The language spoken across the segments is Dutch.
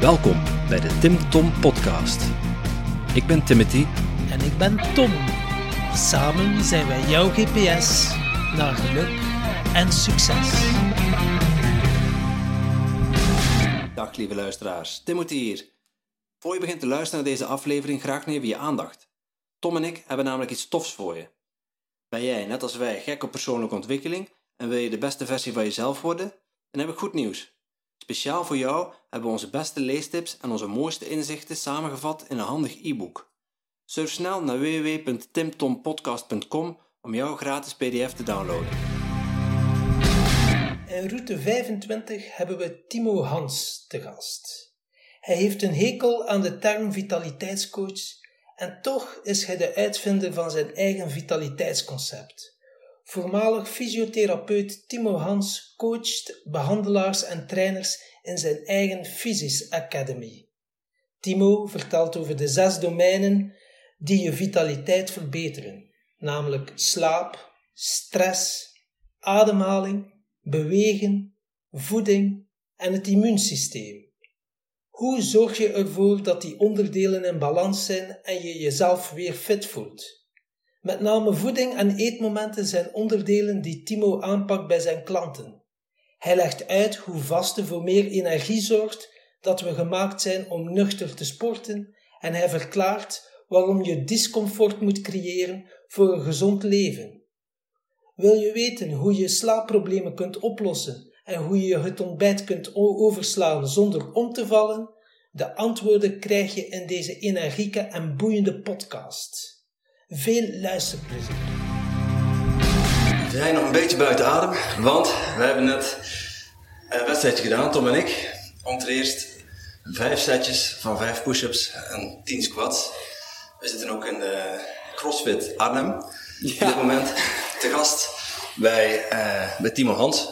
Welkom bij de Tim Tom Podcast. Ik ben Timothy. En ik ben Tom. Samen zijn wij jouw GPS naar geluk en succes. Dag lieve luisteraars, Timothy hier. Voor je begint te luisteren naar deze aflevering, graag even je aandacht. Tom en ik hebben namelijk iets tofs voor je. Ben jij, net als wij, gek op persoonlijke ontwikkeling en wil je de beste versie van jezelf worden? Dan heb ik goed nieuws. Speciaal voor jou hebben we onze beste leestips en onze mooiste inzichten samengevat in een handig e-book. Surf snel naar www.timtompodcast.com om jouw gratis PDF te downloaden. In route 25 hebben we Timo Hans te gast. Hij heeft een hekel aan de term vitaliteitscoach en toch is hij de uitvinder van zijn eigen vitaliteitsconcept. Voormalig fysiotherapeut Timo Hans coacht behandelaars en trainers in zijn eigen Physis Academy. Timo vertelt over de zes domeinen die je vitaliteit verbeteren, namelijk slaap, stress, ademhaling, bewegen, voeding en het immuunsysteem. Hoe zorg je ervoor dat die onderdelen in balans zijn en je jezelf weer fit voelt? Met name voeding en eetmomenten zijn onderdelen die Timo aanpakt bij zijn klanten. Hij legt uit hoe vasten voor meer energie zorgt, dat we gemaakt zijn om nuchter te sporten en hij verklaart waarom je discomfort moet creëren voor een gezond leven. Wil je weten hoe je slaapproblemen kunt oplossen en hoe je het ontbijt kunt overslaan zonder om te vallen? De antwoorden krijg je in deze energieke en boeiende podcast. Veel luisterplezier. We zijn nog een beetje buiten adem, want we hebben net een wedstrijdje gedaan, Tom en ik. Om ten eerst vijf setjes van vijf push-ups en tien squats. We zitten ook in de CrossFit Arnhem. Op dit moment te gast bij, uh, bij Timo Hans.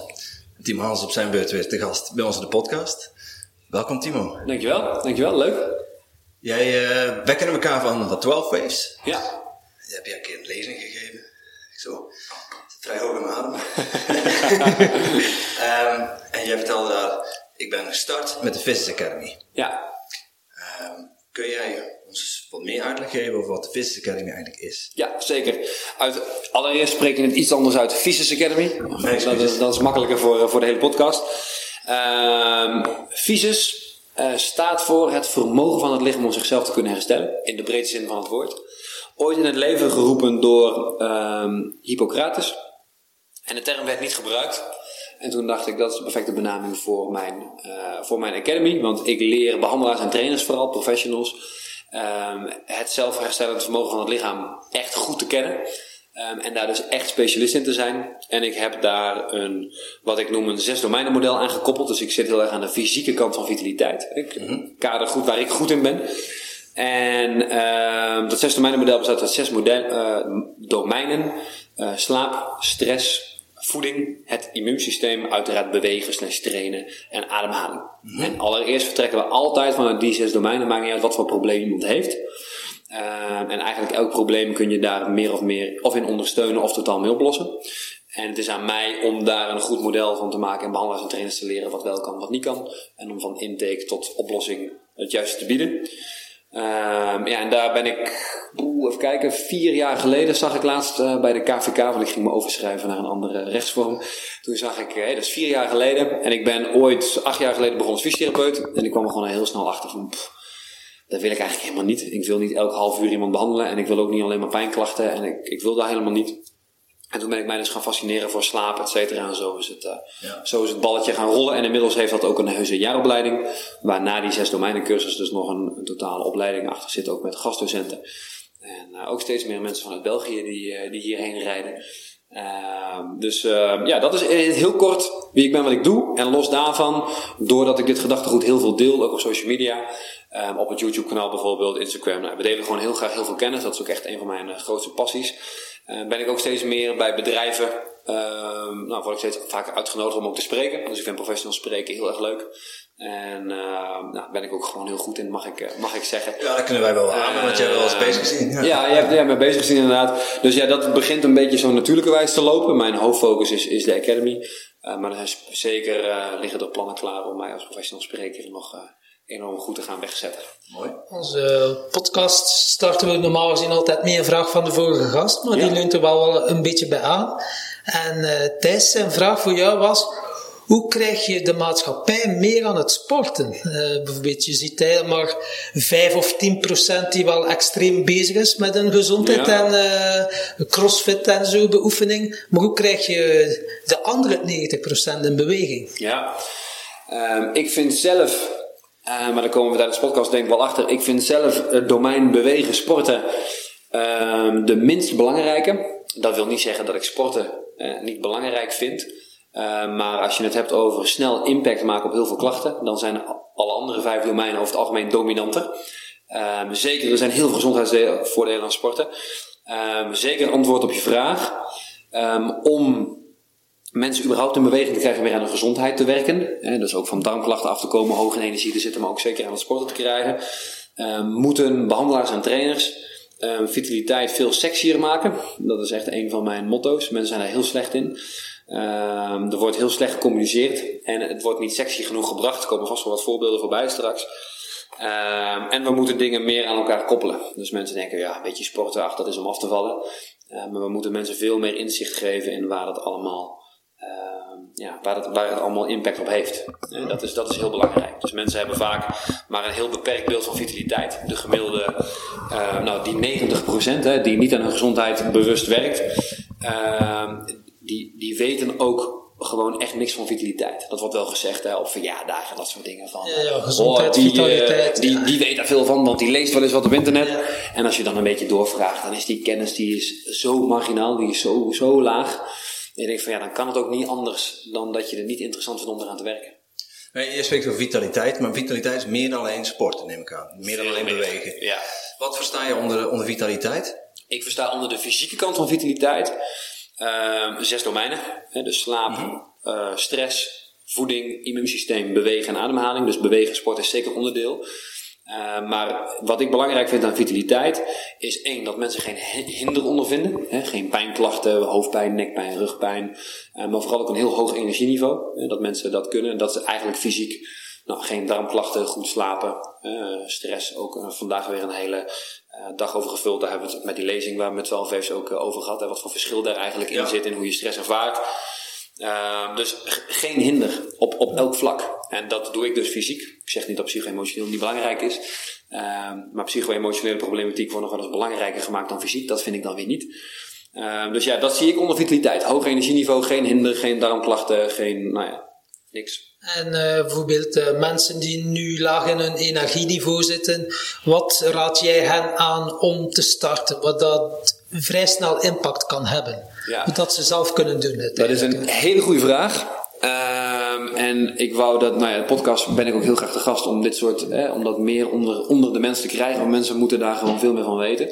Timo Hans op zijn beurt weer te gast bij ons in de podcast. Welkom Timo. Dankjewel, dankjewel, leuk. Jij, uh, wij kennen elkaar van de 12 Waves. Ja. Heb jij een keer een lezing gegeven? Ik zo, vrij hoog in mijn adem. um, en jij vertelde daar, ik ben gestart met de Physics Academy. Ja. Um, kun jij ons wat meer uitleg geven over wat de Physics Academy eigenlijk is? Ja, zeker. Uit, allereerst spreek je het iets anders uit de Academy. Nee, dat, is, dat is makkelijker voor, voor de hele podcast. Um, uh, staat voor het vermogen van het lichaam om zichzelf te kunnen herstellen. In de breedste zin van het woord ooit in het leven geroepen door um, Hippocrates. En de term werd niet gebruikt. En toen dacht ik, dat is de perfecte benaming voor mijn, uh, voor mijn academy. Want ik leer behandelaars en trainers, vooral professionals, um, het zelfherstellend vermogen van het lichaam echt goed te kennen. Um, en daar dus echt specialist in te zijn. En ik heb daar een, wat ik noem een zes domeinen model aan gekoppeld. Dus ik zit heel erg aan de fysieke kant van vitaliteit. Ik kader goed waar ik goed in ben. En uh, dat zes domeinen model bestaat uit zes model, uh, domeinen. Uh, slaap, stress, voeding, het immuunsysteem, uiteraard bewegen, slash trainen en ademhaling. Mm -hmm. En allereerst vertrekken we altijd vanuit die zes domeinen, maakt niet uit wat voor probleem iemand heeft. en eigenlijk elk probleem kun je daar meer of meer of in ondersteunen of totaal mee oplossen. En het is aan mij om daar een goed model van te maken en behandelaars en trainers te leren wat wel kan, wat niet kan. En om van intake tot oplossing het juiste te bieden. Um, ja, en daar ben ik, oe, even kijken, vier jaar geleden zag ik laatst uh, bij de KVK, want ik ging me overschrijven naar een andere rechtsvorm. Toen zag ik, hey, dat is vier jaar geleden. En ik ben ooit, acht jaar geleden begonnen als fysiotherapeut. En ik kwam er gewoon heel snel achter van, dat wil ik eigenlijk helemaal niet. Ik wil niet elke half uur iemand behandelen. En ik wil ook niet alleen maar pijnklachten. En ik, ik wil dat helemaal niet. En toen ben ik mij dus gaan fascineren voor slaap, et cetera. En zo is, het, uh, ja. zo is het balletje gaan rollen. En inmiddels heeft dat ook een heuse jaaropleiding. Waar na die zes domeinen-cursus dus nog een, een, totale opleiding achter zit. Ook met gastdocenten. En uh, ook steeds meer mensen vanuit België die, uh, die hierheen rijden. dus ja, dat is heel kort wie ik ben, wat ik doe. En los daarvan, doordat ik dit gedachtegoed heel veel deel, ook op social media. Um, op het YouTube kanaal bijvoorbeeld, Instagram. Nou, we delen gewoon heel graag heel veel kennis. Dat is ook echt een van mijn grootste passies. Uh, ben ik ook steeds meer bij bedrijven, uh, nou word ik steeds vaker uitgenodigd om ook te spreken. Dus ik vind professional spreken heel erg leuk. En uh, nou, ben ik ook gewoon heel goed in, mag ik, mag ik zeggen. Ja, dat kunnen wij wel aan, want jij hebt wel eens bezig gezien. Ja, ja je hebt ja, me bezig gezien inderdaad. Dus ja, dat begint een beetje zo natuurlijke wijze te lopen. Mijn hoofdfocus is, is de Academy. maar er zijn zeker liggen er plannen klaar om mij als professional spreker nog enorm goed te gaan wegzetten. Mooi. Onze podcast starten we normaal gezien altijd met een vraag van de vorige gast, maar die leunt er wel wel een beetje bij aan. En eh Thijs, zijn vraag voor jou was, hoe krijg je de maatschappij meer aan het sporten? Eh, bijvoorbeeld, je ziet hè, maar 5 of 10 procent die wel extreem bezig is met hun gezondheid Ja. en eh, crossfit en zo beoefening. Maar hoe krijg je de andere 90 procent in beweging? Ja, Ehm, ik vind zelf, eh, maar daar komen we tijdens de podcast denk ik wel achter. Ik vind zelf het domein bewegen, sporten ehm, de minst belangrijke. Dat wil niet zeggen dat ik sporten eh, niet belangrijk vind. Eh, maar als je het hebt over snel impact maken op heel veel klachten, dan zijn alle andere vijf domeinen over het algemeen dominanter. Ehm, zeker, er zijn heel veel gezondheidsvoordelen aan sporten. Ehm, zeker antwoord op je vraag. Om mensen überhaupt in beweging te krijgen weer aan hun gezondheid te werken. Hè, dus ook van darmklachten af te komen, hoog in energie te zitten, maar ook zeker aan het sporten te krijgen. Ehm, moeten behandelaars en trainers ehm, vitaliteit veel sexier maken. Dat is echt een van mijn motto's. Mensen zijn daar heel slecht in. Ehm, er wordt heel slecht gecommuniceerd en het wordt niet sexy genoeg gebracht. Er komen vast wel wat voorbeelden voorbij straks. En we moeten dingen meer aan elkaar koppelen. Dus mensen denken, ja, een beetje sporten, dat is om af te vallen. Maar we moeten mensen veel meer inzicht geven in waar dat allemaal, ja, waar, het, waar het allemaal impact op heeft. Eh, dat, is, dat is heel belangrijk. Dus mensen hebben vaak maar een heel beperkt beeld van vitaliteit. De gemiddelde, eh, nou, die 90% hè, die niet aan hun gezondheid bewust werkt, ehm, die, die weten ook gewoon echt niks van vitaliteit. Dat wordt wel gezegd hè, op verjaardagen en dat soort dingen. Van, Ja, ja, oh, gezondheid, die, eh, vitaliteit, die, ja. die weet daar veel van, want die leest wel eens wat op internet. En als je dan een beetje doorvraagt, dan is die kennis die is zo marginaal, die is zo, zo laag. En je denkt van ja, dan kan het ook niet anders dan dat je het niet interessant vindt om eraan te werken. Je spreekt over vitaliteit, maar vitaliteit is meer dan alleen sporten, neem ik aan. Meer dan alleen bewegen. Ja. Wat versta je onder, onder vitaliteit? Ik versta onder de fysieke kant van vitaliteit ehm, zes domeinen. Hè, dus slaap, eh, stress, voeding, immuunsysteem, bewegen en ademhaling. Dus bewegen en sport is zeker onderdeel. Eh, maar wat ik belangrijk vind aan vitaliteit is één, dat mensen geen hi- hinder ondervinden. Hè, geen pijnklachten, hoofdpijn, nekpijn, rugpijn. Eh, maar vooral ook een heel hoog energieniveau. hè, dat mensen dat kunnen. En dat ze eigenlijk fysiek nou, geen darmklachten, goed slapen. stress ook eh, vandaag weer een hele dag over gevuld. Daar hebben we het met die lezing waar we met 12 F's ook over gehad. Hè, wat voor verschil daar eigenlijk in zit in hoe je stress ervaart. Ehm, dus geen hinder op, op elk vlak. En dat doe ik dus fysiek. Ik zeg niet dat psycho-emotioneel niet belangrijk is. Ehm, maar psycho-emotionele problematiek wordt nog wel eens belangrijker gemaakt dan fysiek. Dat vind ik dan weer niet. Ehm, dus ja, dat zie ik onder vitaliteit. Hoog energieniveau, geen hinder, geen darmklachten, geen, nou ja, niks. En eh, bijvoorbeeld eh, mensen die nu laag in hun energieniveau zitten, wat raad jij hen aan om te starten? Wat dat vrij snel impact kan hebben. Ja. Dat ze zelf kunnen doen. Dat is een hele goede vraag. Ehm, en ik wou dat, nou ja, de podcast ben ik ook heel graag de gast om dit soort, hè, om dat meer onder, onder de mensen te krijgen. Want mensen moeten daar gewoon veel meer van weten.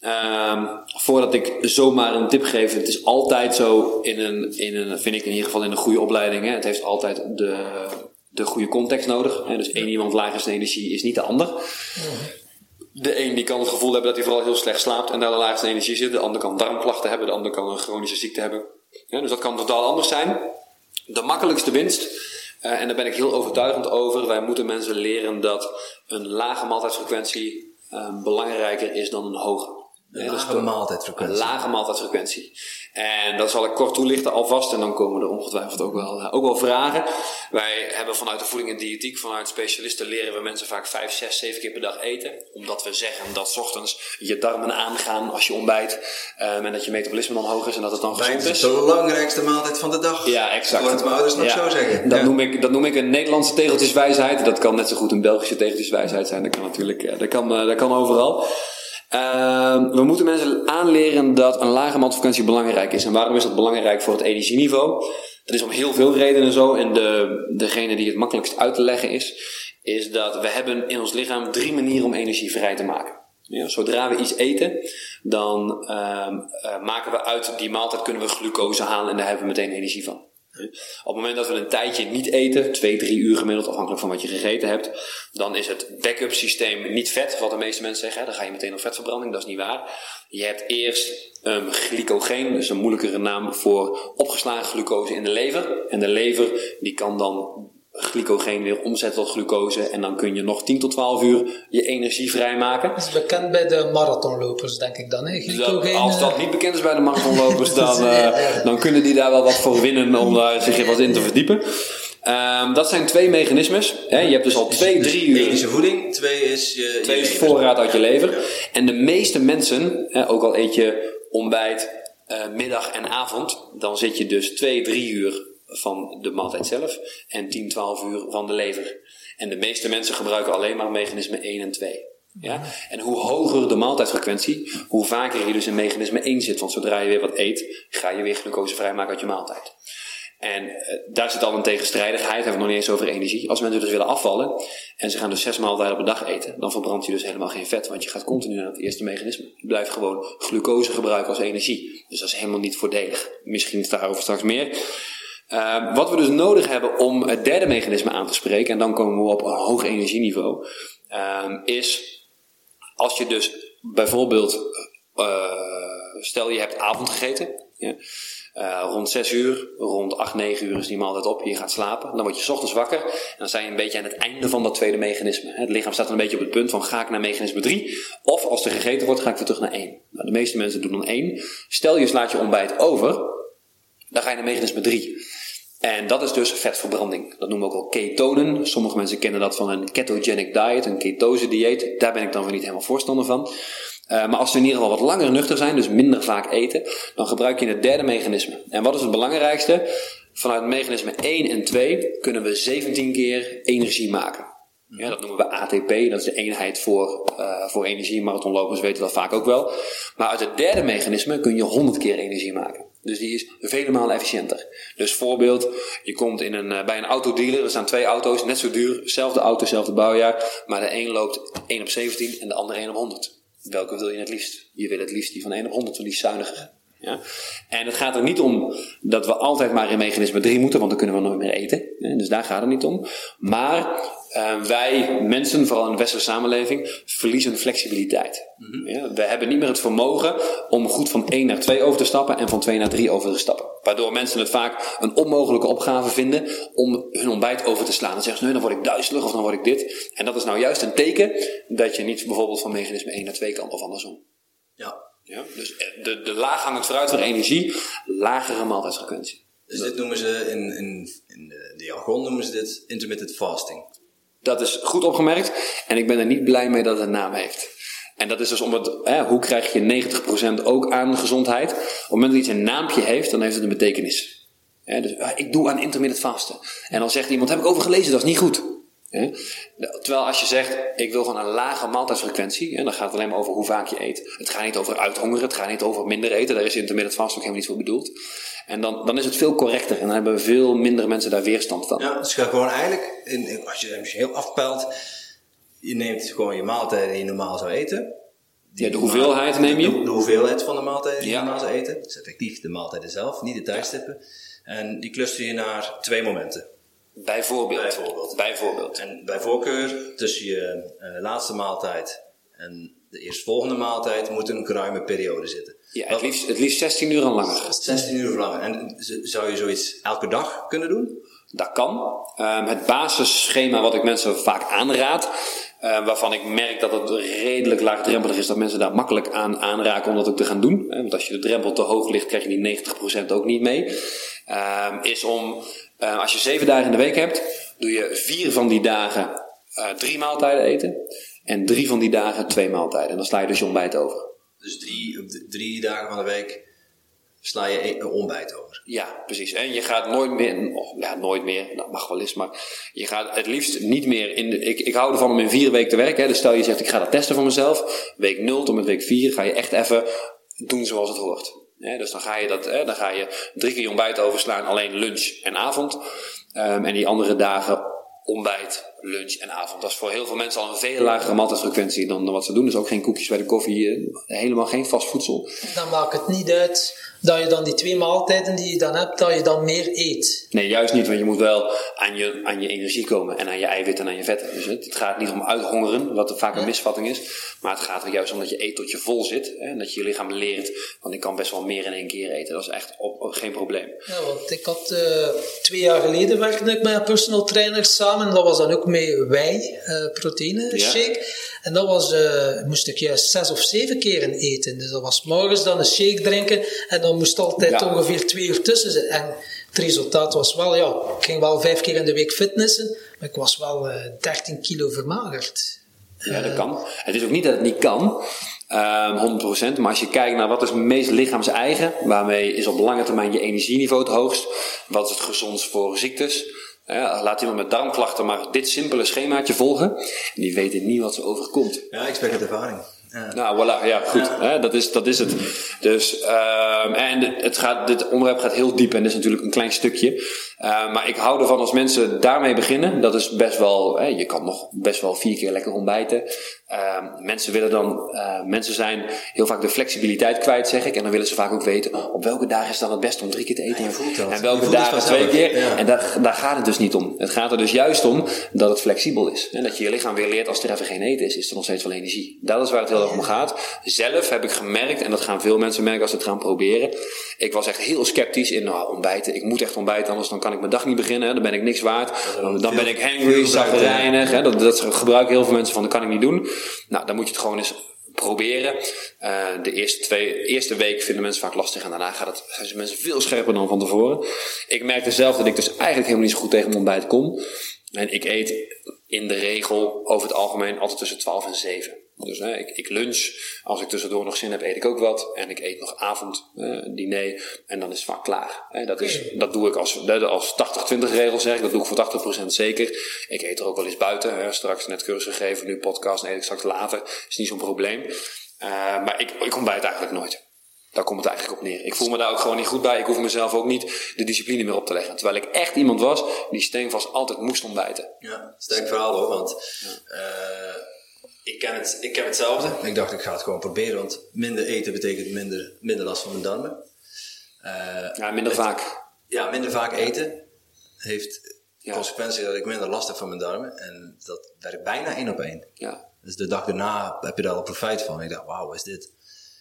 Ehm, voordat ik zomaar een tip geef, het is altijd zo in een, in een, vind ik in ieder geval in een goede opleiding. Hè, het heeft altijd de, de goede context nodig. Hè, dus één iemand laagste energie is niet de ander. De een die kan het gevoel hebben dat hij vooral heel slecht slaapt en naar de laagste energie zit. De ander kan darmklachten hebben, de ander kan een chronische ziekte hebben. Ja, dus dat kan totaal anders zijn. De makkelijkste winst, eh, en daar ben ik heel overtuigend over. Wij moeten mensen leren dat een lage maaltijdfrequentie eh, belangrijker is dan een hoge. Lage dat- maaltijdfrequentie. Een lage maaltijdfrequentie. En dat zal ik kort toelichten alvast. En dan komen er ongetwijfeld ook wel, eh, ook wel vragen. Wij hebben vanuit de voeding en diëtiek, vanuit specialisten, leren we mensen vaak 5, 6, 7 keer per dag eten. Omdat we zeggen dat 's ochtends je darmen aangaan als je ontbijt. ehm, en dat je metabolisme dan hoog is en dat het dan gezond is. is de belangrijkste maaltijd van de dag. Ja, exact. Laat mijn ouders nog Ja. zo zeggen. Dat, Ja. noem ik, dat noem ik een Nederlandse tegeltjeswijsheid. Dat kan net zo goed een Belgische tegeltjeswijsheid zijn. Dat kan natuurlijk, eh, dat kan, eh, dat kan overal. Ehm, we moeten mensen aanleren dat een lage maaltijdfrequentie belangrijk is. En waarom is dat belangrijk voor het energieniveau? Dat is om heel veel redenen zo. En de, degene die het makkelijkst uit te leggen is, is dat we hebben in ons lichaam drie manieren om energie vrij te maken. Ja, zodra we iets eten, dan ehm, eh, maken we uit die maaltijd kunnen we glucose halen en daar hebben we meteen energie van. Op het moment dat we een tijdje niet eten, twee, drie uur gemiddeld, afhankelijk van wat je gegeten hebt, dan is het backup systeem niet vet, wat de meeste mensen zeggen. Dan ga je meteen op vetverbranding, dat is niet waar. Je hebt eerst um, glycogeen, dus een moeilijkere naam voor opgeslagen glucose in de lever. En de lever die kan dan glycogeen weer omzetten tot glucose. En dan kun je nog 10 tot 12 uur je energie vrijmaken. Dat is bekend bij de marathonlopers, denk ik dan. Hè? Glycogeen, als dat eh, niet bekend is bij de marathonlopers, dan, eh, dan kunnen die daar wel wat voor winnen om daar zich wat in te verdiepen. Ehm, dat zijn twee mechanismes. Hè. Je hebt dus al twee, drie Eén uur. is je voeding, twee is je... Twee je is voorraad uit je lever. En de meeste mensen, hè, ook al eet je ontbijt, eh, middag en avond, dan zit je dus 2, 3 uur van de maaltijd zelf en 10, 12 uur van de lever. En de meeste mensen gebruiken alleen maar mechanisme 1 en 2. Ja? En hoe hoger de maaltijdfrequentie, hoe vaker je dus in mechanisme 1 zit. Want zodra je weer wat eet, ga je weer glucose vrijmaken uit je maaltijd. En eh, daar zit al een tegenstrijdigheid, hebben we nog niet eens over energie. Als mensen dus willen afvallen en ze gaan dus zes maaltijden op een dag eten, dan verbrand je dus helemaal geen vet, want je gaat continu naar het eerste mechanisme. Je blijft gewoon glucose gebruiken als energie. Dus dat is helemaal niet voordelig. Misschien daarover straks meer. Uh, wat we dus nodig hebben om het derde mechanisme aan te spreken, en dan komen we op een hoog energieniveau, uh, is als je dus bijvoorbeeld, uh, stel je hebt avond gegeten, uh, rond 6 uur, rond 8, 9 uur is die maaltijd op, je gaat slapen. Dan word je ochtends wakker en dan sta je een beetje aan het einde van dat tweede mechanisme. Het lichaam staat dan een beetje op het punt van ga ik naar mechanisme 3 of als er gegeten wordt ga ik weer terug naar 1. Nou, de meeste mensen doen dan 1. Stel je slaat je ontbijt over, dan ga je naar mechanisme 3. En dat is dus vetverbranding. Dat noemen we ook wel ketonen. Sommige mensen kennen dat van een ketogenic diet, een ketose dieet. Daar ben ik dan weer niet helemaal voorstander van. Uh, maar als we in ieder geval wat langer nuchter zijn, dus minder vaak eten, dan gebruik je het derde mechanisme. En wat is het belangrijkste? Vanuit mechanisme 1 en 2 kunnen we 17 keer energie maken. Ja, dat noemen we ATP, dat is de eenheid voor, uh, voor energie. Marathonlopers weten dat vaak ook wel. Maar uit het derde mechanisme kun je 100 keer energie maken. Dus die is vele malen efficiënter. Dus voorbeeld, je komt in een, uh, bij een autodealer, er staan twee auto's, net zo duur, zelfde auto, zelfde bouwjaar. Maar de een loopt 1 op 17 en de andere 1 op 100. Welke wil je het liefst? Je wil het liefst die van 1 op 100, van die zuiniger. Ja? En het gaat er niet om dat we altijd maar in mechanisme 3 moeten, want dan kunnen we nooit meer eten. Dus daar gaat het niet om. Maar uh, wij, mensen, vooral in de westerse samenleving, verliezen flexibiliteit. Mm-hmm. Ja? We hebben niet meer het vermogen om goed van 1 naar 2 over te stappen en van 2 naar 3 over te stappen. Waardoor mensen het vaak een onmogelijke opgave vinden om hun ontbijt over te slaan. Dan zeggen ze, nee, dan word ik duizelig of dan word ik dit. En dat is nou juist een teken dat je niet bijvoorbeeld van mechanisme 1 naar 2 kan of andersom. Ja. Ja, dus de, de laaghangend vooruit voor energie, lagere maaltijdsfrequentie. Dus dit noemen ze in, in, in de, jargon noemen ze dit intermittent fasting. Dat is goed opgemerkt en ik ben er niet blij mee dat het een naam heeft. En dat is dus om het, hè, hoe krijg je 90% ook aan gezondheid? Op het moment dat iets een naampje heeft, dan heeft het een betekenis. Dus ik doe aan intermittent fasten. En dan zegt iemand, heb ik over gelezen, dat is niet goed. Ja? Terwijl als je zegt, ik wil gewoon een lage maaltijdsfrequentie, ja, dan gaat het alleen maar over hoe vaak je eet. Het gaat niet over uithongeren, het gaat niet over minder eten, daar is intermittent fast ook helemaal niet voor bedoeld. En dan, dan is het veel correcter en dan hebben veel minder mensen daar weerstand van. Ja, dus gewoon eigenlijk, in, als je het heel afpeilt, je neemt gewoon je maaltijden die je normaal zou eten. Ja, de hoeveelheid neem je? De, de, hoeveelheid van de maaltijden die Ja. je normaal zou eten. Dus effectief de maaltijden zelf, niet de tijdstippen. En die cluster je naar twee momenten. Bijvoorbeeld. Bijvoorbeeld. Bijvoorbeeld. En bij voorkeur tussen je eh, laatste maaltijd en de eerstvolgende maaltijd moet een ruime periode zitten. Ja, het liefst, het liefst 16 uur en langer. 16 uur of langer. En zou je zoiets elke dag kunnen doen? Dat kan. Um, het basisschema wat ik mensen vaak aanraad, uh, waarvan ik merk dat het redelijk laagdrempelig is, dat mensen daar makkelijk aan aanraken om dat ook te gaan doen. Hè, want als je de drempel te hoog ligt, krijg je die 90% ook niet mee. Um, is om, uh, als je zeven dagen in de week hebt, doe je vier van die dagen uh, drie maaltijden eten. En drie van die dagen twee maaltijden. En dan sla je dus je ontbijt over. Dus drie, drie dagen van de week sla je een ontbijt over. Ja, precies. En je gaat nooit meer, of ja, nooit meer, dat mag wel eens, maar je gaat het liefst niet meer in de, ik, ik hou ervan om in vier weken te werken. Hè. Dus stel je zegt, ik ga dat testen voor mezelf. Week 0 tot met week 4 ga je echt even doen zoals het hoort. Dus dan ga je dat, dan ga je drie keer ontbijt overslaan, alleen lunch en avond. Ehm, en die andere dagen ontbijt, lunch en avond. Dat is voor heel veel mensen al een veel lagere maaltijdfrequentie dan, dan wat ze doen. Dus ook geen koekjes bij de koffie, eh, helemaal geen vast voedsel. Dan maakt het niet uit dat je dan die twee maaltijden die je dan hebt, dat je dan meer eet. Nee, juist niet, want je moet wel aan je, aan je energie komen en aan je eiwitten en aan je vetten. Dus het, het gaat niet om uithongeren, wat vaak een misvatting is, maar het gaat er juist om dat je eet tot je vol zit hè, en dat je je lichaam leert, want ik kan best wel meer in één keer eten. Dat is echt op, op- geen probleem. Ja, want ik had eh, twee jaar geleden werkte ik met een personal trainer samen. Dat was dan ook met whey, eh proteïne Ja. shake. En dat was, eh, moest ik juist zes of zeven keren eten. Dus dat was morgens dan een shake drinken. En dan moest altijd Ja. ongeveer twee uur tussen zijn. En het resultaat was wel, ja, ik ging wel vijf keer in de week fitnessen. Maar ik was wel eh 13 kilo vermagerd. Ja, dat kan. Het is ook niet dat het niet kan, ehm 100%. Maar als je kijkt naar wat is het meest lichaams-eigen, waarmee is op lange termijn je energieniveau het hoogst, wat is het gezondst voor ziektes. Ja, laat iemand met darmklachten maar dit simpele schemaatje volgen. En die weten niet wat ze overkomt. Ja, ik spreek uit ervaring. Ja. Nou, voilà, ja, goed. Dat, is, dat is het. Dus, ehm, en het- het gaat, dit onderwerp gaat heel diep en dit is natuurlijk een klein stukje. Eh, maar ik hou ervan als mensen daarmee beginnen. Dat is best wel, hè, je kan nog best wel vier keer lekker ontbijten. Ehm, mensen willen dan, eh, mensen zijn heel vaak de flexibiliteit kwijt, zeg ik. En dan willen ze vaak ook weten, op welke dagen is het dan het beste om drie keer te eten? dat. En welke dagen twee keer? Ja. En daar, daar gaat het dus niet om. Het gaat er dus juist om dat het flexibel is. En dat je je lichaam weer leert, als er even geen eten is, is er nog steeds wel energie. Dat is waar het heel erg om gaat. Zelf heb ik gemerkt, en dat gaan veel mensen merken als ze het gaan proberen. Ik was echt heel sceptisch in nou, ontbijten. Ik moet echt ontbijten, anders dan kan ik mijn dag niet beginnen. hè. Dan ben ik niks waard. Dan, dan ben ik hangry, zagrijnig. hè. Dat, dat gebruiken heel veel mensen van, dat kan ik niet doen. Nou, dan moet je het gewoon eens proberen. Eh, de eerste, twee, eerste week vinden mensen vaak lastig en daarna gaat het, zijn ze mensen veel scherper dan van tevoren. Ik merkte zelf dat ik dus eigenlijk helemaal niet zo goed tegen mijn ontbijt kon. En ik eet in de regel over het algemeen altijd tussen 12 en 7. Dus hè, ik, ik lunch, als ik tussendoor nog zin heb, eet ik ook wat. En ik eet nog avond, eh, diner, en dan is het vaak klaar. Hè, dat, is, dat doe ik als, als 80-20 regel zeg ik, dat doe ik voor 80% zeker. Ik eet er ook wel eens buiten, hè, straks net cursus gegeven, nu podcast, en eet ik straks later. Is niet zo'n probleem. Eh, maar ik, ik ontbijt eigenlijk nooit. Daar komt het eigenlijk op neer. Ik voel me daar ook gewoon niet goed bij. Ik hoef mezelf ook niet de discipline meer op te leggen. Terwijl ik echt iemand was die steenvast altijd moest ontbijten. Ja, sterk verhaal hoor, want eh, ik, ken het, ik heb hetzelfde. Ik dacht ik ga het gewoon proberen, want minder eten betekent minder, minder last van mijn darmen. Eh, Ja, minder vaak. ja, minder vaak eten heeft Ja. consequentie dat ik minder last heb van mijn darmen. En dat werkt bijna één op één. Ja. Dus de dag daarna heb je daar al profijt van. Ik dacht, wauw, is dit?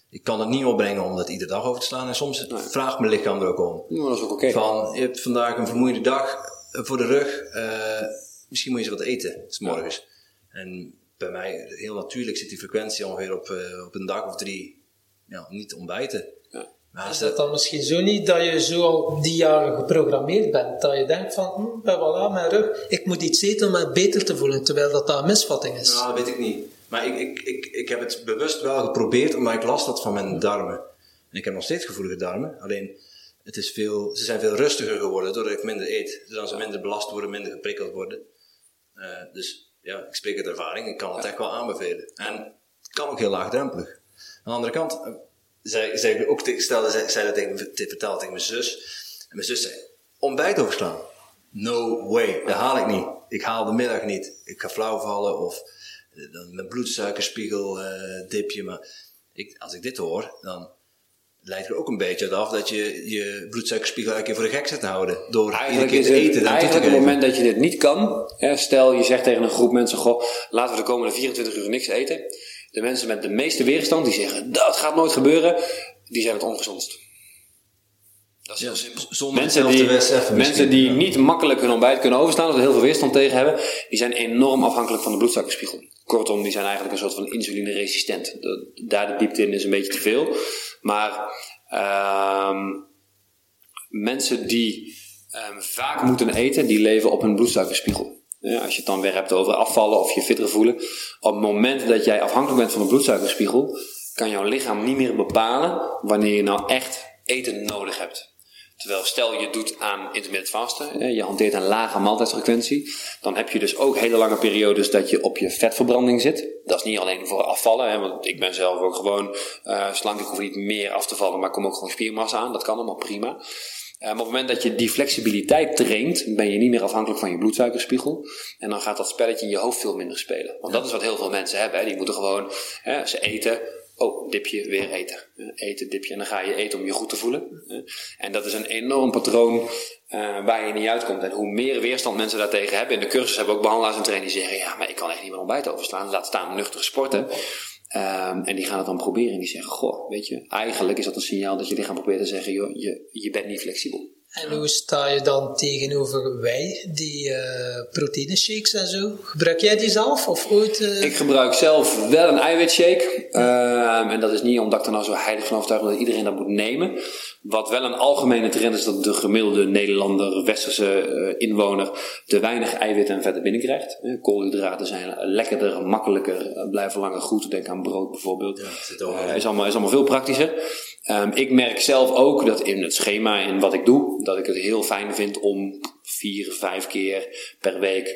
Ik kan het niet opbrengen om dat iedere dag over te slaan. En soms vraagt mijn lichaam er ook om. Ja, dat is ook oké. Van, je hebt vandaag een vermoeide dag eh, voor de rug. eh, misschien moet je eens wat eten, s morgens. En bij mij, heel natuurlijk, zit die frequentie ongeveer op, eh, op een dag of drie ja, niet te ontbijten. Ja. Maar Is dat, dat dan misschien zo niet dat je zo al die jaren geprogrammeerd bent? Dat je denkt van, hm, ben voilà, mijn rug, ik moet iets eten om me beter te voelen, terwijl dat, dat een misvatting is. nou, dat weet ik niet. Maar ik, ik, ik, ik heb het bewust wel geprobeerd, omdat ik last had van mijn darmen. En ik heb nog steeds gevoelige darmen. Alleen, het is veel, ze zijn veel rustiger geworden doordat ik minder eet. Zodat ze minder belast worden, minder geprikkeld worden. Eh, dus ja, ik spreek uit ervaring. Ik kan het echt wel aanbevelen. En het kan ook heel laagdrempelig. Aan de andere kant, eh, zei, ik ook, te- stelde, zei, zei dat tegen, te vertellen tegen mijn zus. En mijn zus zei, ontbijt overslaan. No way, dat haal ik niet. Ik haal de middag niet. Ik ga flauw vallen of eh, mijn bloedsuikerspiegel dipje. Maar ik, als ik dit hoor, dan leidt er ook een beetje uit af dat je je bloedsuikerspiegel eigenlijk voor de gek zet te houden. Door iedere Eigenlijk keer te het, eten. eigenlijk op het moment dat je dit niet kan, hè, stel je zegt tegen een groep mensen, goh, laten we de komende 24 uur niks eten. De mensen met de meeste weerstand, die zeggen, dat gaat nooit gebeuren, die zijn het ongezondst. Dat is heel simpel. zonder mensen die, mensen misschien, die niet makkelijk hun ontbijt kunnen overstaan, of er heel veel weerstand tegen hebben, die zijn enorm afhankelijk van de bloedsuikerspiegel. Kortom, die zijn eigenlijk een soort van insulineresistent. Daar de diepte in is een beetje te veel. Maar ehm, mensen die ehm, vaak moeten eten, die leven op hun bloedsuikerspiegel. Ja, als je het dan weer hebt over afvallen of je fitter voelen. Op het moment dat jij afhankelijk bent van de bloedsuikerspiegel, kan jouw lichaam niet meer bepalen wanneer je nou echt eten nodig hebt. Terwijl stel je doet aan intermittent vasten, je hanteert een lage maaltijdsfrequentie, dan heb je dus ook hele lange periodes dat je op je vetverbranding zit. Dat is niet alleen voor afvallen, hè, want ik ben zelf ook gewoon eh, slank, ik hoef niet meer af te vallen, maar kom ook gewoon spiermassa aan, dat kan allemaal prima. op het moment dat je die flexibiliteit traint, ben je niet meer afhankelijk van je bloedsuikerspiegel. En dan gaat dat spelletje in je hoofd veel minder spelen. Want dat is wat heel veel mensen hebben. Hè. Die moeten gewoon, hè, ze eten, oh, dipje, weer eten. Eten, dipje. En dan ga je eten om je goed te voelen. En dat is een enorm patroon uh, waar je niet uitkomt. En hoe meer weerstand mensen daartegen hebben. In de cursus hebben ook behandelaars en trainers die zeggen: Ja, maar ik kan echt niet meer ontbijt overslaan. Laat staan nuchter sporten. Um, en die gaan het dan proberen en die zeggen: Goh, weet je, eigenlijk is dat een signaal dat je lichaam probeert te zeggen: joh, je, je bent niet flexibel. En hoe sta je dan tegenover wij, die uh, proteïne shakes en zo? Gebruik jij die zelf of ooit? Uh... Ik gebruik zelf wel een eiwitshake. Uh, en dat is niet omdat ik er nou zo heilig van overtuigd ben dat iedereen dat moet nemen. Wat wel een algemene trend is dat de gemiddelde Nederlander, westerse uh, inwoner, te weinig eiwitten en vetten binnenkrijgt. Koolhydraten zijn lekkerder, makkelijker, blijven langer goed. Denk aan brood bijvoorbeeld. Ja, is, allemaal, is allemaal veel praktischer. Um, ik merk zelf ook dat in het schema en wat ik doe, dat ik het heel fijn vind om vier, vijf keer per week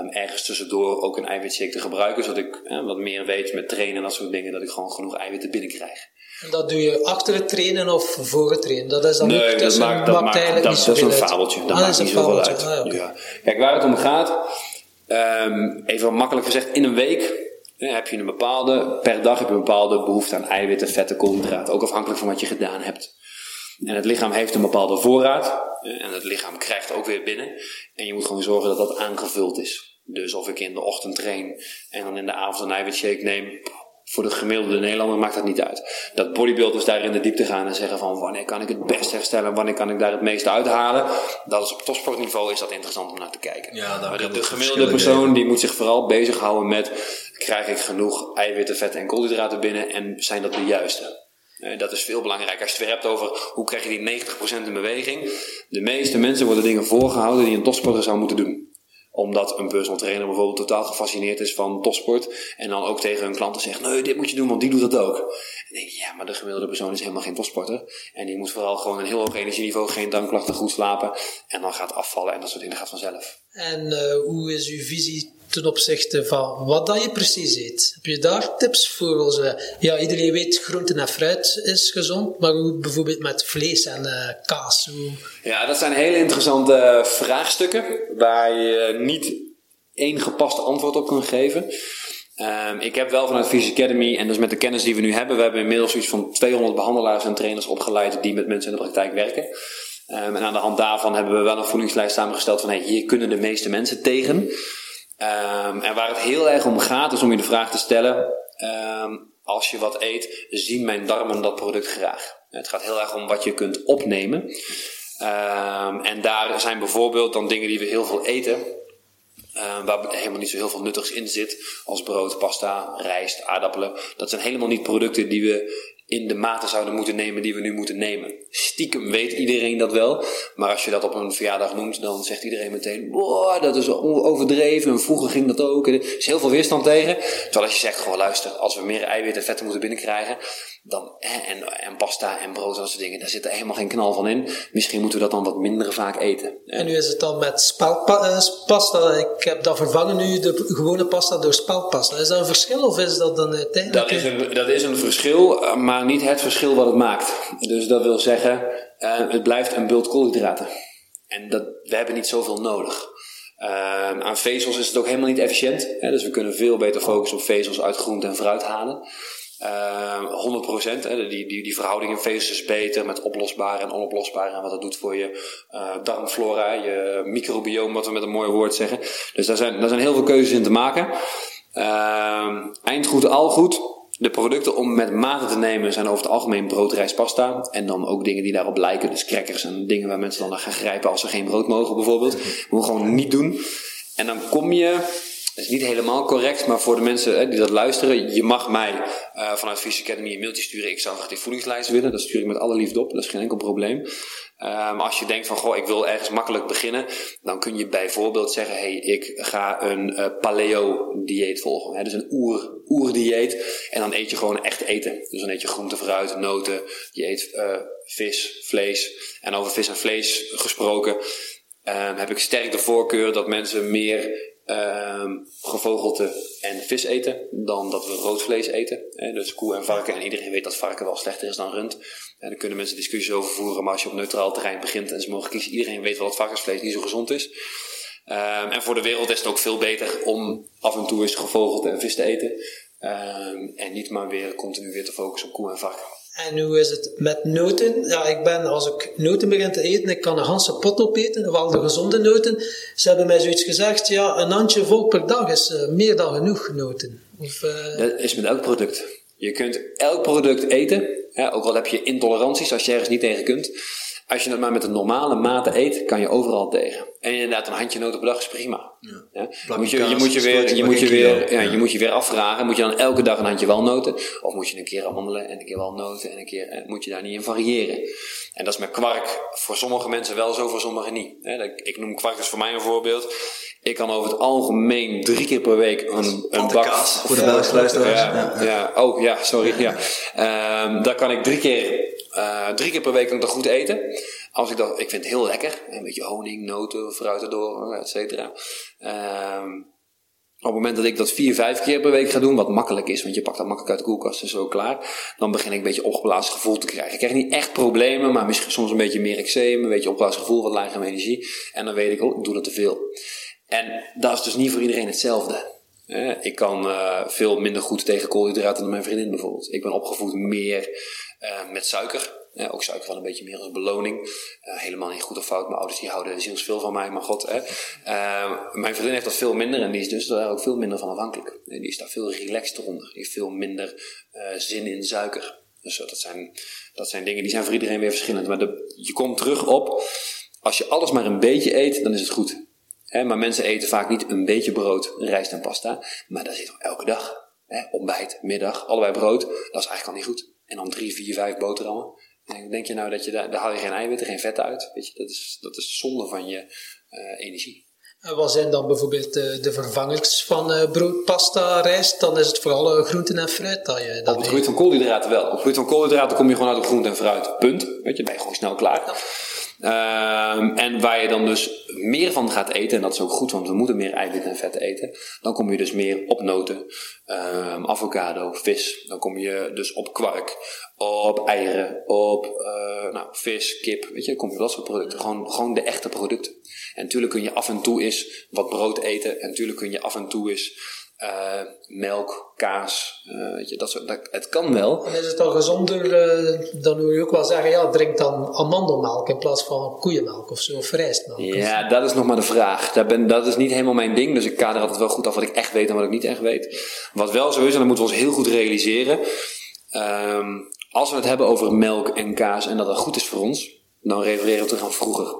um, ergens tussendoor ook een eiwitshake te gebruiken. Zodat ik uh, wat meer weet met trainen en dat soort dingen, dat ik gewoon genoeg eiwitten binnenkrijg. En dat doe je achter het trainen of voor het trainen? Dat is dan nee, dat, maakt, dat maakt eigenlijk dat, niet dat, dat is een fabeltje. Dat ah, maakt niet zoveel uit. Ah, ja. Kijk, waar het om gaat, um, even makkelijk gezegd, in een week heb je een bepaalde, per dag heb je een bepaalde behoefte aan eiwitten, vetten, koolhydraten. Ook afhankelijk van wat je gedaan hebt. En het lichaam heeft een bepaalde voorraad. En het lichaam krijgt ook weer binnen. En je moet gewoon zorgen dat dat aangevuld is. Dus of ik in de ochtend train en dan in de avond een eiwitshake neem, voor de gemiddelde Nederlander maakt dat niet uit. Dat bodybuilders daar in de diepte gaan en zeggen van wanneer kan ik het best herstellen, wanneer kan ik daar het meeste uithalen. Dat is op topsportniveau is dat interessant om naar te kijken. Ja, maar de, de gemiddelde persoon die moet zich vooral bezighouden met krijg ik genoeg eiwitten, vetten en koolhydraten binnen en zijn dat de juiste. Dat is veel belangrijker. Als je het weer hebt over hoe krijg je die 90% in beweging. De meeste mensen worden dingen voorgehouden die een topsporter zou moeten doen omdat een personal trainer bijvoorbeeld totaal gefascineerd is van topsport. En dan ook tegen hun klanten zegt: Nee, dit moet je doen, want die doet dat ook. En denk je, ja, maar de gemiddelde persoon is helemaal geen topsporter. En die moet vooral gewoon een heel hoog energieniveau, geen dankklachten, goed slapen. En dan gaat afvallen en dat soort dingen gaat vanzelf. En uh, hoe is uw visie ten opzichte van wat dat je precies eet. Heb je daar tips voor? ja, iedereen weet groente en fruit is gezond, maar hoe bijvoorbeeld met vlees en uh, kaas? Hoe... Ja, dat zijn hele interessante eh, vraagstukken waar je niet één gepast antwoord op kan geven. Um, ik heb wel vanuit Physics Academy, en dus met de kennis die we nu hebben, we hebben inmiddels iets van 200 behandelaars en trainers opgeleid die met mensen in de praktijk werken. Um, en aan de hand daarvan hebben we wel een voedingslijst samengesteld van hey, hier kunnen de meeste mensen tegen. Um, en waar het heel erg om gaat, is om je de vraag te stellen: um, als je wat eet, zien mijn darmen dat product graag? Het gaat heel erg om wat je kunt opnemen. Um, en daar zijn bijvoorbeeld dan dingen die we heel veel eten, waar helemaal niet zo heel veel nuttigs in zit, als brood, pasta, rijst, aardappelen. Dat zijn helemaal niet producten die we in de mate zouden moeten nemen die we nu moeten nemen. Stiekem weet iedereen dat wel, maar als je dat op een verjaardag noemt, dan zegt iedereen meteen: Boah, dat is overdreven en vroeger ging dat ook. Er is heel veel weerstand tegen. Terwijl als je zegt: Gewoon luister, als we meer eiwitten en vetten moeten binnenkrijgen, dan, en, en pasta en brood en dat soort dingen, daar zit er helemaal geen knal van in. Misschien moeten we dat dan wat minder vaak eten. En nu is het dan met spelpasta. Ik heb dat vervangen nu, de gewone pasta, door spelpasta. Is dat een verschil of is dat dan uiteindelijk... Dat is een, dat is een verschil, maar niet het verschil wat het maakt. Dus dat wil zeggen, uh, het blijft een bult koolhydraten. En dat, we hebben niet zoveel nodig. Uh, aan vezels is het ook helemaal niet efficiënt. Hè? Dus we kunnen veel beter focussen op vezels uit groente en fruit halen. Uh, 100%. Hè, die, die, die verhouding in vezels is beter met oplosbare en onoplosbare. En wat dat doet voor je darmflora, je microbiome, wat we met een mooi woord zeggen. Dus daar zijn, daar zijn heel veel keuzes in te maken. Eindgoed, al goed. De producten om met mate te nemen zijn over het algemeen brood, rijst, pasta. En dan ook dingen die daarop lijken. Dus crackers en dingen waar mensen dan naar gaan grijpen als ze geen brood mogen bijvoorbeeld. Moet gewoon niet doen. En dan kom je dat is niet helemaal correct, maar voor de mensen hè, die dat luisteren, je mag mij uh, vanuit Fish Academy een mailtje sturen. Ik zou graag die voedingslijst willen. Dat stuur ik met alle liefde op. Dat is geen enkel probleem. Maar als je denkt van, goh, ik wil ergens makkelijk beginnen, dan kun je bijvoorbeeld zeggen, hey, ik ga een uh, paleo-dieet volgen. Hè, dus een oer, oer-dieet. En dan eet je gewoon echt eten. Dus dan eet je groente, fruit, noten. Je eet vis, vlees. En over vis en vlees gesproken, heb ik sterk de voorkeur dat mensen meer ehm, gevogelte en vis eten dan dat we rood vlees eten. Dus koe en varken. En iedereen weet dat varken wel slechter is dan rund. En daar kunnen mensen discussies over voeren. Maar als je op neutraal terrein begint en ze mogen kiezen, iedereen weet wel dat varkensvlees niet zo gezond is. Ehm, en voor de wereld is het ook veel beter om af en toe eens gevogelte en vis te eten. Ehm, en niet maar weer continu weer te focussen op koe en varken. En hoe is het met noten? Ja, ik ben, als ik noten begin te eten, ik kan een ganse pot opeten, wel de gezonde noten. Ze hebben mij zoiets gezegd, ja, een handje vol per dag is uh, meer dan genoeg noten. Of, uh... Dat is met elk product. Je kunt elk product eten, ook al heb je intoleranties als je ergens niet tegen kunt. Als je het maar met een normale mate eet, kan je overal tegen. En inderdaad, een handje noten per dag is prima. Ja. ja? Moet je, je, moet je, weer, je, moet je, weer, ja, je moet je weer afvragen. Moet je dan elke dag een handje walnoten? Of moet je een keer handelen en een keer walnoten en een keer eh, moet je daar niet in variëren? En dat is met kwark voor sommige mensen wel zo, voor sommigen niet. Ik noem kwark dus voor mij een voorbeeld. Ik kan over het algemeen drie keer per week een, een bak... Voor de Belgische luisteraars. Ja, ja. oh ja, sorry. Ja. Um, daar kan ik drie keer, uh, drie keer per week nog goed eten. Als ik dat, ik vind het heel lekker. Een beetje honing, noten, fruit erdoor, et cetera. Um, op het moment dat ik dat vier, vijf keer per week ga doen, wat makkelijk is, want je pakt dat makkelijk uit de koelkast en zo klaar, dan begin ik een beetje opgeblazen gevoel te krijgen. Ik krijg niet echt problemen, maar misschien soms een beetje meer eczeem, een beetje opgeblazen gevoel, wat lager energie. En dan weet ik, oh, ik doe dat te veel. En dat is dus niet voor iedereen hetzelfde. Ik kan uh, veel minder goed tegen koolhydraten dan mijn vriendin bijvoorbeeld. Ik ben opgevoed meer uh, met suiker. Ja, ook suiker wel een beetje meer als beloning. Uh, helemaal niet goed of fout. Mijn ouders die houden zielsveel van mij, maar god. Mijn vriendin heeft dat veel minder en die is dus daar ook veel minder van afhankelijk. Die is daar veel relaxter onder. Die heeft veel minder zin in suiker. Dus dat zijn, dat zijn dingen die zijn voor iedereen weer verschillend. Maar je komt terug op, als je alles maar een beetje eet, dan is het goed. Maar mensen eten vaak niet een beetje brood, rijst en pasta. Maar dat zit elke dag. Hè, ontbijt, middag, allebei brood. Dat is eigenlijk al niet goed. En dan drie, vier, vijf boterhammen. Denk je nou dat je daar, daar haal je geen eiwitten, geen vetten uit? Weet je, dat is, dat is zonde van je uh, energie. En wat zijn dan bijvoorbeeld de, de vervangers van uh, brood, pasta, rijst? Dan is het vooral groenten en fruit dat je dat Op het gebied van koolhydraten wel. Op het gebied van koolhydraten kom je gewoon uit op groente en fruit. Punt. Weet je, ben je gewoon snel klaar. Ja. Um, en waar je dan dus meer van gaat eten, en dat is ook goed, want we moeten meer eiwitten en vetten eten, dan kom je dus meer op noten, um, avocado, vis. Dan kom je dus op kwark, op eieren, op uh, nou, vis, kip, weet je, dan kom je op dat soort producten. Gewoon, gewoon de echte producten. En natuurlijk kun je af en toe eens wat brood eten, en natuurlijk kun je af en toe eens uh, melk, kaas, uh, weet je, dat soort, dat, het kan wel. En is het dan gezonder, uh, dan wil je ook wel zeggen, ja, drink dan amandelmelk in plaats van koeienmelk of zo, of rijstmelk. Ja, dat is nog maar de vraag. Dat, ben, dat is niet helemaal mijn ding, dus ik kader altijd wel goed af wat ik echt weet en wat ik niet echt weet. Wat wel zo is, en dat moeten we ons heel goed realiseren, um, als we het hebben over melk en kaas en dat dat goed is voor ons, dan refereren we terug aan vroeger.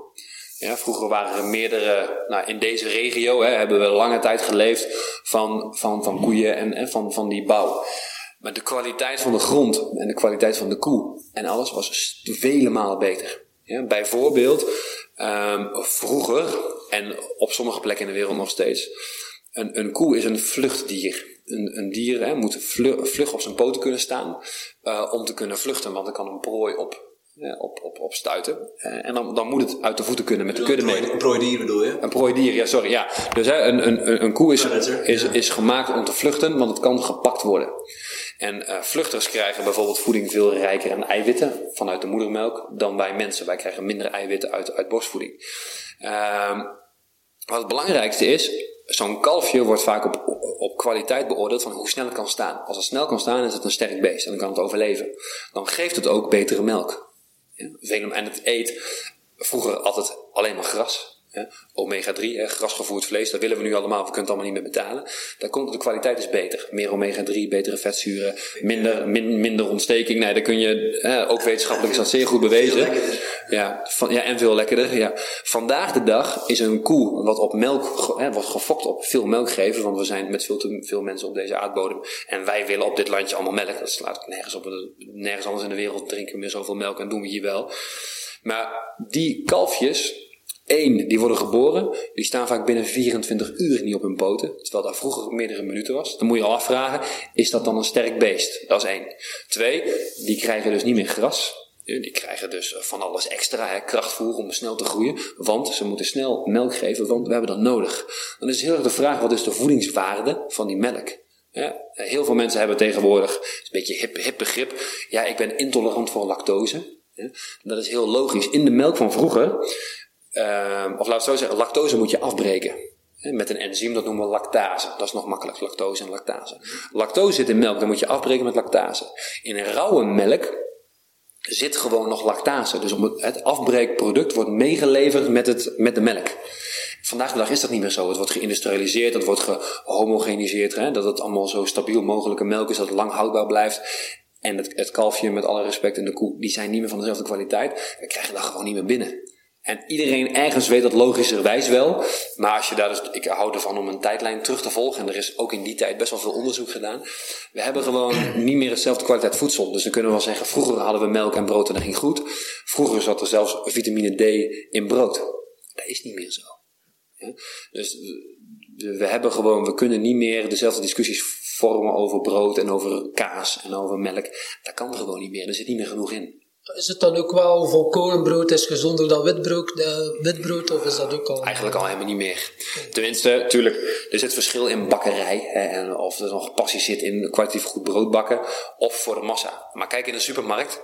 Ja, vroeger waren er meerdere, nou in deze regio hè, hebben we lange tijd geleefd van, van, van koeien en, en van, van die bouw. Maar de kwaliteit van de grond en de kwaliteit van de koe en alles was vele malen beter. Ja, bijvoorbeeld, um, vroeger, en op sommige plekken in de wereld nog steeds, een, een koe is een vluchtdier. Een, een dier hè, moet vlug, op zijn poten kunnen staan uh, om te kunnen vluchten, want dan kan een prooi op uh, op, op, op stuiten. Uh, en dan, dan moet het uit de voeten kunnen met de kudde mee. Een prooidier bedoel je? Een prooidier, ja, sorry. Ja. Dus hè, een, een, een koe is, is, is gemaakt om te vluchten, want het kan gepakt worden. En uh, vluchters krijgen bijvoorbeeld voeding veel rijker aan eiwitten vanuit de moedermelk dan wij mensen. Wij krijgen minder eiwitten uit, uit borstvoeding. Uh, wat het belangrijkste is, zo'n kalfje wordt vaak op, op kwaliteit beoordeeld van hoe snel het kan staan. Als het snel kan staan, is het een sterk beest en dan kan het overleven. Dan geeft het ook betere melk. En het eet vroeger altijd alleen maar gras. Omega-3, grasgevoerd vlees, dat willen we nu allemaal, we kunnen het allemaal niet meer betalen. Daar komt, de kwaliteit is beter. Meer omega-3, betere vetzuren, minder, min, minder ontsteking. Nee, daar kun je, ook wetenschappelijk is dat zeer goed bewezen. Ja, van, ja, en veel lekkerder. Ja. Vandaag de dag is een koe wat op melk, hè, wordt gefokt op veel melk geven, want we zijn met veel te veel mensen op deze aardbodem. En wij willen op dit landje allemaal melk. Dat slaat nergens op. Nergens anders in de wereld drinken we meer zoveel melk en doen we hier wel. Maar die kalfjes, Eén, die worden geboren, die staan vaak binnen 24 uur niet op hun poten, terwijl dat vroeger meerdere minuten was. Dan moet je al afvragen, is dat dan een sterk beest? Dat is één. Twee, die krijgen dus niet meer gras. Die krijgen dus van alles extra, hè, krachtvoer om snel te groeien. Want ze moeten snel melk geven, want we hebben dat nodig. Dan is heel erg de vraag, wat is de voedingswaarde van die melk? Heel veel mensen hebben tegenwoordig, een beetje hip, hip begrip, ja, ik ben intolerant voor lactose. Dat is heel logisch. In de melk van vroeger, uh, of laat ik zo zeggen, lactose moet je afbreken. Met een enzym, dat noemen we lactase. Dat is nog makkelijk, lactose en lactase. Lactose zit in melk, dan moet je afbreken met lactase. In rauwe melk zit gewoon nog lactase. Dus het afbreekproduct wordt meegeleverd met, het, met de melk. Vandaag de dag is dat niet meer zo. Het wordt geïndustrialiseerd, het wordt gehomogeniseerd. Hè? Dat het allemaal zo stabiel mogelijke melk is, dat het lang houdbaar blijft. En het, het kalfje, met alle respect, en de koe, die zijn niet meer van dezelfde kwaliteit. We krijgen dat gewoon niet meer binnen. En iedereen ergens weet dat logischerwijs wel. Maar als je daar dus, ik hou ervan om een tijdlijn terug te volgen. En er is ook in die tijd best wel veel onderzoek gedaan. We hebben gewoon niet meer hetzelfde kwaliteit voedsel. Dus dan kunnen we wel zeggen, vroeger hadden we melk en brood en dat ging goed. Vroeger zat er zelfs vitamine D in brood. Dat is niet meer zo. Ja? Dus we hebben gewoon, we kunnen niet meer dezelfde discussies vormen over brood en over kaas en over melk. Dat kan er gewoon niet meer. Er zit niet meer genoeg in. Is het dan ook wel volkorenbrood is gezonder dan witbrood, witbrood of is dat ook al? Eigenlijk al helemaal niet meer. Tenminste, natuurlijk, er zit verschil in bakkerij. Hè, en of er nog passie zit in kwalitatief goed brood bakken of voor de massa. Maar kijk in de supermarkt.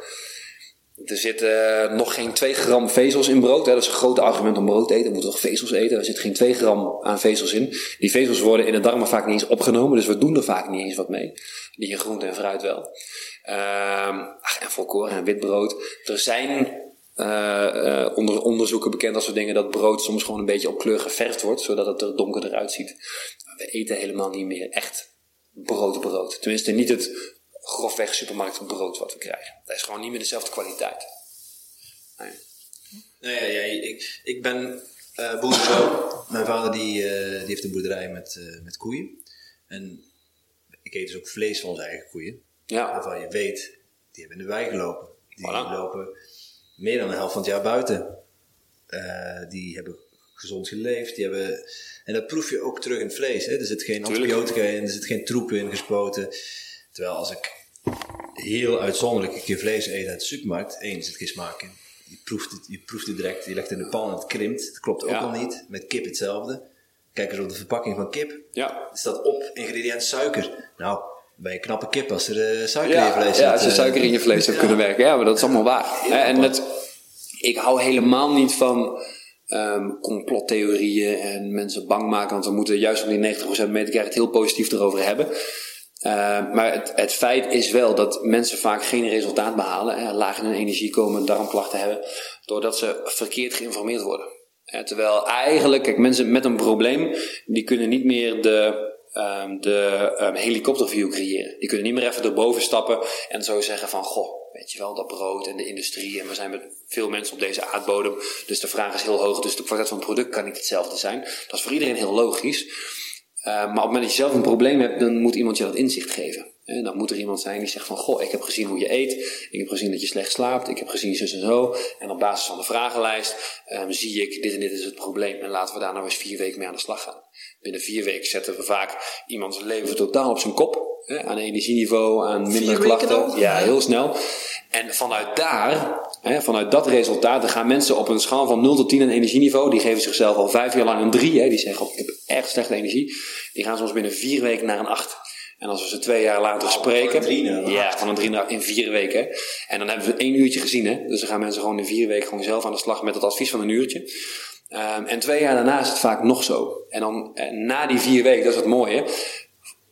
Er zitten nog geen 2 gram vezels in brood. Hè. Dat is een groot argument om brood te eten. We moeten nog vezels eten. Er zit geen 2 gram aan vezels in. Die vezels worden in de darmen vaak niet eens opgenomen. Dus we doen er vaak niet eens wat mee. Die in groente en fruit wel. Ehm, en volkoren en witbrood. Er zijn uh, onder onderzoeken bekend als we denken dat brood soms gewoon een beetje op kleur geverfd wordt, zodat het er donkerder uitziet. We eten helemaal niet meer echt brood brood. Tenminste, niet het grofweg supermarktbrood wat we krijgen. Dat is gewoon niet meer dezelfde kwaliteit. Nee, nee ja, ik, ik ben uh. Mijn vader die, die heeft een boerderij met, met koeien. En ik eet dus ook vlees van onze eigen koeien. Ja. Waarvan je weet, die hebben in de wei gelopen. Die lopen meer dan een helft van het jaar buiten. Uh, die hebben gezond geleefd. Die hebben, en dat proef je ook terug in het vlees. Hè? Er zit geen antibiotica in, er zit geen troep in gespoten. Terwijl als ik heel uitzonderlijk een keer vlees eet uit de supermarkt, één, er zit geen smaak in. Je proeft het, je proeft het direct, je legt het in de pan en het krimpt. Het klopt ook al niet. Met kip hetzelfde. Kijk eens op de verpakking van kip. Ja. Staat op ingrediënt suiker. Nou, ben je knappe kip als er uh, suiker in je vlees zit. Ja, als er suiker in je vlees zou kunnen werken. Ja, maar dat is allemaal waar. en het, ik hou helemaal niet van um, complottheorieën en mensen bang maken. Want we moeten juist om die 90% mee te krijgen het heel positief erover hebben. Uh, maar het, het, feit is wel dat mensen vaak geen resultaat behalen, hè, laag in hun energie komen, darmklachten hebben, doordat ze verkeerd geïnformeerd worden. terwijl eigenlijk, kijk, mensen met een probleem, die kunnen niet meer de um, de um, helikopterview creëren. Die kunnen niet meer even erboven stappen en zo zeggen van, goh, weet je wel, dat brood en de industrie en we zijn met veel mensen op deze aardbodem, dus de vraag is heel hoog, dus de kwaliteit van het product kan niet hetzelfde zijn. Dat is voor iedereen heel logisch. Uh, maar op het moment dat je zelf een probleem hebt, dan moet iemand je dat inzicht geven. En dan moet er iemand zijn die zegt van, goh, ik heb gezien hoe je eet, ik heb gezien dat je slecht slaapt, ik heb gezien zus en zo. En op basis van de vragenlijst zie ik, dit en dit is het probleem. En laten we daar nou eens vier weken mee aan de slag gaan. Binnen vier weken zetten we vaak iemands leven totaal op zijn kop. Hè, aan energieniveau, aan minder klachten. Ja, heel snel. En vanuit daar, hè, vanuit dat resultaat, dan gaan mensen op een schaal van 0 tot 10 aan energieniveau. Die geven zichzelf al vijf jaar lang een 3. Hè, die zeggen, ik heb erg slechte energie. Die gaan soms binnen vier weken naar een 8. En als we ze twee jaar later spreken. Van een ja, van een drie naar in vier weken. En dan hebben we één uurtje gezien. Hè? Dus dan gaan mensen gewoon in vier weken gewoon zelf aan de slag met het advies van een uurtje. Um, en twee jaar daarna is het vaak nog zo. En dan en na die vier weken, dat is het mooie.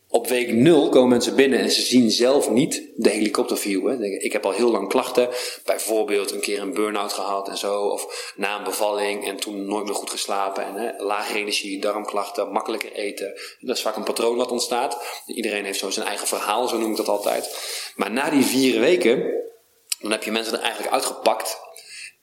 Op week nul komen mensen binnen en ze zien zelf niet de helikopterview. Hè. Ik heb al heel lang klachten, bijvoorbeeld een keer een burn-out gehad en zo, of na een bevalling en toen nooit meer goed geslapen. En hè, lage energie, darmklachten, makkelijker eten. Dat is vaak een patroon wat ontstaat. Iedereen heeft zo zijn eigen verhaal, zo noem ik dat altijd. Maar na die vier weken, dan heb je mensen er eigenlijk uitgepakt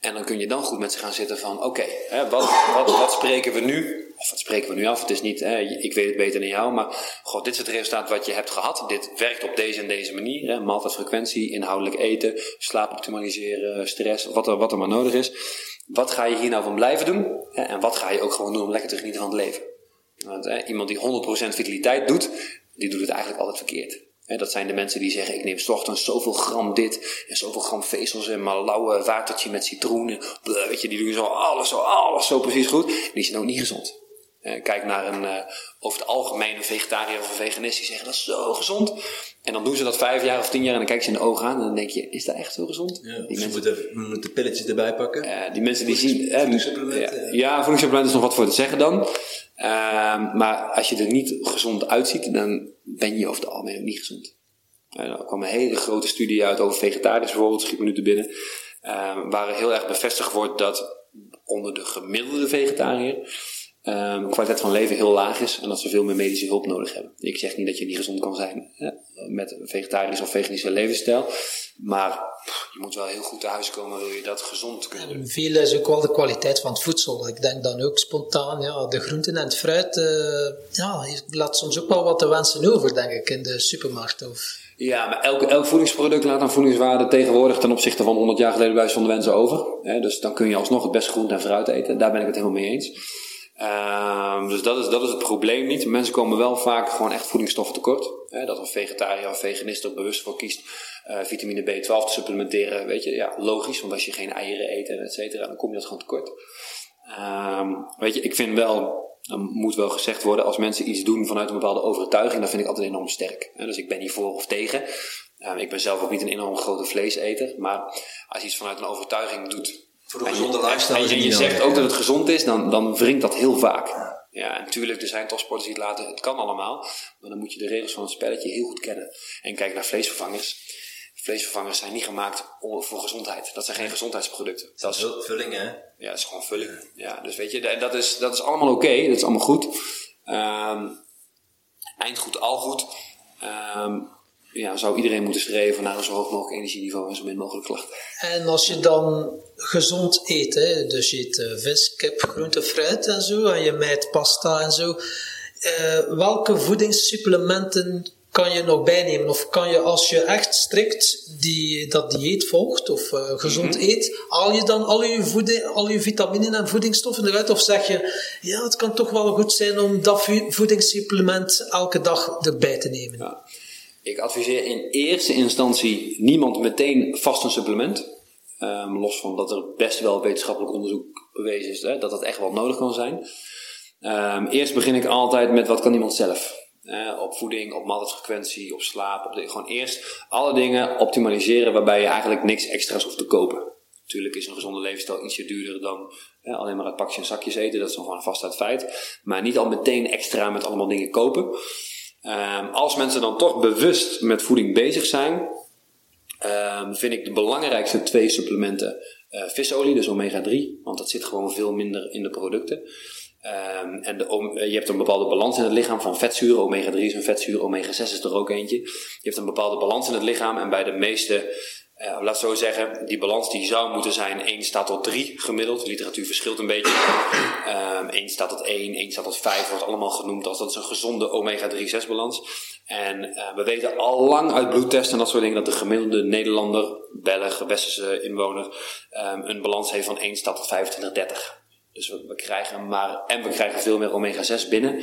en dan kun je dan goed met ze gaan zitten van, oké, wat, wat, wat spreken we nu? Of wat spreken we nu af? Het is niet, hè, ik weet het beter dan jou, maar god, dit is het resultaat wat je hebt gehad. Dit werkt op deze en deze manier. Hè, maaltijdfrequentie, inhoudelijk eten, slaap optimaliseren, stress, wat er, wat er maar nodig is. Wat ga je hier nou van blijven doen? Hè, en wat ga je ook gewoon doen om lekker te genieten van het leven? Want iemand die 100% vitaliteit doet, die doet het eigenlijk altijd verkeerd. Dat zijn de mensen die zeggen: ik neem 's ochtends zoveel gram dit en zoveel gram vezels en maar lauwe watertje met citroen. En bleh, weet je, die doen zo alles, zo alles zo precies goed. Die zijn ook niet gezond. Eh, kijk naar een, uh, over het algemeen een vegetariër of een veganist die zeggen dat is zo gezond. En dan doen ze dat vijf jaar of tien jaar en dan kijken ze in de ogen aan en dan denk je, is dat echt zo gezond? Ja, die mensen moeten, moeten pilletjes erbij pakken. Uh, die mensen die zien. voedingssupplementen. ja, voedingssupplementen is nog wat voor te zeggen dan. Ehm, maar als je er niet gezond uitziet, dan ben je over het algemeen niet gezond. er kwam een hele grote studie uit over vegetariërs bijvoorbeeld, schiet me nu te binnen. Uh, waar heel erg bevestigd wordt dat onder de gemiddelde vegetariër um, kwaliteit van leven heel laag is en dat ze veel meer medische hulp nodig hebben. Ik zeg niet dat je niet gezond kan zijn hè, met een vegetarische of veganische levensstijl, maar je moet wel heel goed te huis komen wil je dat gezond kunnen doen. veel is ook wel de kwaliteit van het voedsel. Ik denk dan ook spontaan, ja, de groenten en het fruit, uh, ja, laat soms ook wel wat te wensen over, denk ik, in de supermarkt. Of... Ja, maar elk, elk voedingsproduct laat een voedingswaarde tegenwoordig ten opzichte van 100 jaar geleden bij van de wensen over. Dus dan kun je alsnog het beste groente en fruit eten. Daar ben ik het helemaal mee eens. Um, dus dat is, dat is het probleem niet. Mensen komen wel vaak gewoon echt voedingsstoffen tekort. Hè, dat een vegetariër of veganist er bewust voor kiest uh, vitamine B12 te supplementeren. Weet je, ja, logisch, want als je geen eieren eet en et cetera, dan kom je dat gewoon tekort. Um, weet je, ik vind wel, moet wel gezegd worden, als mensen iets doen vanuit een bepaalde overtuiging, dan vind ik altijd enorm sterk. Dus ik ben niet voor of tegen. Um, ik ben zelf ook niet een enorm grote vleeseter, maar als je iets vanuit een overtuiging doet, voor de gezonde lifestyle. En je, je zegt ook dat het gezond is, dan, dan wringt dat heel vaak. Ja, en natuurlijk, er zijn topsporters die het laten, het kan allemaal. Maar dan moet je de regels van het spelletje heel goed kennen. En kijk naar vleesvervangers. Vleesvervangers zijn niet gemaakt voor gezondheid. Dat zijn geen gezondheidsproducten. Dat is hè? Ja, dat is gewoon vulling. Ja, dus weet je, dat is, dat is allemaal oké. dat is allemaal goed. Um, eind goed, al goed. Um, ja, zou iedereen moeten streven naar een zo hoog mogelijk energieniveau en zo min mogelijk klachten. En als je dan gezond eet, hè, dus je eet uh, vis, kip, groente, fruit en zo, en je mijt pasta en zo, uh, welke voedingssupplementen kan je nog bijnemen? Of kan je, als je echt strikt die, dat dieet volgt of uh, gezond mm -hmm. eet, haal je dan al je, voeding, al je vitaminen en voedingsstoffen eruit? Of zeg je, ja, het kan toch wel goed zijn om dat voedingssupplement elke dag erbij te nemen? Ja. Ik adviseer in eerste instantie niemand meteen vast een supplement. Um, los van dat er best wel wetenschappelijk onderzoek bewezen is hè, dat dat echt wel nodig kan zijn. Um, eerst begin ik altijd met wat kan iemand zelf. Uh, op voeding, op maaltijdfrequentie, op slaap. Op gewoon eerst alle dingen optimaliseren waarbij je eigenlijk niks extra's hoeft te kopen. Natuurlijk is een gezonde levensstijl ietsje duurder dan alleen maar het pakje en zakjes eten. Dat is nog gewoon vast uit feit. Maar niet al meteen extra met allemaal dingen kopen. Um, als mensen dan toch bewust met voeding bezig zijn, um, vind ik de belangrijkste twee supplementen uh, visolie, dus omega-3, want dat zit gewoon veel minder in de producten. Um, en de, je hebt een bepaalde balans in het lichaam van vetzuren. Omega-3 is een vetzuur, omega-6 is er ook eentje. Je hebt een bepaalde balans in het lichaam en bij de meeste laat zo zeggen, die balans die zou moeten zijn 1 staat tot 3 gemiddeld. De literatuur verschilt een beetje. Um, 1 staat tot 1, 1 staat tot 5 wordt allemaal genoemd als dat is een gezonde omega-3-6 balans. En uh, we weten al lang uit bloedtesten en dat soort dingen dat de gemiddelde Nederlander, Belg, westerse inwoner um, een balans heeft van 1 staat tot 25, 30. Dus we, we, krijgen maar, en we krijgen veel meer omega-6 binnen.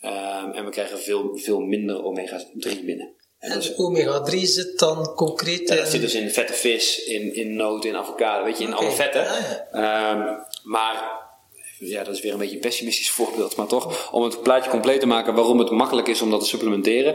Um, en we krijgen veel, veel minder omega-3 binnen. En dus omega-3 zit dan concreet in... dat zit dus in vette vis, in, in noten, in avocado, weet je, in okay. alle vetten. Ah, ja. um, maar ja, dat is weer een beetje een pessimistisch voorbeeld. Maar toch, om het plaatje compleet te maken waarom het makkelijk is om dat te supplementeren.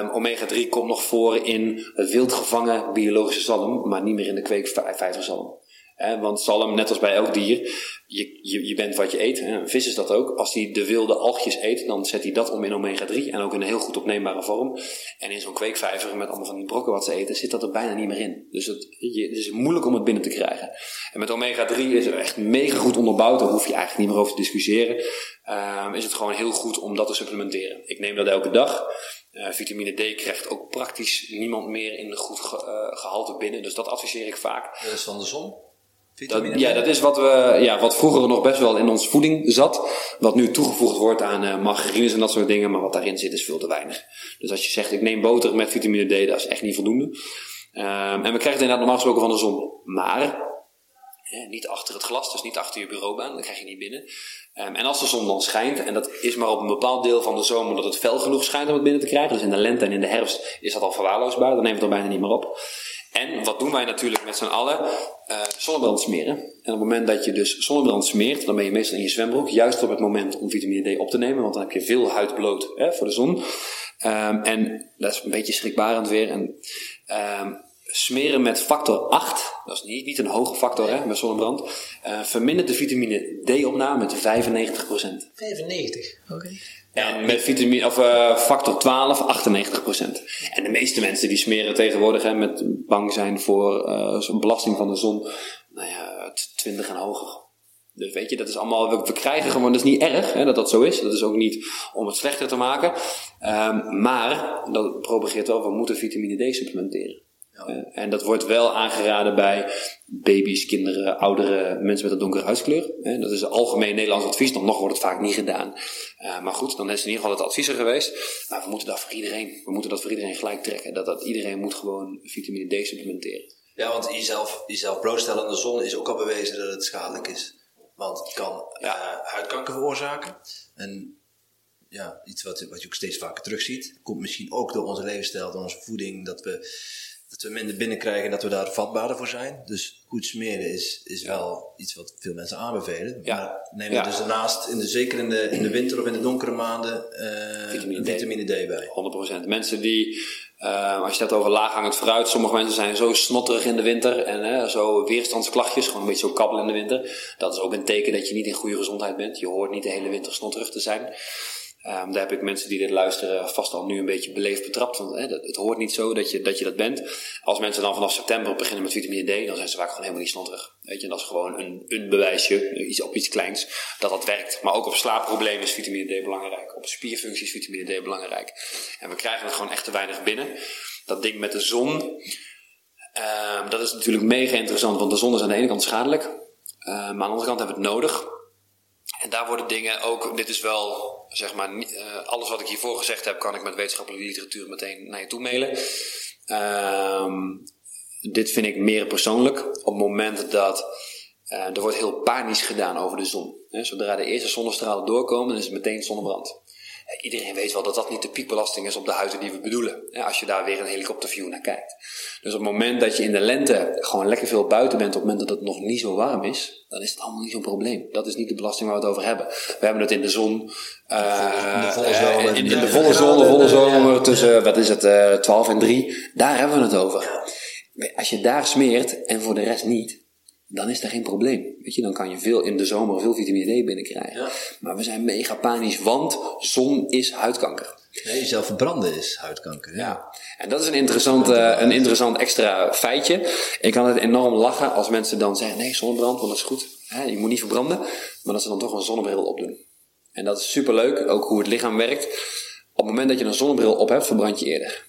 Um, omega-3 komt nog voor in wild gevangen biologische zalm, maar niet meer in de kweekvijverzalm. Eh, want zalm, net als bij elk dier, je, je, je bent wat je eet. Een vis is dat ook. Als hij de wilde algjes eet, dan zet hij dat om in omega-3 en ook in een heel goed opneembare vorm. En in zo'n kweekvijver met allemaal van die brokken wat ze eten, zit dat er bijna niet meer in. Dus het, is moeilijk om het binnen te krijgen. En met omega-3 is het echt mega goed onderbouwd, daar hoef je eigenlijk niet meer over te discussiëren. Um, is het gewoon heel goed om dat te supplementeren. Ik neem dat elke dag. Uh, vitamine D krijgt ook praktisch niemand meer in een goed ge, uh, gehalte binnen. Dus dat adviseer ik vaak. Dat is van ja, dat is wat, we, ja, wat vroeger nog best wel in ons voeding zat. Wat nu toegevoegd wordt aan uh, margarines en dat soort dingen. Maar wat daarin zit is veel te weinig. Dus als je zegt ik neem boter met vitamine D, dat is echt niet voldoende. Um, en we krijgen het inderdaad normaal gesproken van de zon. Maar niet achter het glas, dus niet achter je bureaubaan, dan krijg je niet binnen. Ehm, en als de zon dan schijnt, en dat is maar op een bepaald deel van de zomer dat het fel genoeg schijnt om het binnen te krijgen. Dus in de lente en in de herfst is dat al verwaarloosbaar, dan neemt het er bijna niet meer op. En wat doen wij natuurlijk met z'n allen? Uh, zonnebrand smeren. En op het moment dat je dus zonnebrand smeert, dan ben je meestal in je zwembroek. Juist op het moment om vitamine D op te nemen, want dan heb je veel huid bloot hè, voor de zon. Um, en dat is een beetje schrikbarend weer. En, um, smeren met factor 8, dat is niet, niet een hoge factor hè, bij zonnebrand, uh, vermindert de vitamine D-opname met 95%. 95, oké. En met vitamine, of, uh, factor 12, 98%. En de meeste mensen die smeren tegenwoordig hè, met bang zijn voor uh, zo'n belasting van de zon, nou ja, 20 en hoger. Dus weet je, dat is allemaal, we, we krijgen gewoon, dat is niet erg hè, dat dat zo is. Dat is ook niet om het slechter te maken. Um, maar dat propageert wel, we moeten vitamine D supplementeren. En dat wordt wel aangeraden bij baby's, kinderen, oudere mensen met een donkere huidskleur. dat is een algemeen Nederlands advies, dan nog wordt het vaak niet gedaan. Uh, maar goed, dan is in ieder geval het advies er geweest. Maar we moeten dat voor iedereen, we moeten dat voor iedereen gelijk trekken. Dat, dat iedereen moet gewoon vitamine D supplementeren. Ja, want jezelf, jezelf blootstellen aan de zon is ook al bewezen dat het schadelijk is. Want het kan ja. uh, huidkanker veroorzaken. En ja, iets wat, wat je ook steeds vaker terugziet. Komt misschien ook door onze levensstijl, door onze voeding, dat we dat we minder binnenkrijgen en dat we daar vatbaarder voor zijn. Dus goed smeren is, is wel iets wat veel mensen aanbevelen. Ja. Maar nemen we dus daarnaast, in de, zeker in de, in de winter of in de donkere maanden, uh, vitamine, vitamine D. bij. 100%. Mensen die, uh, als je het hebt over laaghangend fruit, sommige mensen zijn zo snotterig in de winter en uh, zo weerstandsklachtjes, gewoon een beetje zo kabbelen in de winter. Dat is ook een teken dat je niet in goede gezondheid bent. Je hoort niet de hele winter snotterig te zijn. Um, daar heb ik mensen die dit luisteren vast al nu een beetje beleefd betrapt. Want hè, het hoort niet zo dat je, dat je dat bent. Als mensen dan vanaf september beginnen met vitamine D, dan zijn ze vaak gewoon helemaal niet snotterig. Weet je, dat is gewoon een, een bewijsje, iets, op iets kleins, dat dat werkt. Maar ook op slaapproblemen is vitamine D belangrijk. Op spierfuncties is vitamine D belangrijk. En we krijgen het gewoon echt te weinig binnen. Dat ding met de zon, um, dat is natuurlijk mega interessant, want de zon is aan de ene kant schadelijk. Uh, maar aan de andere kant hebben we het nodig. En daar worden dingen ook, dit is wel, zeg maar, uh, alles wat ik hiervoor gezegd heb, kan ik met wetenschappelijke literatuur meteen naar je toe mailen. Um, dit vind ik meer persoonlijk. Op het moment dat uh, er wordt heel panisch gedaan over de zon. Zodra de eerste zonnestralen doorkomen, dan is het meteen zonnebrand. Iedereen weet wel dat dat niet de piekbelasting is op de huizen die we bedoelen. Als je daar weer een helikopterview naar kijkt. Dus op het moment dat je in de lente gewoon lekker veel buiten bent, op het moment dat het nog niet zo warm is, dan is het allemaal niet zo'n probleem. Dat is niet de belasting waar we het over hebben. We hebben het in de zon. Uh, in de volle zomer. In, in, de volle zon, de volle zomer, tussen, wat is het, uh, 12 en 3. Daar hebben we het over. Als je daar smeert en voor de rest niet, dan is er geen probleem. Weet je, dan kan je veel in de zomer veel vitamine D binnenkrijgen. Ja. Maar we zijn mega panisch, want zon is huidkanker. Nee, jezelf verbranden is huidkanker. Ja. en dat is een interessant, uh, een interessant extra feitje. Ik kan het enorm lachen als mensen dan zeggen: nee, zonnebrand, want dat is goed. Je moet niet verbranden. Maar dat ze dan toch een zonnebril opdoen. En dat is superleuk, ook hoe het lichaam werkt. Op het moment dat je een zonnebril op hebt, verbrand je eerder.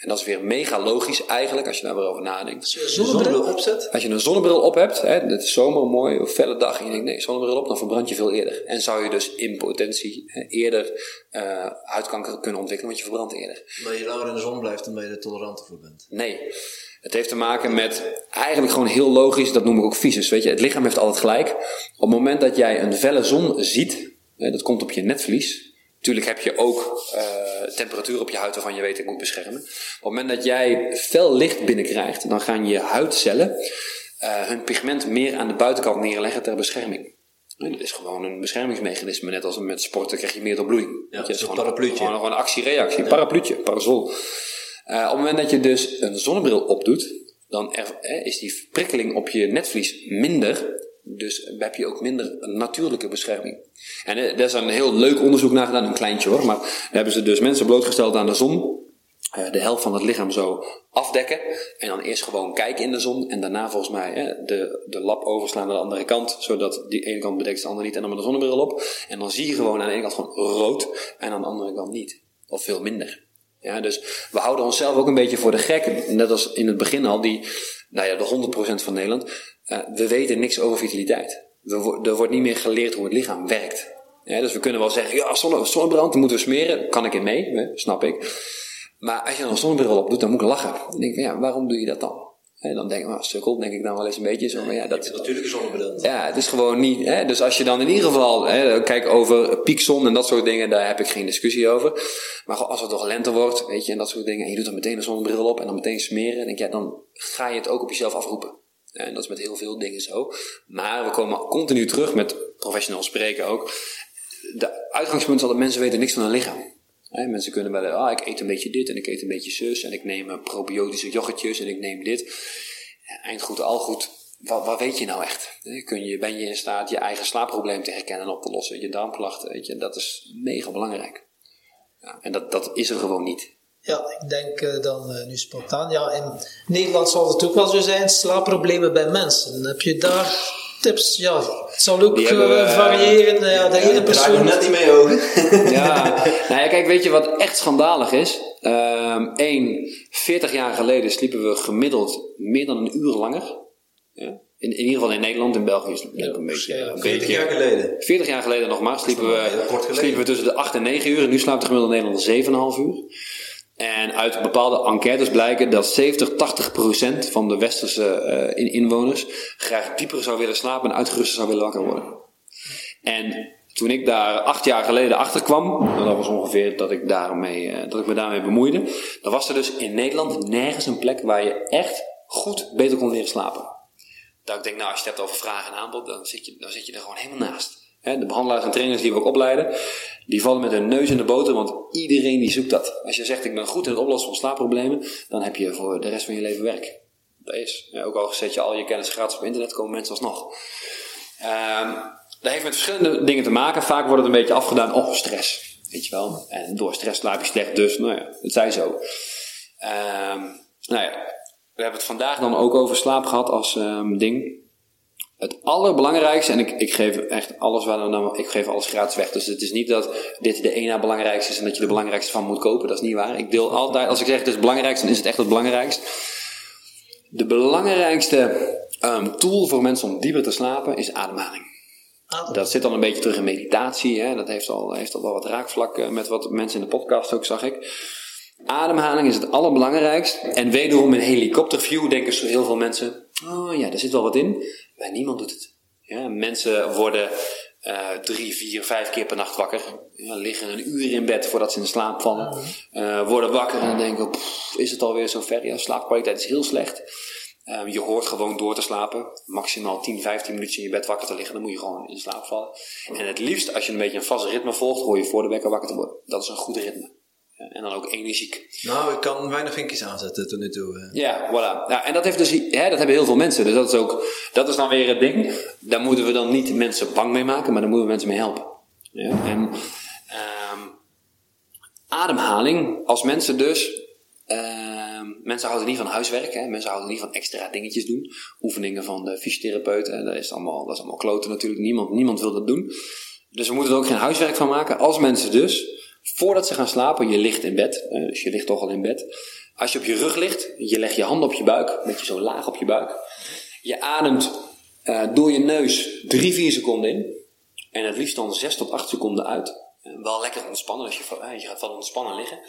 En dat is weer mega logisch eigenlijk, als je daar weer over nadenkt. Als je een zonnebril opzet? Als je een zonnebril op hebt, hè, het is zomer, mooi, een felle dag, en je denkt nee, zonnebril op, dan verbrand je veel eerder. En zou je dus in potentie eerder uh, huidkanker kunnen ontwikkelen, want je verbrandt eerder. Maar je langer in de zon blijft, dan ben je er toleranter voor bent. Nee. Het heeft te maken met eigenlijk gewoon heel logisch, dat noem ik ook visus. Weet je, het lichaam heeft altijd gelijk. Op het moment dat jij een felle zon ziet, hè, dat komt op je netvlies, Natuurlijk heb je ook uh, temperatuur op je huid waarvan je weet ik moet beschermen. Op het moment dat jij fel licht binnenkrijgt, dan gaan je huidcellen uh, hun pigment meer aan de buitenkant neerleggen ter bescherming. En dat is gewoon een beschermingsmechanisme. Net als met sporten krijg je meer doorbloeiing. Ja, je, is gewoon, parapluutje. Gewoon, gewoon een actie-reactie. Ja. Parapluutje, parasol. Uh, op het moment dat je dus een zonnebril opdoet, dan er, eh, is die prikkeling op je netvlies minder. Dus heb je ook minder natuurlijke bescherming. En er is een heel leuk onderzoek naar gedaan, een kleintje hoor. Maar hebben ze dus mensen blootgesteld aan de zon. De helft van het lichaam zo afdekken. En dan eerst gewoon kijken in de zon. En daarna volgens mij de, de lap overslaan naar de andere kant. Zodat die ene kant bedekt de andere niet. En dan met de zonnebril op. En dan zie je gewoon aan de ene kant gewoon rood. En aan de andere kant niet. Of veel minder. Ja, dus we houden onszelf ook een beetje voor de gek. Net als in het begin al, die, nou ja, de 100% van Nederland. Uh, we weten niks over vitaliteit. We, er wordt niet meer geleerd hoe het lichaam werkt. Ja, dus we kunnen wel zeggen, ja, zonne, zonnebrand, die moeten we smeren. Kan ik in mee, snap ik. Maar als je dan een zonnebril op doet, dan moet ik lachen. Dan denk ik, ja, waarom doe je dat dan? En dan denk ik, nou, sukkel, denk ik dan wel eens een beetje zo. Maar ja, dat, Natuurlijke zonnebril. ja, het is gewoon niet. Hè? Dus als je dan in ieder geval. Hè, kijk over piekzon en dat soort dingen, daar heb ik geen discussie over. Maar als het toch lente wordt, weet je, en dat soort dingen. En je doet dan meteen een zonnebril op en dan meteen smeren. Denk ik, ja, dan ga je het ook op jezelf afroepen. En dat is met heel veel dingen zo. Maar we komen continu terug met professioneel spreken ook. De uitgangspunt is dat mensen weten niks van hun lichaam. Mensen kunnen wel, ah, ik eet een beetje dit en ik eet een beetje zus en ik neem eh, probiotische yoghurtjes en ik neem dit. Eindgoed, al goed. Wat, weet je nou echt? Kun je, ben je in staat je eigen slaapprobleem te herkennen en op te lossen? Je darmklachten, weet je, dat is mega belangrijk. Ja, en dat, dat is er gewoon niet. Ja, ik denk eh, dan eh, nu spontaan. Ja, in Nederland zal het ook wel zo zijn, slaapproblemen bij mensen. Heb je daar tips? Ja, het zal ook hebben eh, variëren. Ja, de ene persoon... net niet mee ogen. Ja, nou ja, kijk, weet je wat echt schandalig is? Eén, 40 jaar geleden sliepen we gemiddeld meer dan een uur langer. Ja? In, in ieder geval in Nederland, in België is het een beetje... ja, een 40 beetje jaar geleden. 40 jaar geleden nog maar sliepen we, kort geleden. sliepen we tussen de 8 en 9 uur. En nu slaapt de gemiddelde Nederlander 7,5 uur. En uit bepaalde enquêtes blijken dat 70, 80 procent van de westerse eh, in- inwoners graag dieper zou willen slapen en uitgeruster zou willen wakker worden. En toen ik daar acht jaar geleden achter kwam, nou, dat was ongeveer dat ik, daarmee, eh, dat ik me daarmee bemoeide, dan was er dus in Nederland nergens een plek waar je echt goed beter kon leren slapen. Dat ik denk, nou, als je het hebt over vraag en aanbod, dan zit je, dan zit je er gewoon helemaal naast. De behandelaars en trainers die we ook opleiden, die vallen met hun neus in de boter, want iedereen die zoekt dat. Als je zegt, ik ben goed in het oplossen van slaapproblemen, dan heb je voor de rest van je leven werk. Dat is. Ja, ook al zet je al je kennis gratis op internet, komen mensen alsnog. Ehm dat heeft met verschillende dingen te maken. Vaak wordt het een beetje afgedaan, oh, stress. Weet je wel. En door stress slaap je slecht, dus, nou ja, het zij zo. Ehm nou ja, we hebben het vandaag dan ook over slaap gehad als ehm, ding. Het allerbelangrijkste, en ik, ik geef echt alles waar nou, ik geef alles gratis weg. Dus het is niet dat dit de ene belangrijkste is en dat je de belangrijkste van moet kopen. Dat is niet waar. Ik deel altijd, als ik zeg het is het belangrijkste, dan is het echt het belangrijkste. De belangrijkste ehm, tool voor mensen om dieper te slapen is ademhaling. Adem. Dat zit dan een beetje terug in meditatie. Hè? Dat heeft al, heeft al wel wat raakvlak eh, met wat mensen in de podcast ook, zag ik. Ademhaling is het allerbelangrijkst. En wederom in helikopterview denken zo heel veel mensen... Oh ja, daar zit wel wat in. Maar niemand doet het. Ja, mensen worden eh, drie, vier, vijf keer per nacht wakker. Ja, liggen een uur in bed voordat ze in slaap vallen. Eh, worden wakker en denken... "Pff, is het alweer zo ver? Ja, slaapkwaliteit is heel slecht. Ehm, je hoort gewoon door te slapen. Maximaal 10, 15 minuutjes in je bed wakker te liggen. Dan moet je gewoon in slaap vallen. En het liefst, als je een beetje een vast ritme volgt, hoor je voor de wekker wakker te worden. Dat is een goed ritme. Ja, en dan ook energiek. Nou, ik kan weinig vinkjes aanzetten tot nu toe. eh. Ja, voilà. Ja, en dat, heeft dus, hè, dat hebben heel veel mensen. Dus dat is, ook, dat is dan weer het ding. Daar moeten we dan niet mensen bang mee maken, maar daar moeten we mensen mee helpen. Ja? En ehm, ademhaling, als mensen dus. ehm, mensen houden niet van huiswerk, hè? mensen houden niet van extra dingetjes doen. Oefeningen van de fysiotherapeut, hè? Dat, is allemaal, dat is allemaal kloten natuurlijk. Niemand, niemand wil dat doen. Dus we moeten er ook geen huiswerk van maken. Als mensen dus, voordat ze gaan slapen, je ligt in bed, eh, dus je ligt toch al in bed. Als je op je rug ligt, je legt je handen op je buik, een beetje zo laag op je buik. Je ademt eh, door je neus 3, 4 seconden in. En het liefst dan 6 tot 8 seconden uit. Eh, wel lekker ontspannen, als je, eh, je gaat wel ontspannen liggen.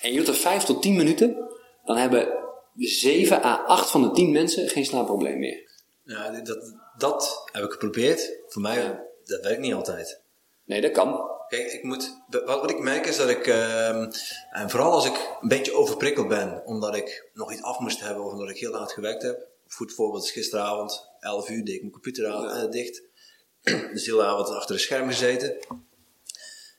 En je doet er 5 tot 10 minuten, dan hebben 7 à 8 van de 10 mensen geen slaapprobleem meer. Ja, dat, dat heb ik geprobeerd. Voor mij, dat werkt niet altijd. Nee, dat kan. Kijk, ik moet, wat, wat ik merk is dat ik, ehm, en vooral als ik een beetje overprikkeld ben, omdat ik nog iets af moest hebben of omdat ik heel laat gewerkt heb. Goed voorbeeld is gisteravond, 11 uur, deed ik mijn computer aan- eh, dicht. dus de hele avond achter een scherm gezeten.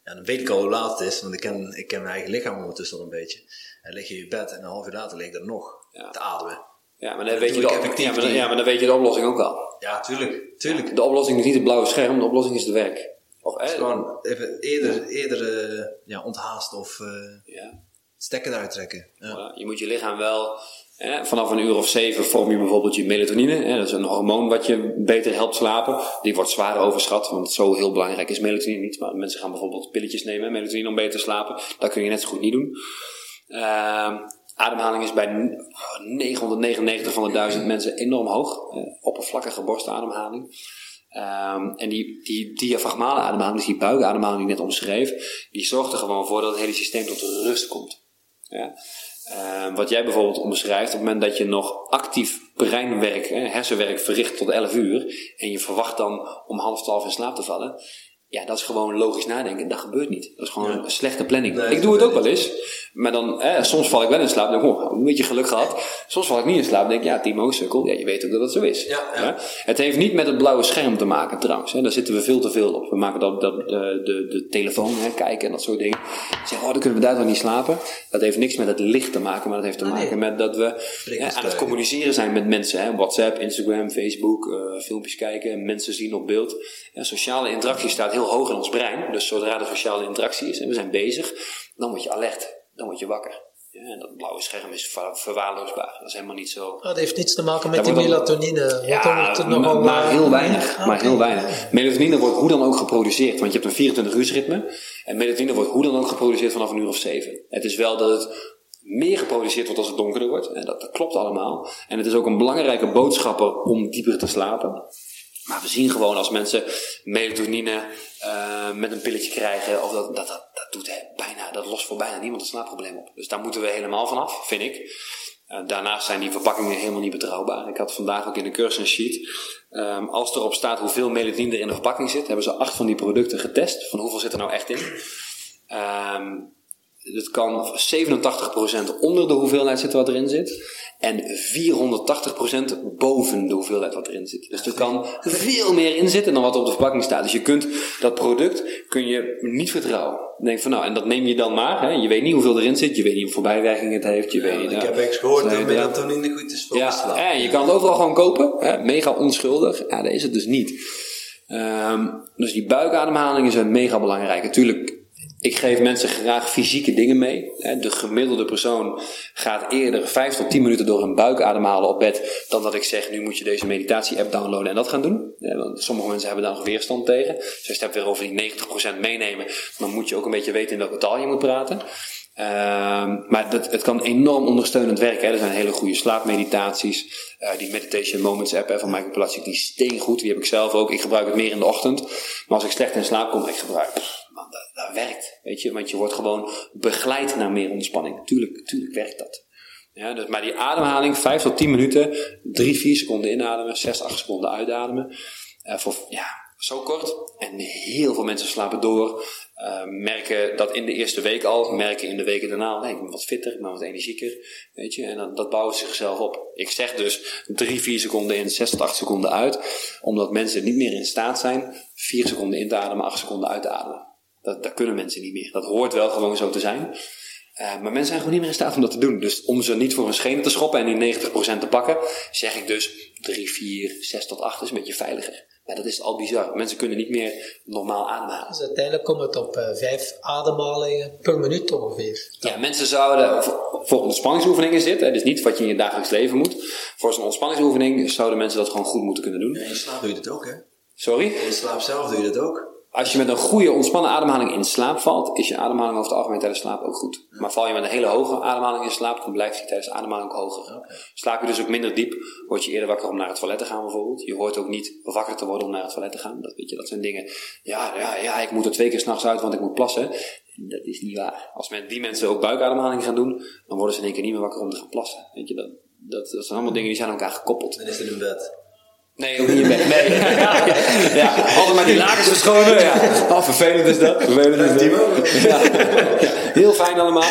Ja, dan weet ik al hoe laat het is, want ik ken, ik ken mijn eigen lichaam ondertussen al een beetje. En lig je in je bed en een half uur later lig ik er nog Ja. te ademen. Ja, maar dan, weet je de, ik effectief ja, maar dan, ja, maar dan weet je de oplossing ook al. Ja, tuurlijk, tuurlijk. De oplossing is niet het blauwe scherm, de oplossing is het werk. Of, hè, gewoon even eerder, eerder eh, ja, onthaast of eh ja. stekker eruit trekken. Ja. Je moet je lichaam wel, hè, vanaf een uur of zeven vorm je bijvoorbeeld je melatonine. Hè, dat is een hormoon wat je beter helpt slapen. Die wordt zwaar overschat, want zo heel belangrijk is melatonine niet. Maar mensen gaan bijvoorbeeld pilletjes nemen, melatonine om beter te slapen. Dat kun je net zo goed niet doen. Ehm, ademhaling is bij n- 999 van de 1000 mensen enorm hoog. Eh, oppervlakkige borstademhaling. Ehm, en die, die diafragmale ademhaling, dus die buikademhaling die ik net omschreef, die zorgt er gewoon voor dat het hele systeem tot rust komt. Ja? Ehm, wat jij bijvoorbeeld omschrijft, op het moment dat je nog actief breinwerk, hè, hersenwerk verricht tot 11 uur. En je verwacht dan om half twaalf in slaap te vallen. Ja, dat is gewoon logisch nadenken. Dat gebeurt niet. Dat is gewoon een slechte planning. Nee, ik doe het ook wel eens. Maar dan, soms val ik wel in slaap. denk ik, oh, een beetje geluk gehad. Soms val ik niet in slaap. denk ik, ja, Timo, sukkel. Ja, je weet ook dat dat zo is. Ja? Het heeft niet met het blauwe scherm te maken trouwens. Hè. Daar zitten we veel te veel op. We maken dat, dat de, de, de telefoon hè, kijken en dat soort dingen. Zeggen, oh, dan kunnen we daardoor niet slapen. Dat heeft niks met het licht te maken. Maar dat heeft te Ah, nee. maken met dat we hè, aan het communiceren zijn met mensen. Hè. WhatsApp, Instagram, Facebook, eh, filmpjes kijken, mensen zien op beeld. Sociale interactie staat heel hoog in ons brein. Dus zodra er sociale interactie is en we zijn bezig, dan word je alert. Dan word je wakker. Ja, en dat blauwe scherm is ver- verwaarloosbaar. Dat is helemaal niet zo. Ah, dat heeft niets te maken met Daar die melatonine. Ja, het maar, nogal, maar eh, heel weinig. Ah, maar heel weinig. Melatonine wordt hoe dan ook geproduceerd. Want je hebt een 24 uur ritme. En melatonine wordt hoe dan ook geproduceerd vanaf een uur of zeven. Het is wel dat het meer geproduceerd wordt als het donkerder wordt. En dat, dat klopt allemaal. En het is ook een belangrijke boodschapper om dieper te slapen. Maar we zien gewoon als mensen melatonine eh, met een pilletje krijgen, of dat, dat, dat, doet bijna, dat lost voor bijna niemand een slaapprobleem op. Dus daar moeten we helemaal vanaf, vind ik. Eh, daarnaast zijn die verpakkingen helemaal niet betrouwbaar. Ik had vandaag ook in de cursus een sheet. Ehm, als erop staat hoeveel melatonine er in de verpakking zit, hebben ze acht van die producten getest. Van hoeveel zit er nou echt in? Ehm het kan 87% onder de hoeveelheid zitten wat erin zit. En 480% boven de hoeveelheid wat erin zit. Dus er kan veel meer in zitten dan wat er op de verpakking staat. Dus je kunt dat product kun je niet vertrouwen. Denk van nou, en dat neem je dan maar. Hè. Je weet niet hoeveel erin zit. Je weet niet hoeveel bijwerking het heeft. Je weet niet, ik ja. heb eens gehoord dat melatonine goed is voor ja, slaap. en je kan het overal gewoon kopen. Hè, mega onschuldig. Ja, dat is het dus niet. Ehm, dus die buikademhalingen zijn mega belangrijk. Natuurlijk, ik geef mensen graag fysieke dingen mee. De gemiddelde persoon gaat eerder 5 tot 10 minuten door een buik ademhalen op bed. dan dat ik zeg: nu moet je deze meditatie-app downloaden en dat gaan doen. Want sommige mensen hebben daar nog weerstand tegen. Dus als je het weer over die 90% meenemen, dan moet je ook een beetje weten in welke taal je moet praten. Ehm, maar dat, het kan enorm ondersteunend werken. Hè. Er zijn hele goede slaapmeditaties. Eh, die Meditation Moments app hè, van Michael Pilatschik, die is steengoed. Die heb ik zelf ook. Ik gebruik het meer in de ochtend. Maar als ik slecht in slaap kom, ik gebruik... dat, werkt. Weet je? Want je wordt gewoon begeleid naar meer ontspanning. Tuurlijk, tuurlijk werkt dat. Ja, dus, maar die ademhaling, 5 tot 10 minuten, 3, 4 seconden inademen, 6, 8 seconden uitademen. Eh, voor, ja, zo kort. En heel veel mensen slapen door. eh, merken dat in de eerste week al, merken in de weken daarna, nee, ik ben wat fitter, ik ben wat energieker, weet je, en dat bouwen ze zichzelf op. Ik zeg dus 3, 4 seconden in, 6 tot 8 seconden uit, omdat mensen niet meer in staat zijn 4 seconden in te ademen, 8 seconden uit te ademen. Dat, dat kunnen mensen niet meer. Dat hoort wel gewoon zo te zijn. Eh, maar mensen zijn gewoon niet meer in staat om dat te doen. Dus om ze niet voor hun schenen te schoppen en die 90% te pakken, zeg ik dus 3, 4, 6 tot 8 is een beetje veiliger. Maar dat is al bizar. Mensen kunnen niet meer normaal ademhalen. Dus uiteindelijk komt het op eh, vijf ademhalingen per minuut ongeveer. Ja, mensen zouden, voor, voor ontspanningsoefeningen is dit, hè, dus niet wat je in je dagelijks leven moet. Voor zo'n ontspanningsoefening zouden mensen dat gewoon goed moeten kunnen doen. In je slaap doe je dat ook, hè? Sorry? In je slaap zelf doe je dat ook. Als je met een goede ontspannen ademhaling in slaap valt, is je ademhaling over het algemeen tijdens slaap ook goed. Maar val je met een hele hoge ademhaling in slaap, dan blijft die tijdens de ademhaling ook hoger. Slaap je dus ook minder diep, word je eerder wakker om naar het toilet te gaan bijvoorbeeld. Je hoort ook niet wakker te worden om naar het toilet te gaan. Dat, weet je, dat zijn dingen, ja, ja, ja, ik moet er twee keer s'nachts uit, want ik moet plassen. Dat is niet waar. Als men, die mensen ook buikademhaling gaan doen, dan worden ze in één keer niet meer wakker om te gaan plassen. Weet je, dat, dat, dat zijn allemaal dingen die zijn aan elkaar gekoppeld. Dan is het in bed. Nee, ook niet bed. Nee. ja, altijd maar die lakens verschonen. Ja. Oh, vervelend is dat. Vervelend is dat. Ja. Ja, Heel fijn allemaal.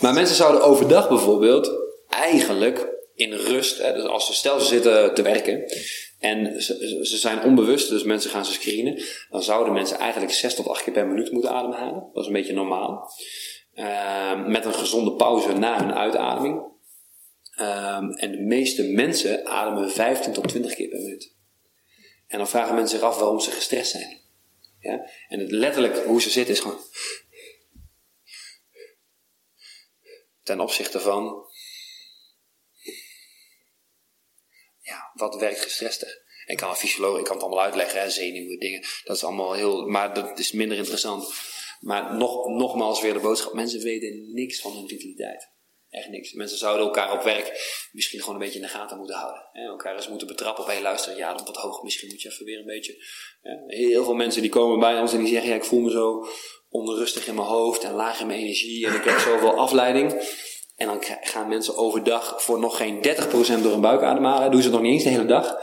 Maar mensen zouden overdag bijvoorbeeld eigenlijk in rust, hè, dus als ze stel ze zitten te werken en ze, ze zijn onbewust, dus mensen gaan ze screenen, dan zouden mensen eigenlijk 6 tot 8 keer per minuut moeten ademhalen. Dat is een beetje normaal. Ehm, met een gezonde pauze na hun uitademing. Ehm, en de meeste mensen ademen 15 tot 20 keer per minuut. En dan vragen mensen zich af waarom ze gestrest zijn. Ja? En letterlijk hoe ze zitten is gewoon. Ten opzichte van. Ja, wat werkt gestrester? Ik kan een fysioloog, ik kan het allemaal uitleggen, hè, zenuwen, dingen. Dat is allemaal heel. Maar dat is minder interessant. Maar nog, nogmaals weer de boodschap: mensen weten niks van hun vitaliteit. Echt niks. Mensen zouden elkaar op werk misschien gewoon een beetje in de gaten moeten houden. Hè? Elkaar eens moeten betrappen op, hé luister, ja, dat wat hoog, misschien moet je even weer een beetje... Heel veel mensen die komen bij ons en die zeggen, ja, ik voel me zo onrustig in mijn hoofd en laag in mijn energie en ik heb zoveel afleiding. En dan gaan mensen overdag voor nog geen 30% door hun buik ademhalen. Doen ze nog niet eens de hele dag.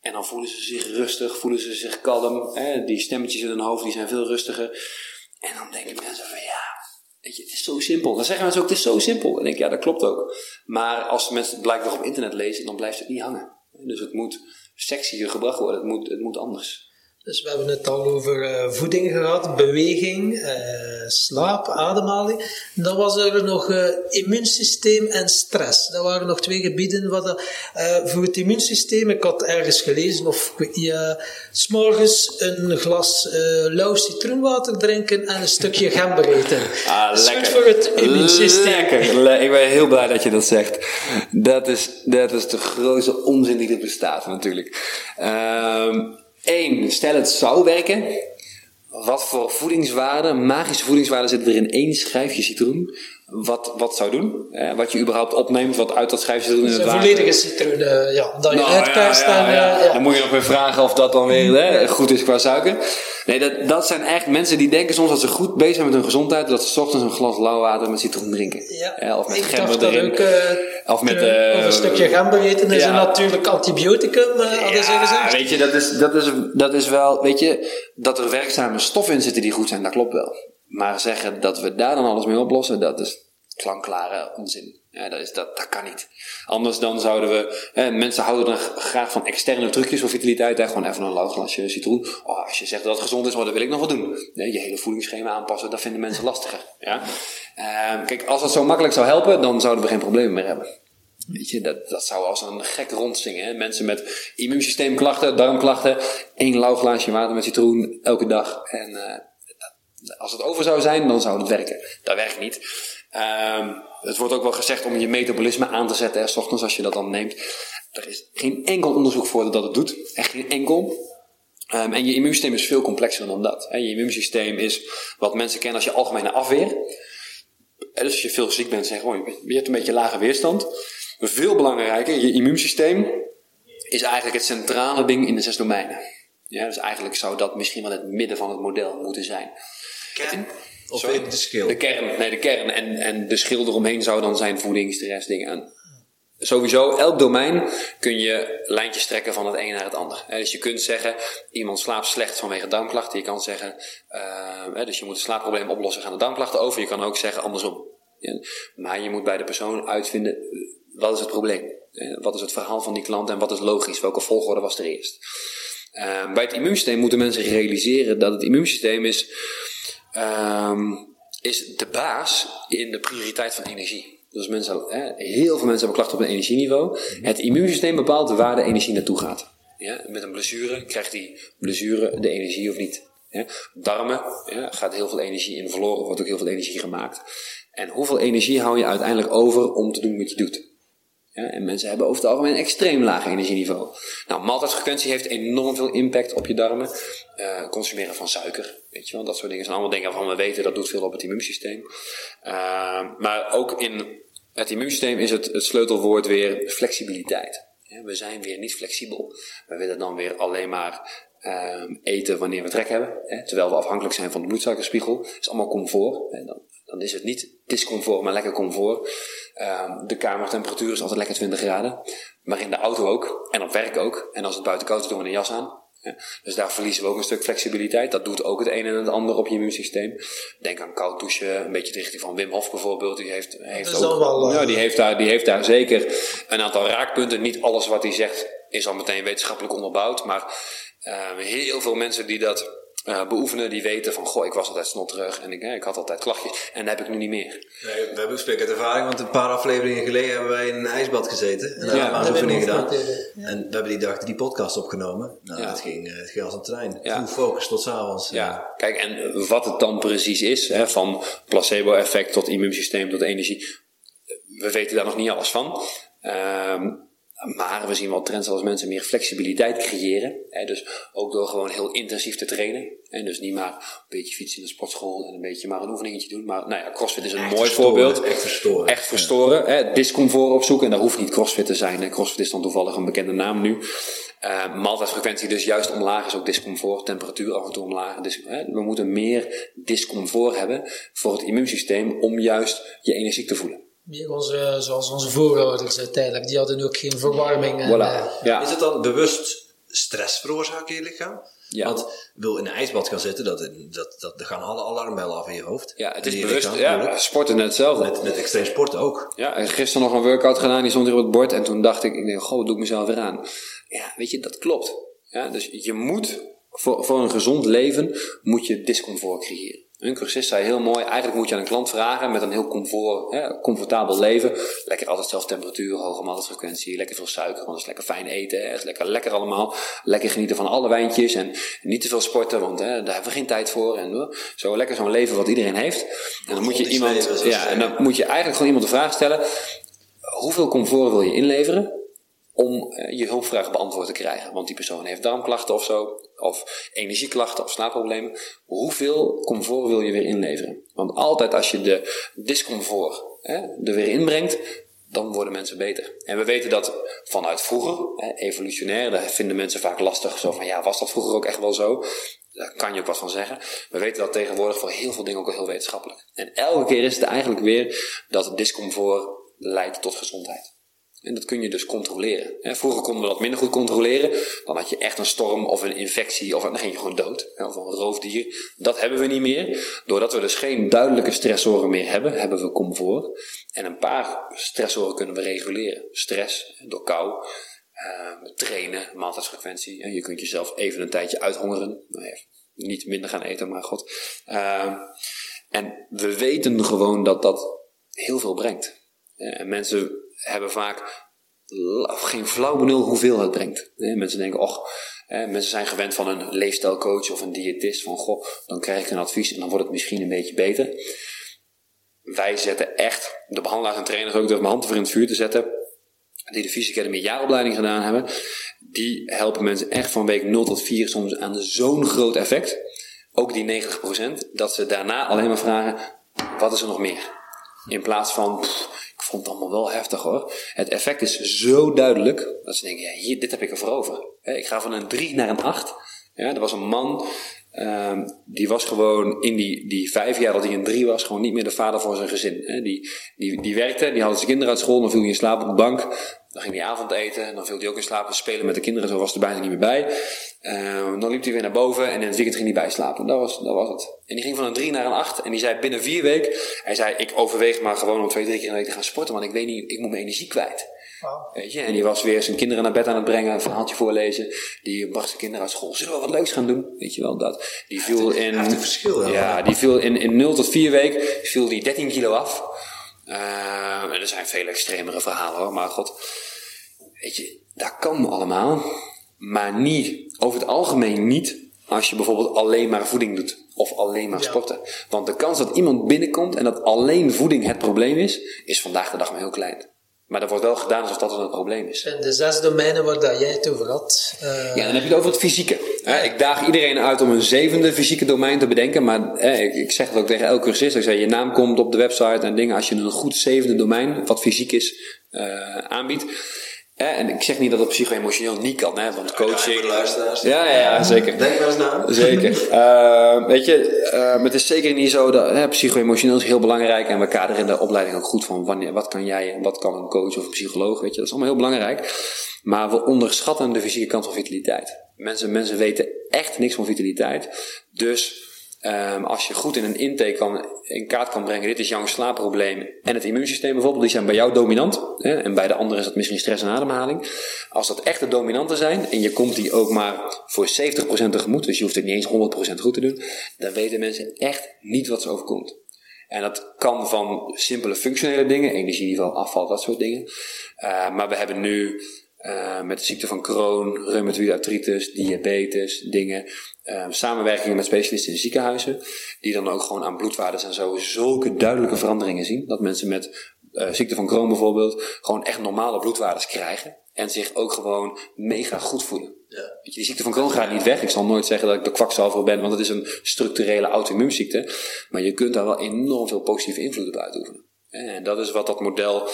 En dan voelen ze zich rustig, voelen ze zich kalm. Hè? Die stemmetjes in hun hoofd die zijn veel rustiger. En dan denken mensen van ja, weet je, het is zo simpel. Dan zeggen mensen ook, het is zo simpel. En dan denk ik, ja, dat klopt ook. Maar als mensen het blijkbaar op internet lezen, dan blijft het niet hangen. Dus het moet sexier gebracht worden. Het moet, het moet anders. Dus we hebben het al over uh, voeding gehad, beweging, uh, slaap, ademhaling. Dan was er nog uh, immuunsysteem en stress. Dat waren nog twee gebieden. Wat, voor het immuunsysteem, ik had ergens gelezen, of je s'morgens een glas lauw citroenwater drinken en een stukje gember eten. Ah, dat is lekker. goed voor het immuunsysteem. Lekker. Ik ben heel blij dat je dat zegt. Dat is, dat is de grootste onzin die er bestaat natuurlijk. Um, Eén, stel het zou werken. Wat voor voedingswaarde, magische voedingswaarde zit er in één schijfje citroen? Wat, wat zou doen? Eh, wat je überhaupt opneemt, wat uit dat schijfje citroen in het water... volledige citroen, uh, ja. Je nou, uitperst ja, ja, en... Uh, dan moet je nog weer vragen of dat dan weer hè, goed is qua suiker. Nee, dat, dat zijn echt mensen die denken soms dat ze goed bezig zijn met hun gezondheid, dat ze s ochtends een glas lauw water met citroen drinken. Ja. of met ik gember erin. Ook, uh, of met uh, een stukje gember eten is ja. een natuurlijk antibioticum, uh, hadden ze gezegd. weet je, dat is, dat, is, dat is wel, weet je, dat er werkzame stoffen in zitten die goed zijn, dat klopt wel. Maar zeggen dat we daar dan alles mee oplossen, dat is klankklare onzin. Ja, dat, is, dat, dat kan niet. Anders dan zouden we. Hè, mensen houden dan graag van externe trucjes voor vitaliteit. Hè, gewoon even een lauw glasje citroen. Oh, als je zegt dat het gezond is, maar dat wil ik nog wel doen. Je hele voedingsschema aanpassen, dat vinden mensen lastiger. Ja? Uh, kijk, als dat zo makkelijk zou helpen, dan zouden we geen problemen meer hebben. Weet je, dat, dat zou als een gek rondzingen. Hè? Mensen met immuunsysteemklachten, darmklachten, één lauw glaasje water met citroen elke dag. En uh, als het over zou zijn, dan zou het werken. Dat werkt niet. Um, het wordt ook wel gezegd om je metabolisme aan te zetten, hè, s ochtends als je dat dan neemt. Er is geen enkel onderzoek voor dat het doet. Echt geen enkel. Um, en je immuunsysteem is veel complexer dan dat. Hè. Je immuunsysteem is wat mensen kennen als je algemene afweer. Dus als je veel ziek bent, zeg gewoon, je hebt een beetje lage weerstand. Veel belangrijker, je immuunsysteem is eigenlijk het centrale ding in de zes domeinen. Ja, dus eigenlijk zou dat misschien wel het midden van het model moeten zijn. Kern? Of Sorry? de schil? De kern, nee, de kern. En, en de schil eromheen zou dan zijn voeding, stress, dingen. En sowieso, elk domein kun je lijntjes trekken van het een naar het ander. Dus je kunt zeggen, iemand slaapt slecht vanwege darmklachten. Je kan zeggen, uh, dus je moet het slaapprobleem oplossen, gaan de darmklachten over. Je kan ook zeggen andersom. Maar je moet bij de persoon uitvinden, wat is het probleem? Wat is het verhaal van die klant en wat is logisch? Welke volgorde was er eerst? Uh, bij het immuunsysteem moeten mensen realiseren dat het immuunsysteem is um, is de baas in de prioriteit van energie. Dus mensen, hè, heel veel mensen hebben klachten op een energieniveau. Het immuunsysteem bepaalt waar de energie naartoe gaat. Ja, met een blessure krijgt die blessure de energie of niet. Ja, darmen ja, gaat heel veel energie in verloren, wordt ook heel veel energie gemaakt. En hoeveel energie hou je uiteindelijk over om te doen wat je doet? Ja, en mensen hebben over het algemeen een extreem laag energieniveau. Nou, maaltijdfrequentie heeft enorm veel impact op je darmen. Uh, consumeren van suiker, weet je wel, dat soort dingen zijn allemaal dingen waarvan we weten dat doet veel op het immuunsysteem. Uh, maar ook in het immuunsysteem is het, het sleutelwoord weer flexibiliteit. We zijn weer niet flexibel. We willen dan weer alleen maar uh, eten wanneer we trek hebben. Hè, terwijl we afhankelijk zijn van de bloedsuikerspiegel. Dat is allemaal comfort. Hè, dan, dan is het niet discomfort, maar lekker comfort. Uh, de kamertemperatuur is altijd lekker 20 graden. Maar in de auto ook. En op werk ook. En als het buiten koud is, doen we een jas aan. Ja, dus daar verliezen we ook een stuk flexibiliteit. Dat doet ook het een en het ander op je immuunsysteem. Denk aan koud douchen, een beetje de richting van Wim Hof bijvoorbeeld. Die heeft, heeft ook, wel, ja, die heeft, daar, die heeft daar zeker een aantal raakpunten. Niet alles wat hij zegt is al meteen wetenschappelijk onderbouwd. Maar uh, heel veel mensen die dat uh, beoefenen, die weten van, goh, ik was altijd snotterig en ik, ik had altijd klachtjes en dat heb ik nu niet meer. Nee, we hebben spreken uit ervaring, want een paar afleveringen geleden hebben wij in een ijsbad gezeten en daar Ja, hebben we oefeningen gedaan. En we hebben die dag die podcast opgenomen. Nou, Ja. het, ging, eh, het ging als een trein. Ja. Full focus tot s'avonds. Ja, kijk, en wat het dan precies is, hè, van placebo-effect tot immuunsysteem tot energie, we weten daar nog niet alles van. Ehm, maar we zien wel trends als mensen meer flexibiliteit creëren. Hè, dus ook door gewoon heel intensief te trainen. En dus niet maar een beetje fietsen in de sportschool en een beetje maar een oefeningetje doen. Maar nou ja, CrossFit is een mooi verstoren, voorbeeld. echt verstoren. Echt verstoren. Hè, discomfort opzoeken. En daar hoeft niet CrossFit te zijn. CrossFit is dan toevallig een bekende naam nu. Uh, maaltijdfrequentie dus juist omlaag is ook discomfort. Temperatuur af en toe omlaag. Dus, hè, we moeten meer discomfort hebben voor het immuunsysteem om juist je energiek te voelen. Meer onze, zoals onze voorouders uiteindelijk. Die hadden ook geen verwarming. En, Voilà. eh, Ja. Is het dan bewust stress veroorzaken in je lichaam? Ja. Want wil in een ijsbad gaan zitten, dat, dat, dat, er gaan alle alarmbellen af in je hoofd. ja, het is bewust. lichaam, Ja, sporten net hetzelfde. Met, met extreem sporten ook. Ja, en gisteren nog een workout gedaan, die stond hier op het bord. En toen dacht ik, ik denk, goh, doe ik mezelf weer aan? Ja, weet je, dat klopt. Ja, dus je moet, voor, voor een gezond leven, moet je discomfort creëren. Een cursist zei heel mooi, eigenlijk moet je aan een klant vragen met een heel comfort, hè, comfortabel leven. Lekker altijd zelfs temperatuur, hoge maaltijdfrequentie, lekker veel suiker, want het is lekker fijn eten. hè, Het is lekker lekker allemaal. Lekker genieten van alle wijntjes en niet te veel sporten, want hè, daar hebben we geen tijd voor. En zo lekker zo'n leven wat iedereen heeft. En dan moet je iemand, ja, en dan moet je eigenlijk gewoon iemand de vraag stellen hoeveel comfort wil je inleveren om eh, je hulpvraag beantwoord te krijgen? Want die persoon heeft darmklachten of zo, of energieklachten of slaapproblemen. Hoeveel comfort wil je weer inleveren? Want altijd als je de discomfort hè, er weer inbrengt, dan worden mensen beter. En we weten dat vanuit vroeger, hè, evolutionair, daar vinden mensen vaak lastig. Zo van, ja, was dat vroeger ook echt wel zo? Daar kan je ook wat van zeggen. We weten dat tegenwoordig voor heel veel dingen ook al heel wetenschappelijk. En elke keer is het eigenlijk weer dat discomfort leidt tot gezondheid. En dat kun je dus controleren. Vroeger konden we dat minder goed controleren. Dan had je echt een storm of een infectie of dan ging je gewoon dood. Of een roofdier. Dat hebben we niet meer. Doordat we dus geen duidelijke stressoren meer hebben, hebben we comfort. En een paar stressoren kunnen we reguleren. Stress, door kou, eh, trainen, maaltijdsfrequentie. En je kunt jezelf even een tijdje uithongeren. Nou niet minder gaan eten, maar god. Eh, en we weten gewoon dat dat heel veel brengt. En mensen hebben vaak geen flauw benul hoeveel het brengt. Mensen denken, och, mensen zijn gewend van een leefstijlcoach of een diëtist. Van, goh, dan krijg ik een advies en dan wordt het misschien een beetje beter. Wij zetten echt, de behandelaars en trainers ook, durf mijn hand voor in het vuur te zetten. Die de Fysica Academy jaaropleiding gedaan hebben. Die helpen mensen echt van week 0 tot 4 soms aan zo'n groot effect. Ook die 90%, dat ze daarna alleen maar vragen, wat is er nog meer? In plaats van, "Pff, ik vond het allemaal wel heftig hoor. Het effect is zo duidelijk, dat ze denken, ja, hier, dit heb ik ervoor over. Ik ga van een 3 naar een 8. Ja, er was een man, ehm, die was gewoon in die, die vijf jaar dat hij een 3 was, gewoon niet meer de vader voor zijn gezin. Die, die, die werkte, die had zijn kinderen uit school, dan viel hij in slaap op de bank. Dan ging hij avondeten, en dan viel hij ook in slaap en spelen met de kinderen, zo was hij er bijna niet meer bij. Ehm, dan liep hij weer naar boven en in het weekend ging hij bijslapen. Dat was, dat was het. En die ging van een 3 naar een 8. En die zei binnen vier weken, hij zei, ik overweeg maar gewoon om twee, drie keer in de week te gaan sporten, want ik weet niet, ik moet mijn energie kwijt. Weet je, en die was weer zijn kinderen naar bed aan het brengen, een verhaaltje voorlezen. Die bracht zijn kinderen uit school. Zullen we wat leuks gaan doen? Weet je wel, dat. Die viel in... verschil? Ja, die viel in, in 0 tot 4 weken, viel die 13 kilo af. En er zijn veel extremere verhalen hoor, maar god. Weet je, dat kan allemaal. Maar niet, over het algemeen niet, als je bijvoorbeeld alleen maar voeding doet. Of alleen maar Ja. sporten. Want de kans dat iemand binnenkomt en dat alleen voeding het probleem is, is vandaag de dag maar heel klein. Maar dat wordt wel gedaan alsof dat een probleem is. En de zes domeinen waar dat jij het over had. eh, Ja, dan heb je het over het fysieke. Hè, ik daag iedereen uit om een zevende fysieke domein te bedenken. Maar hè, ik, ik zeg het ook tegen elke cursist. Ik zeg, je naam komt op de website en dingen. Als je een goed zevende domein, wat fysiek is, eh, aanbiedt. Hè, en ik zeg niet dat het psycho-emotioneel niet kan, hè, want coaching... Ja, ja, ja, zeker. Denk maar eens na. Zeker. Eh, weet je, eh, het is zeker niet zo dat hè, psycho-emotioneel is heel belangrijk en we kaderen in de opleiding ook goed van wanneer, wat kan jij en wat kan een coach of een psycholoog, weet je, dat is allemaal heel belangrijk. Maar we onderschatten de fysieke kant van vitaliteit. Mensen, mensen weten echt niks van vitaliteit. Dus ehm, als je goed in een intake kan, in kaart kan brengen, dit is jouw slaapprobleem en het immuunsysteem bijvoorbeeld, die zijn bij jou dominant. Hè, en bij de anderen is dat misschien stress en ademhaling. Als dat echt de dominanten zijn en je komt die ook maar voor 70% tegemoet, dus je hoeft het niet eens 100% goed te doen, dan weten mensen echt niet wat ze overkomt. En dat kan van simpele functionele dingen, energieniveau, afval, dat soort dingen. Uh, maar we hebben nu uh, met de ziekte van Crohn, reumatoïde artritis, diabetes, dingen, uh, samenwerkingen met specialisten in ziekenhuizen, die dan ook gewoon aan bloedwaardes en zo zulke duidelijke veranderingen zien. Dat mensen met uh, ziekte van Crohn bijvoorbeeld gewoon echt normale bloedwaardes krijgen. En zich ook gewoon mega goed voelen. Ja. Weet je, die ziekte van Crohn gaat niet weg. Ik zal nooit zeggen dat ik de kwakzalver ben, want het is een structurele auto-immuunziekte. Maar je kunt daar wel enorm veel positieve invloed op uitoefenen. En dat is wat dat model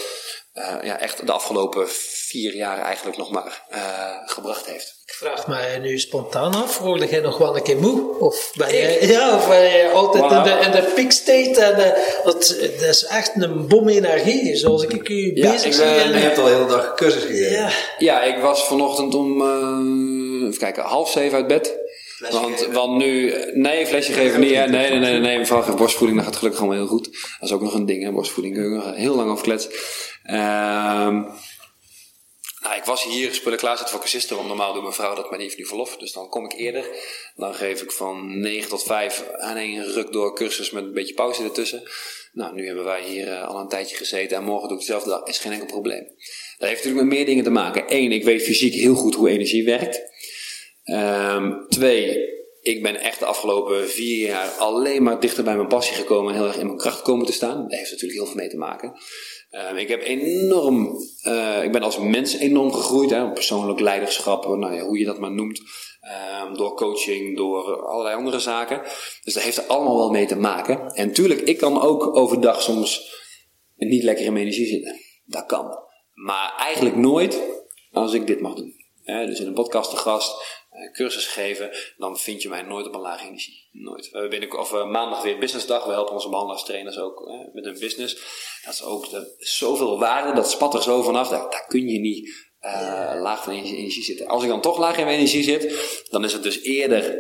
uh, ja, echt de afgelopen vier jaar eigenlijk nog maar uh, gebracht heeft. Ik vraag me nu spontaan af, word jij nog wel een keer moe? Of ben je, ja, of ben je altijd wow. in, de, in de peak state? En, uh, dat, dat, is echt een bom energie, zoals ik u ja, bezig zie. En, je hebt al de hele dag cursus gegeven. Ja. ja, ik was vanochtend om, uh, even kijken, half zeven uit bed. Want, want nu, nee, flesje geven niet. Hè? Nee, nee, nee, nee, mevrouw geeft borstvoeding, dat gaat gelukkig allemaal heel goed. Dat is ook nog een ding, hè, borstvoeding. Kun je heel lang over kletsen. Ehm nou, ik was hier spullen klaarzetten voor cursisten, want normaal doet mijn vrouw dat, maar die heeft nu verlof. Dus dan kom ik eerder. Dan geef ik van 9 tot 5 aan een ruk door cursus met een beetje pauze ertussen. Nou, nu hebben wij hier uh, al een tijdje gezeten en morgen doe ik dezelfde dag. Is geen enkel probleem. Dat heeft natuurlijk met meer dingen te maken. Eén, ik weet fysiek heel goed hoe energie werkt. Um, twee, ik ben echt de afgelopen vier jaar alleen maar dichter bij mijn passie gekomen en heel erg in mijn kracht komen te staan. Daar heeft natuurlijk heel veel mee te maken. Um, ik heb enorm, uh, ik ben als mens enorm gegroeid, hè, persoonlijk leiderschap, nou ja, hoe je dat maar noemt, um, door coaching, door allerlei andere zaken. Dus dat heeft er allemaal wel mee te maken. En tuurlijk, ik kan ook overdag soms niet lekker in mijn energie zitten. Dat kan. Maar eigenlijk nooit als ik dit mag doen. Dus in een podcast te gast, eh, cursus geven, dan vind je mij nooit op een lage energie. Nooit. We hebben binnen, of, uh, maandag weer businessdag. We helpen onze behandelingstrainers ook uh, met hun business. Dat is ook de, zoveel waarde, dat spat er zo vanaf. Daar, daar kun je niet uh, laag van energie zitten. Als ik dan toch laag in mijn energie zit, dan is het dus eerder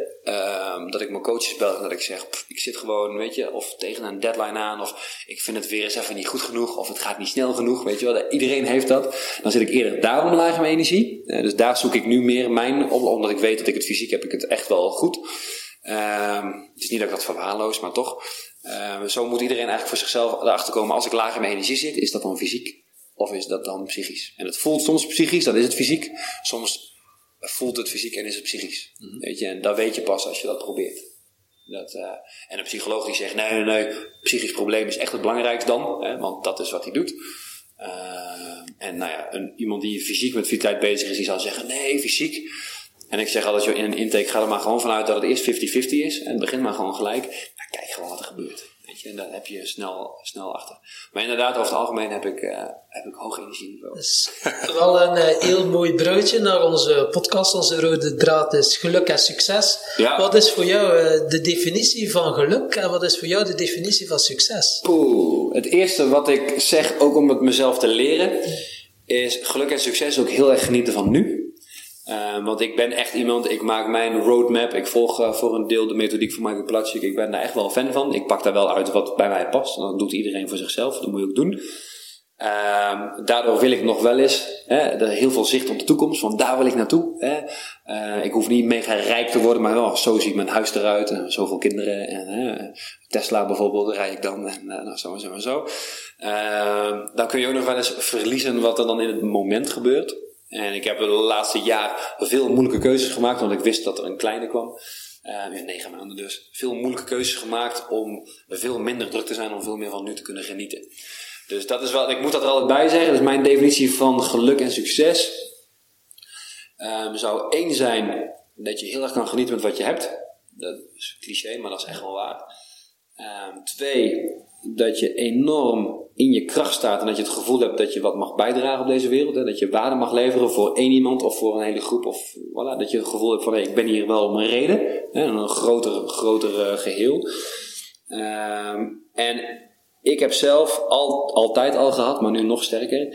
uh, dat ik mijn coaches bel en dat ik zeg, ik zit gewoon, weet je, of tegen een deadline aan, of ik vind het weer eens even niet goed genoeg, of het gaat niet snel genoeg, weet je wel. Iedereen heeft dat. Dan zit ik eerder laag in mijn energie. Uh, dus daar zoek ik nu meer mijn op, omdat ik weet dat ik het fysiek heb, ik het echt wel goed. Uh, het is niet dat ik dat verwaarloos, maar toch. Uh, zo moet iedereen eigenlijk voor zichzelf erachter komen. Als ik laag in mijn energie zit, is dat dan fysiek? Of is dat dan psychisch? En het voelt soms psychisch, dan is het fysiek. Soms voelt het fysiek en is het psychisch. Mm -hmm. Weet je, en dat weet je pas als je dat probeert. Dat, uh, en een psycholoog die zegt: nee, nee, nee, psychisch probleem is echt het belangrijkste dan, hè, want dat is wat hij doet. Uh, en nou ja, een, iemand die fysiek met vitaliteit bezig is, die zal zeggen: nee, fysiek. En ik zeg altijd: in een intake ga er maar gewoon vanuit dat het eerst 50-50 is. En begin maar gewoon gelijk. Nou, kijk gewoon wat er gebeurt. Weet je, en daar heb je snel, snel achter. Maar inderdaad, over het algemeen heb ik, uh, heb ik hoog energieniveau. Is wel een uh, heel mooi bruidje naar onze podcast. Onze rode draad is geluk en succes. Ja. Wat is voor jou uh, de definitie van geluk en wat is voor jou de definitie van succes? Poeh, het eerste wat ik zeg, ook om het mezelf te leren, is geluk en succes ook heel erg genieten van nu. Uh, want ik ben echt iemand, ik maak mijn roadmap, ik volg uh, voor een deel de methodiek van Michael Platschik. Ik ben daar echt wel fan van. Ik pak daar wel uit wat bij mij past. Dat doet iedereen voor zichzelf, dat moet je ook doen. Uh, daardoor wil ik nog wel eens hè, heel veel zicht op de toekomst, van daar wil ik naartoe. Hè. Uh, ik hoef niet mega rijk te worden, maar wel, zo ziet mijn huis eruit en zoveel kinderen. En, Tesla bijvoorbeeld, rijd ik dan en nou, zo en zo en zo. dan kun je ook nog wel eens verliezen wat er dan in het moment gebeurt. En ik heb de laatste jaar veel moeilijke keuzes gemaakt, want ik wist dat er een kleine kwam. Uh, in negen maanden dus. Veel moeilijke keuzes gemaakt om veel minder druk te zijn, om veel meer van nu te kunnen genieten. Dus dat is wel, ik moet dat er altijd bij zeggen. Dat is mijn definitie van geluk en succes. Um, zou één zijn dat je heel erg kan genieten met wat je hebt. Dat is cliché, maar dat is echt wel waar. Um, twee, dat je enorm in je kracht staat en dat je het gevoel hebt dat je wat mag bijdragen op deze wereld. Hè? Dat je waarde mag leveren voor één iemand of voor een hele groep. Of voilà, dat je het gevoel hebt van hey, ik ben hier wel om een reden. Hè? Een groter, groter uh, geheel. Um, en ik heb zelf al, altijd al gehad, maar nu nog sterker.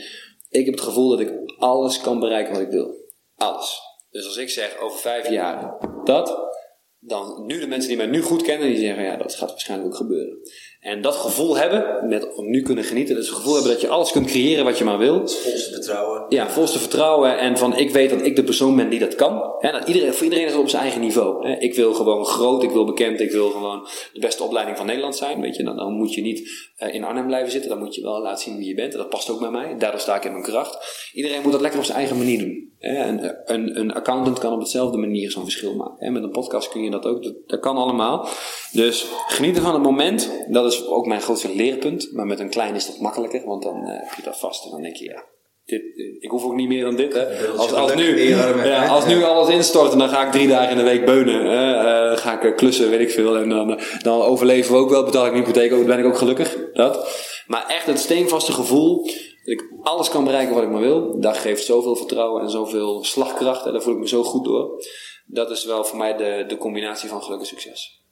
Ik heb het gevoel dat ik alles kan bereiken wat ik wil. Alles. Dus als ik zeg over vijf jaar dat, dan nu de mensen die mij nu goed kennen, die zeggen ja, dat gaat waarschijnlijk ook gebeuren. En dat gevoel hebben, met nu kunnen genieten, dus het gevoel hebben dat je alles kunt creëren wat je maar wil. Volste vertrouwen. Ja, volste vertrouwen en van ik weet dat ik de persoon ben die dat kan. He, dat iedereen, voor iedereen is het op zijn eigen niveau. He, ik wil gewoon groot, ik wil bekend, ik wil gewoon de beste opleiding van Nederland zijn. Weet je, dan, dan moet je niet uh, in Arnhem blijven zitten, dan moet je wel laten zien wie je bent. En dat past ook bij mij, daardoor sta ik in mijn kracht. Iedereen moet dat lekker op zijn eigen manier doen. Een, een, een, accountant kan op dezelfde manier zo'n verschil maken. Met een podcast kun je dat ook, dat, dat kan allemaal. Dus genieten van het moment, dat is ook mijn grootste leerpunt. Maar met een klein is dat makkelijker, want dan uh, heb je dat vast en dan denk je, ja, dit, ik hoef ook niet meer dan dit. Hè. Als, als, nu, ja, als nu alles instort en dan ga ik drie dagen in de week beunen. Uh, ga ik klussen, weet ik veel. En dan, dan overleven we ook wel, betaal ik mijn hypotheek ook, ben ik ook gelukkig. Dat. Maar echt het steenvaste gevoel dat ik alles kan bereiken wat ik maar wil, dat geeft zoveel vertrouwen en zoveel slagkracht. En daar voel ik me zo goed door. Dat is wel voor mij de, de combinatie van geluk en succes.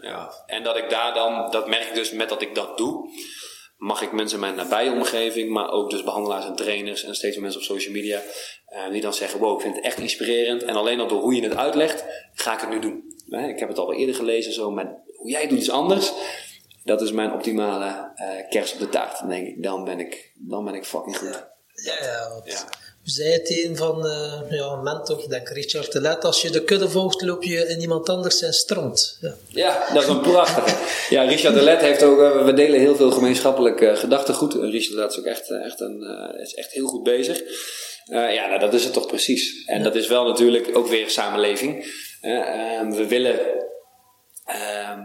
Ja. En dat ik daar dan, dat merk ik dus met dat ik dat doe, mag ik mensen in mijn nabije omgeving, maar ook dus behandelaars en trainers en steeds meer mensen op social media, eh, die dan zeggen, wow, ik vind het echt inspirerend. En alleen al door hoe je het uitlegt, ga ik het nu doen. Eh, ik heb het al eerder gelezen, zo, maar hoe jij doet iets anders, dat is mijn optimale eh, kerst op de taart. Dan denk ik, dan ben ik, dan ben ik fucking goed. Ja, ja, ja. Zei het een van uh, ja, een mentor, denk Richard de Let, als je de kudde volgt, loop je in iemand anders zijn strand. Ja, ja dat is een prachtige. ja, Richard de Let heeft ook, uh, we delen heel veel gemeenschappelijk uh, gedachtegoed. Richard de Let is ook echt, echt, een, is echt heel goed bezig. ja, nou, dat is het toch precies. En ja. dat is wel natuurlijk ook weer samenleving. Ehm, we willen ehm,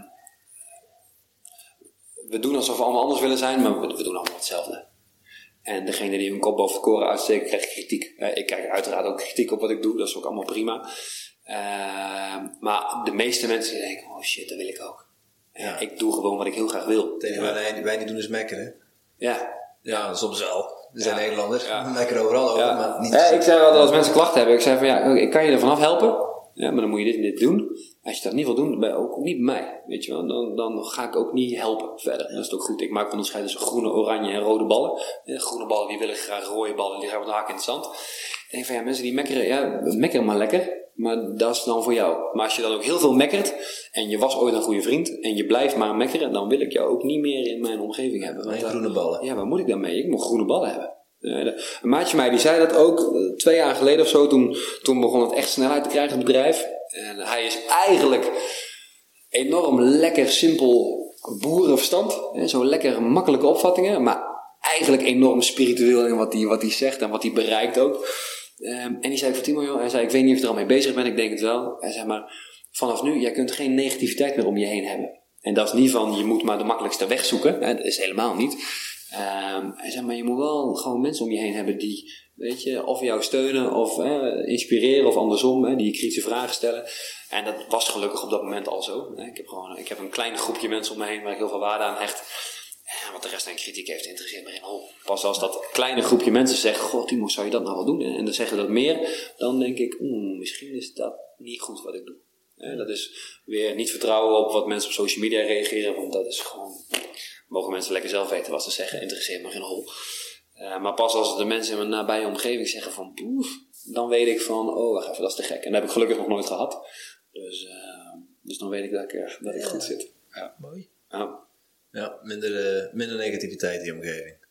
we doen alsof we allemaal anders willen zijn, maar we doen allemaal hetzelfde. En degene die hun kop boven het koren uitsteekt, krijgt kritiek. ik krijg uiteraard ook kritiek op wat ik doe, dat is ook allemaal prima. Uh, maar de meeste mensen denken, oh shit, dat wil ik ook. Ja. Ik doe gewoon wat ik heel graag wil. Het enige wat wij, wij niet doen is mekkeren. Ja. Ja, soms wel. Er zijn Nederlanders, ja. mekkeren overal over, maar niet Ik zei altijd als mensen klachten hebben, ik zei van ja, ik kan je er vanaf helpen. Ja, maar dan moet je dit en dit doen. Als je dat niet wil doen, ben je ook niet bij mij. Weet je wel, dan, dan ga ik ook niet helpen verder. Dat is ook goed. Ik maak onderscheid tussen groene, oranje en rode ballen. Groene ballen die willen graag, rode ballen die gaan de haak in het zand. En ik van ja, mensen die mekkeren, ja, mekkeren maar lekker. Maar dat is dan voor jou. Maar als je dan ook heel veel mekkert en je was ooit een goede vriend en je blijft maar mekkeren, dan wil ik jou ook niet meer in mijn omgeving hebben. Want groene ballen. Ja, waar moet ik dan mee? Ik moet groene ballen hebben. Een maatje mij die zei dat ook twee jaar geleden of zo. Toen, toen begon het echt snelheid te krijgen, het bedrijf. En hij is eigenlijk enorm lekker simpel boerenverstand. Zo lekker makkelijke opvattingen. Maar eigenlijk enorm spiritueel in wat hij wat zegt en wat hij bereikt ook. en die zei voor Timo, joh, hij zei, ik weet niet of je er al mee bezig bent, ik denk het wel. Hij zei maar, vanaf nu, jij kunt geen negativiteit meer om je heen hebben. En dat is niet van, je moet maar de makkelijkste weg zoeken. Dat is helemaal niet. Hij zei, maar je moet wel gewoon mensen om je heen hebben die, weet je, of jou steunen of eh, inspireren of andersom, hè, die je kritische vragen stellen. En dat was gelukkig op dat moment al zo. Hè. Ik heb gewoon, ik heb een klein groepje mensen om me heen waar ik heel veel waarde aan hecht. Ja, wat de rest aan kritiek heeft, interesseert me geen. Pas als dat kleine groepje mensen zegt, god Timo, zou je dat nou wel doen? En dan zeggen dat meer, dan denk ik, mm, misschien is dat niet goed wat ik doe. dat is weer niet vertrouwen op wat mensen op social media reageren, want dat is gewoon mogen mensen lekker zelf weten wat ze zeggen, interesseert me geen hol. Uh, maar pas als de mensen in mijn nabije omgeving zeggen van poef, dan weet ik van, oh wacht even, dat is te gek. En dat heb ik gelukkig nog nooit gehad. Dus, uh, dus dan weet ik dat ik, dat ik goed zit. Ja. Mooi. Ja, ja minder, uh, minder negativiteit in je omgeving.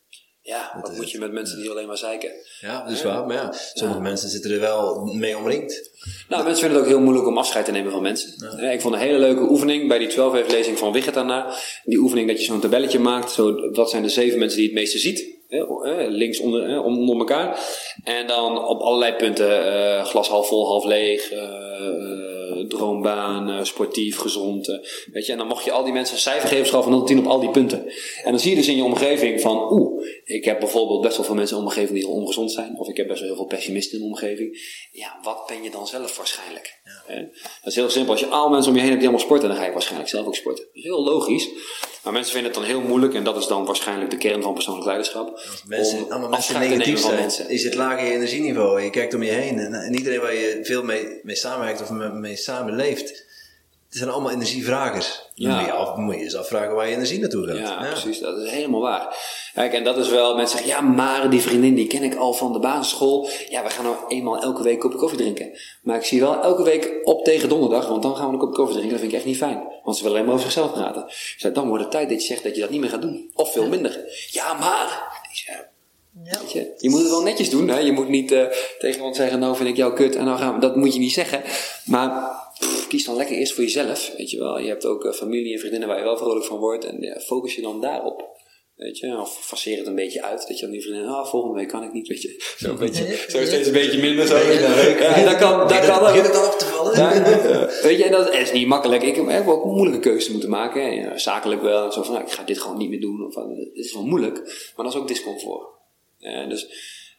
Ja, wat moet je met mensen die alleen maar zeiken? Ja, dat is waar. Maar ja, sommige mensen zitten er wel mee omringd. Nou, mensen vinden het ook heel moeilijk om afscheid te nemen van mensen. Ja. Ik vond een hele leuke oefening bij die 12 lezing van Wigget daarna. Die oefening dat je zo'n tabelletje maakt. Zo, wat zijn de zeven mensen die het meeste ziet? links onder, onder elkaar. En dan op allerlei punten. Uh, glas half vol, half leeg. Uh, droombaan, sportief, gezond. weet je, en dan mocht je al die mensen een cijfer geven van 0 tot 10 op al die punten. En dan zie je dus in je omgeving van, oeh, ik heb bijvoorbeeld best wel veel mensen in de omgeving die heel ongezond zijn. Of ik heb best wel heel veel pessimisten in de omgeving. Ja, wat ben je dan zelf waarschijnlijk? Ja. Dat is heel simpel. Als je al mensen om je heen hebt die allemaal sporten, dan ga je waarschijnlijk zelf ook sporten. Dat is heel logisch. Maar mensen vinden het dan heel moeilijk, en dat is dan waarschijnlijk de kern van persoonlijk leiderschap. Mensen, allemaal mensen negatief zijn, mensen. is het lage energieniveau. Je kijkt om je heen en, en iedereen waar je veel mee, mee samenwerkt of mee samenleeft, het zijn allemaal energievragers. Ja. Moet, je af, moet je eens afvragen waar je energie naartoe gaat. Ja, ja, precies. Dat is helemaal waar. Kijk, en dat is wel, mensen zeggen, ja, maar die vriendin die ken ik al van de basisschool. Ja, we gaan nou eenmaal elke week een kopje koffie drinken. Maar ik zie wel elke week op tegen donderdag, want dan gaan we een kopje koffie drinken. Dat vind ik echt niet fijn. Want ze willen alleen maar over zichzelf praten. Ik zei, dan wordt het tijd dat je zegt dat je dat niet meer gaat doen. Of veel minder. Ja, maar... Ja. Je, je, moet het wel netjes doen. Hè? Je moet niet uh, tegen iemand zeggen, nou vind ik jou kut en dan gaan we. Dat moet je niet zeggen. Maar kies dan lekker eerst voor jezelf. Weet je wel. Je hebt ook uh, familie en vriendinnen waar je wel vrolijk van wordt. En ja, focus je dan daarop. Weet je, of faceer het een beetje uit. Dat je dan die vriendin, ah, volgende week kan ik niet, weet je. Zo, een beetje, zo steeds een beetje minder. Zo. Ja, dat kan, dat kan Begint het dan op te vallen? Ja, weet je, en dat is niet makkelijk. Ik heb ook moeilijke keuzes moeten maken. Ja, zakelijk wel. Zo van, nou, ik ga dit gewoon niet meer doen. Of, het is wel moeilijk. Maar dat is ook discomfort. dus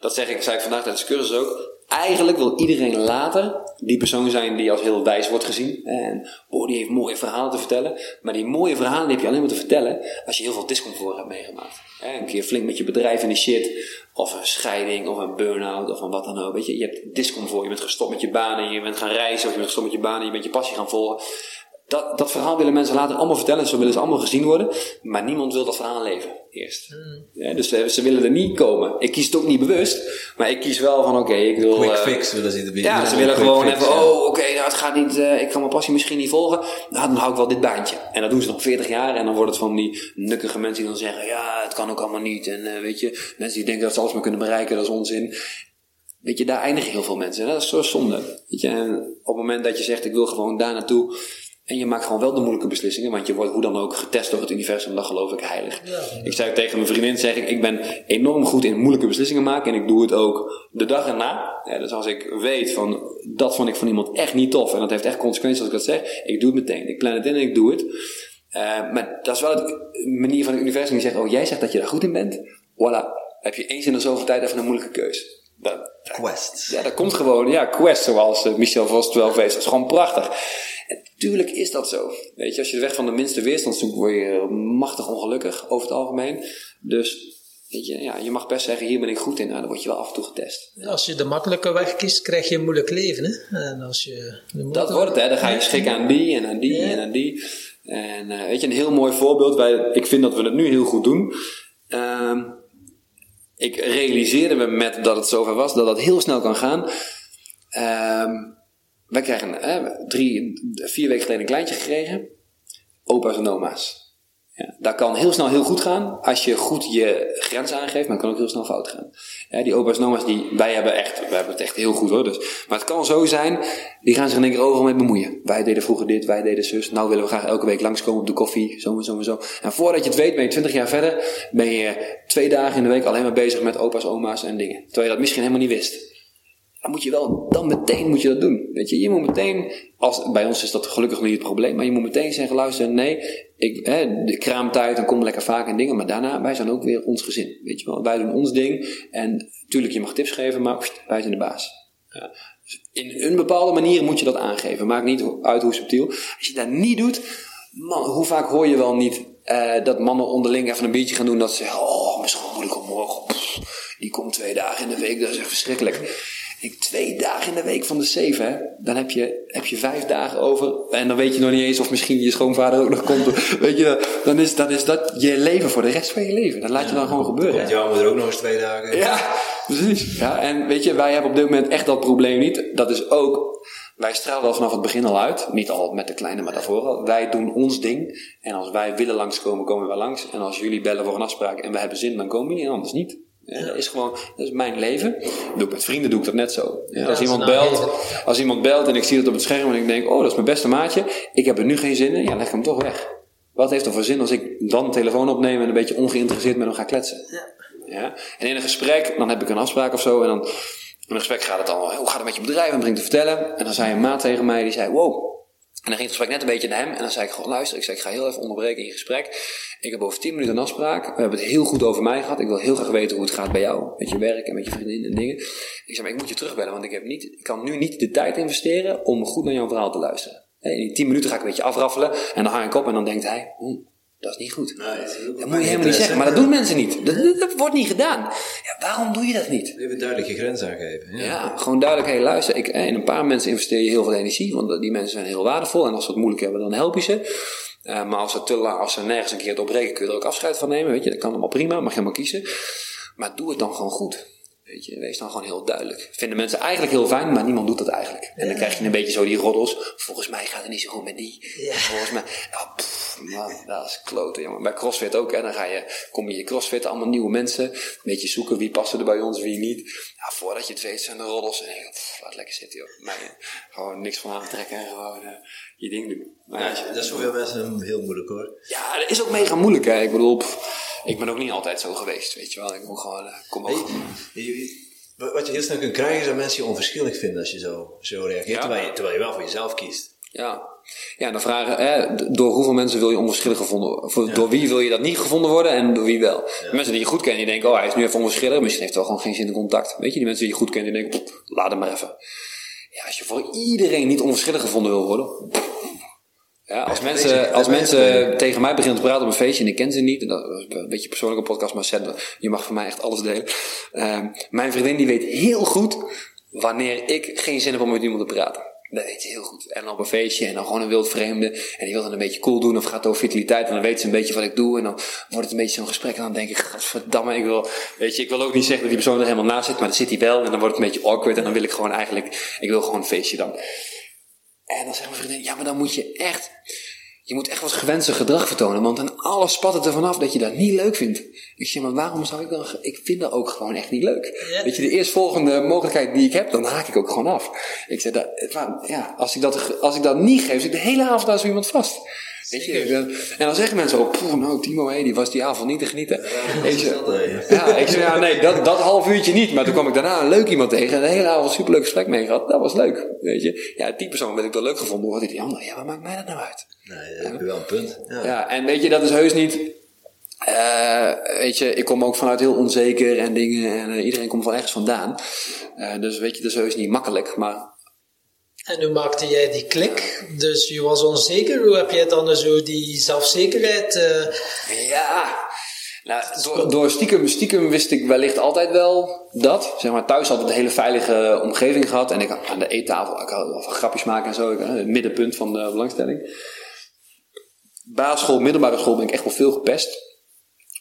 Dat zeg ik, zei ik vandaag tijdens de cursus ook. Eigenlijk wil iedereen later die persoon zijn die als heel wijs wordt gezien. En oh, die heeft mooie verhalen te vertellen. Maar die mooie verhalen heb je alleen maar te vertellen als je heel veel discomfort hebt meegemaakt. Een keer flink met je bedrijf in de shit. Of een scheiding, of een burn-out, of een wat dan ook. Weet je, je hebt discomfort, je bent gestopt met je baan en je bent gaan reizen, of je bent gestopt met je baan en je bent je passie gaan volgen. Dat, dat verhaal willen mensen later allemaal vertellen, zo willen ze allemaal gezien worden. Maar niemand wil dat verhaal leven, eerst. Hmm. Ja, dus ze, ze, willen er niet komen. Ik kies het ook niet bewust, maar ik kies wel van oké, ik wil... Quick uh, fix willen ze erbij. Ja, ze willen gewoon even, oh oké, nou, het gaat niet, uh, ik kan mijn passie misschien niet volgen. Nou, dan hou ik wel dit baantje. En dat doen ze nog 40 jaar en dan wordt het van die nukkige mensen die dan zeggen, ja, het kan ook allemaal niet. En uh, weet je, mensen die denken dat ze alles maar kunnen bereiken, dat is onzin. Weet je, daar eindigen heel veel mensen. En dat is zo zonde. Weet je, en op het moment dat je zegt, ik wil gewoon daar naartoe. En je maakt gewoon wel de moeilijke beslissingen, want je wordt hoe dan ook getest door het universum, dat geloof ik heilig. Ja, ja. Ik zei tegen mijn vriendin, zeg ik, ik ben enorm goed in moeilijke beslissingen maken en ik doe het ook de dag erna. Ja, dus als ik weet van, dat vond ik van iemand echt niet tof en dat heeft echt consequenties als ik dat zeg, ik doe het meteen. Ik plan het in en ik doe het. Uh, maar dat is wel de manier van het universum die zegt, oh jij zegt dat je daar goed in bent, voilà, heb je eens in de zoveel tijd even een moeilijke keus. Dat, quest. Ja, dat komt gewoon, ja, quest zoals uh, Michel Vos wel weet. Dat is gewoon prachtig. Tuurlijk is dat zo. Weet je, als je de weg van de minste weerstand zoekt, word je machtig ongelukkig over het algemeen. Dus weet je, ja, je mag best zeggen, hier ben ik goed in. Nou, dan word je wel af en toe getest. Als je de makkelijke weg kiest, krijg je een moeilijk leven. Hè? En als je dat wordt het, hè. Dan ga je schikken aan die en aan die ja. en aan die. En uh, weet je, een heel mooi voorbeeld. Wij, ik vind dat we het nu heel goed doen. Uh, ik realiseerde me met dat het zover was, dat dat heel snel kan gaan. Uh, wij krijgen drie, vier weken geleden een kleintje gekregen. Opa's en oma's. Ja, dat kan heel snel heel goed gaan als je goed je grens aangeeft, maar het kan ook heel snel fout gaan. Ja, die opa's en oma's, die, wij hebben echt, wij hebben het echt heel goed hoor. Dus, maar het kan zo zijn, die gaan zich in één keer overal mee bemoeien. Wij deden vroeger dit, wij deden zus. Nou willen we graag elke week langskomen op de koffie, zo en zo zo. En voordat je het weet, ben je twintig jaar verder, ben je twee dagen in de week alleen maar bezig met opa's, oma's en dingen. Terwijl je dat misschien helemaal niet wist dan moet je wel, dan meteen moet je dat doen. Weet je, je moet meteen, als, bij ons is dat gelukkig niet het probleem, maar je moet meteen zeggen, luister, nee, ik, hè, de kraamtijd, dan kom lekker vaak en dingen, maar daarna, wij zijn ook weer ons gezin. Weet je wel, wij doen ons ding en tuurlijk, je mag tips geven, maar wij zijn de baas. Ja. Dus in een bepaalde manier moet je dat aangeven. Maakt niet uit hoe subtiel. Als je dat niet doet, man, hoe vaak hoor je wel niet uh, dat mannen onderling even een biertje gaan doen, dat ze oh, mijn schoonmoeder komt morgen, die komt twee dagen in de week, dat is echt verschrikkelijk. Ik, twee dagen in de week van de zeven, hè? dan heb je, heb je vijf dagen over. En dan weet je nog niet eens of misschien je schoonvader ook nog komt. weet je, dan is, dan is dat je leven voor de rest van je leven. Dat laat je dan gewoon gebeuren. Komt jouw moeder ook nog eens twee dagen? Ja, precies. Ja, en weet je, wij hebben op dit moment echt dat probleem niet. Dat is ook, wij stralen al vanaf het begin al uit. Niet al met de kleine, maar daarvoor al. Wij doen ons ding. En als wij willen langskomen, komen we langs. En als jullie bellen voor een afspraak en we hebben zin, dan komen jullie en anders niet. Ja, dat is gewoon, dat is mijn leven. Doe ik met vrienden doe ik dat net zo. Ja, als, iemand belt, als iemand belt en ik zie dat op het scherm en ik denk, oh, dat is mijn beste maatje. Ik heb er nu geen zin in. Ja, leg hem toch weg. Wat heeft er voor zin als ik dan de telefoon opneem en een beetje ongeïnteresseerd met hem ga kletsen? Ja. ja. En in een gesprek, dan heb ik een afspraak of zo en dan in een gesprek gaat het dan, hoe gaat het met je bedrijf? En begint te vertellen. En dan zei een maat tegen mij, die zei, wow. En dan ging het gesprek net een beetje naar hem. En dan zei ik gewoon, luister, ik zei, ik ga heel even onderbreken in je gesprek. Ik heb over 10 minuten een afspraak. We hebben het heel goed over mij gehad. Ik wil heel graag weten hoe het gaat bij jou. Met je werk en met je vriendin en dingen. Ik zei, maar ik moet je terugbellen, want ik, heb niet, ik kan nu niet de tijd investeren om goed naar jouw verhaal te luisteren. In die 10 minuten ga ik een beetje afraffelen. En dan hang ik op en dan denkt hij, hm, dat is niet goed. Nee, dat, dat moet je helemaal niet zeggen. Maar dat doen mensen niet. Dat, dat, wordt niet gedaan. Ja, waarom doe je dat niet? Even duidelijk je grens aangeven. Ja, ja gewoon duidelijk. Hey, luister, ik, in een paar mensen investeer je heel veel energie. Want die mensen zijn heel waardevol. En als ze het moeilijk hebben, dan help je ze. Uh, maar als ze, te lang, als ze nergens een keer het opbreken, kun je er ook afscheid van nemen. Weet je, dat kan allemaal prima, mag je maar kiezen. Maar doe het dan gewoon goed. Weet je, wees dan gewoon heel duidelijk. Vinden mensen eigenlijk heel fijn, maar niemand doet dat eigenlijk. En dan krijg je een beetje zo die roddels. Volgens mij gaat het niet zo goed met die. Ja. Volgens mij, pff, man, dat is kloten, jongen. Bij CrossFit ook, hè. Dan ga je, kom je je CrossFit, allemaal nieuwe mensen. Een beetje zoeken wie passen er bij ons, wie niet. Ja, voordat je het weet zijn de roddels. En denk pff, laat lekker zitten, joh. Maar, gewoon niks van aantrekken en gewoon uh, je ding doen. Maar, ja, dat is voor veel mensen heel moeilijk, hoor. Ja, dat is ook mega moeilijk, hè. Ik bedoel, pff, ik ben ook niet altijd zo geweest, weet je wel. Ik moet gewoon, uh, kom. Hey, wat je heel snel kunt krijgen, is dat mensen je onverschillig vinden als je zo, zo reageert. Ja. Terwijl, je, terwijl je wel voor jezelf kiest. Ja. Ja, dan vragen, hè, door hoeveel mensen wil je onverschillig gevonden worden? Door wie wil je dat niet gevonden worden en door wie wel? Mensen die je goed kent, die denken, oh hij is nu even onverschillig, misschien heeft hij wel gewoon geen zin in contact. Weet je, die mensen die je goed kent, die denken, laat hem maar even. Ja, als je voor iedereen niet onverschillig gevonden wil worden. Ja, als mensen, als mensen tegen mij beginnen te praten op een feestje en ik ken ze niet, en dat is een beetje een persoonlijke podcast, maar Seth, je mag van mij echt alles delen. Ehm, mijn vriendin die weet heel goed wanneer ik geen zin heb om met iemand te praten. Dat weet ze heel goed. En op een feestje en dan gewoon een wild vreemde. En die wil dan een beetje cool doen of gaat over vitaliteit. En dan weet ze een beetje wat ik doe. En dan wordt het een beetje zo'n gesprek. En dan denk ik, godverdamme, ik wil, weet je, ik wil ook niet zeggen dat die persoon er helemaal naast zit. Maar dan zit hij wel. En dan wordt het een beetje awkward. En dan wil ik gewoon eigenlijk, ik wil gewoon een feestje dan. En dan zegt mijn vriendin, ja, maar dan moet je echt, je moet echt wat gewenste gedrag vertonen. Want dan alles spat het ervan af dat je dat niet leuk vindt. Ik zeg, maar waarom zou ik dan, ik vind dat ook gewoon echt niet leuk. Ja. Weet je, de eerstvolgende mogelijkheid die ik heb, dan haak ik ook gewoon af. Ik zeg, dat, ja, als ik, dat, als ik dat niet geef, zit ik de hele avond aan zo iemand vast. Weet je, eh, en dan zeggen mensen ook, poeh, nou Timo, hé, die was die avond niet te genieten. Weet je, ja, ik zeg, ja, nee, dat, dat half uurtje niet. Maar toen kwam ik daarna een leuk iemand tegen en de hele avond superleuk gesprek mee gehad. Dat was leuk, weet je. Ja, die persoon ben ik wel leuk gevonden. Hoorde die andere, ja, wat maakt mij dat nou uit? Nee, dat heb je wel een punt. Ja. Ja, en weet je, dat is heus niet. eh, weet je, ik kom ook vanuit heel onzeker en dingen. En eh, iedereen komt van ergens vandaan. Eh, dus weet je, dat is heus niet makkelijk. Maar En hoe maakte jij die klik? Dus je was onzeker. Hoe heb jij dan zo die zelfzekerheid? eh, ja. Nou, door, door stiekem, stiekem wist ik wellicht altijd wel dat. Zeg maar, thuis altijd een hele veilige omgeving gehad. En ik had aan de eettafel, ik had wel grapjes maken en zo. Ik, het middenpunt van de belangstelling. Basisschool, middelbare school ben ik echt wel veel gepest.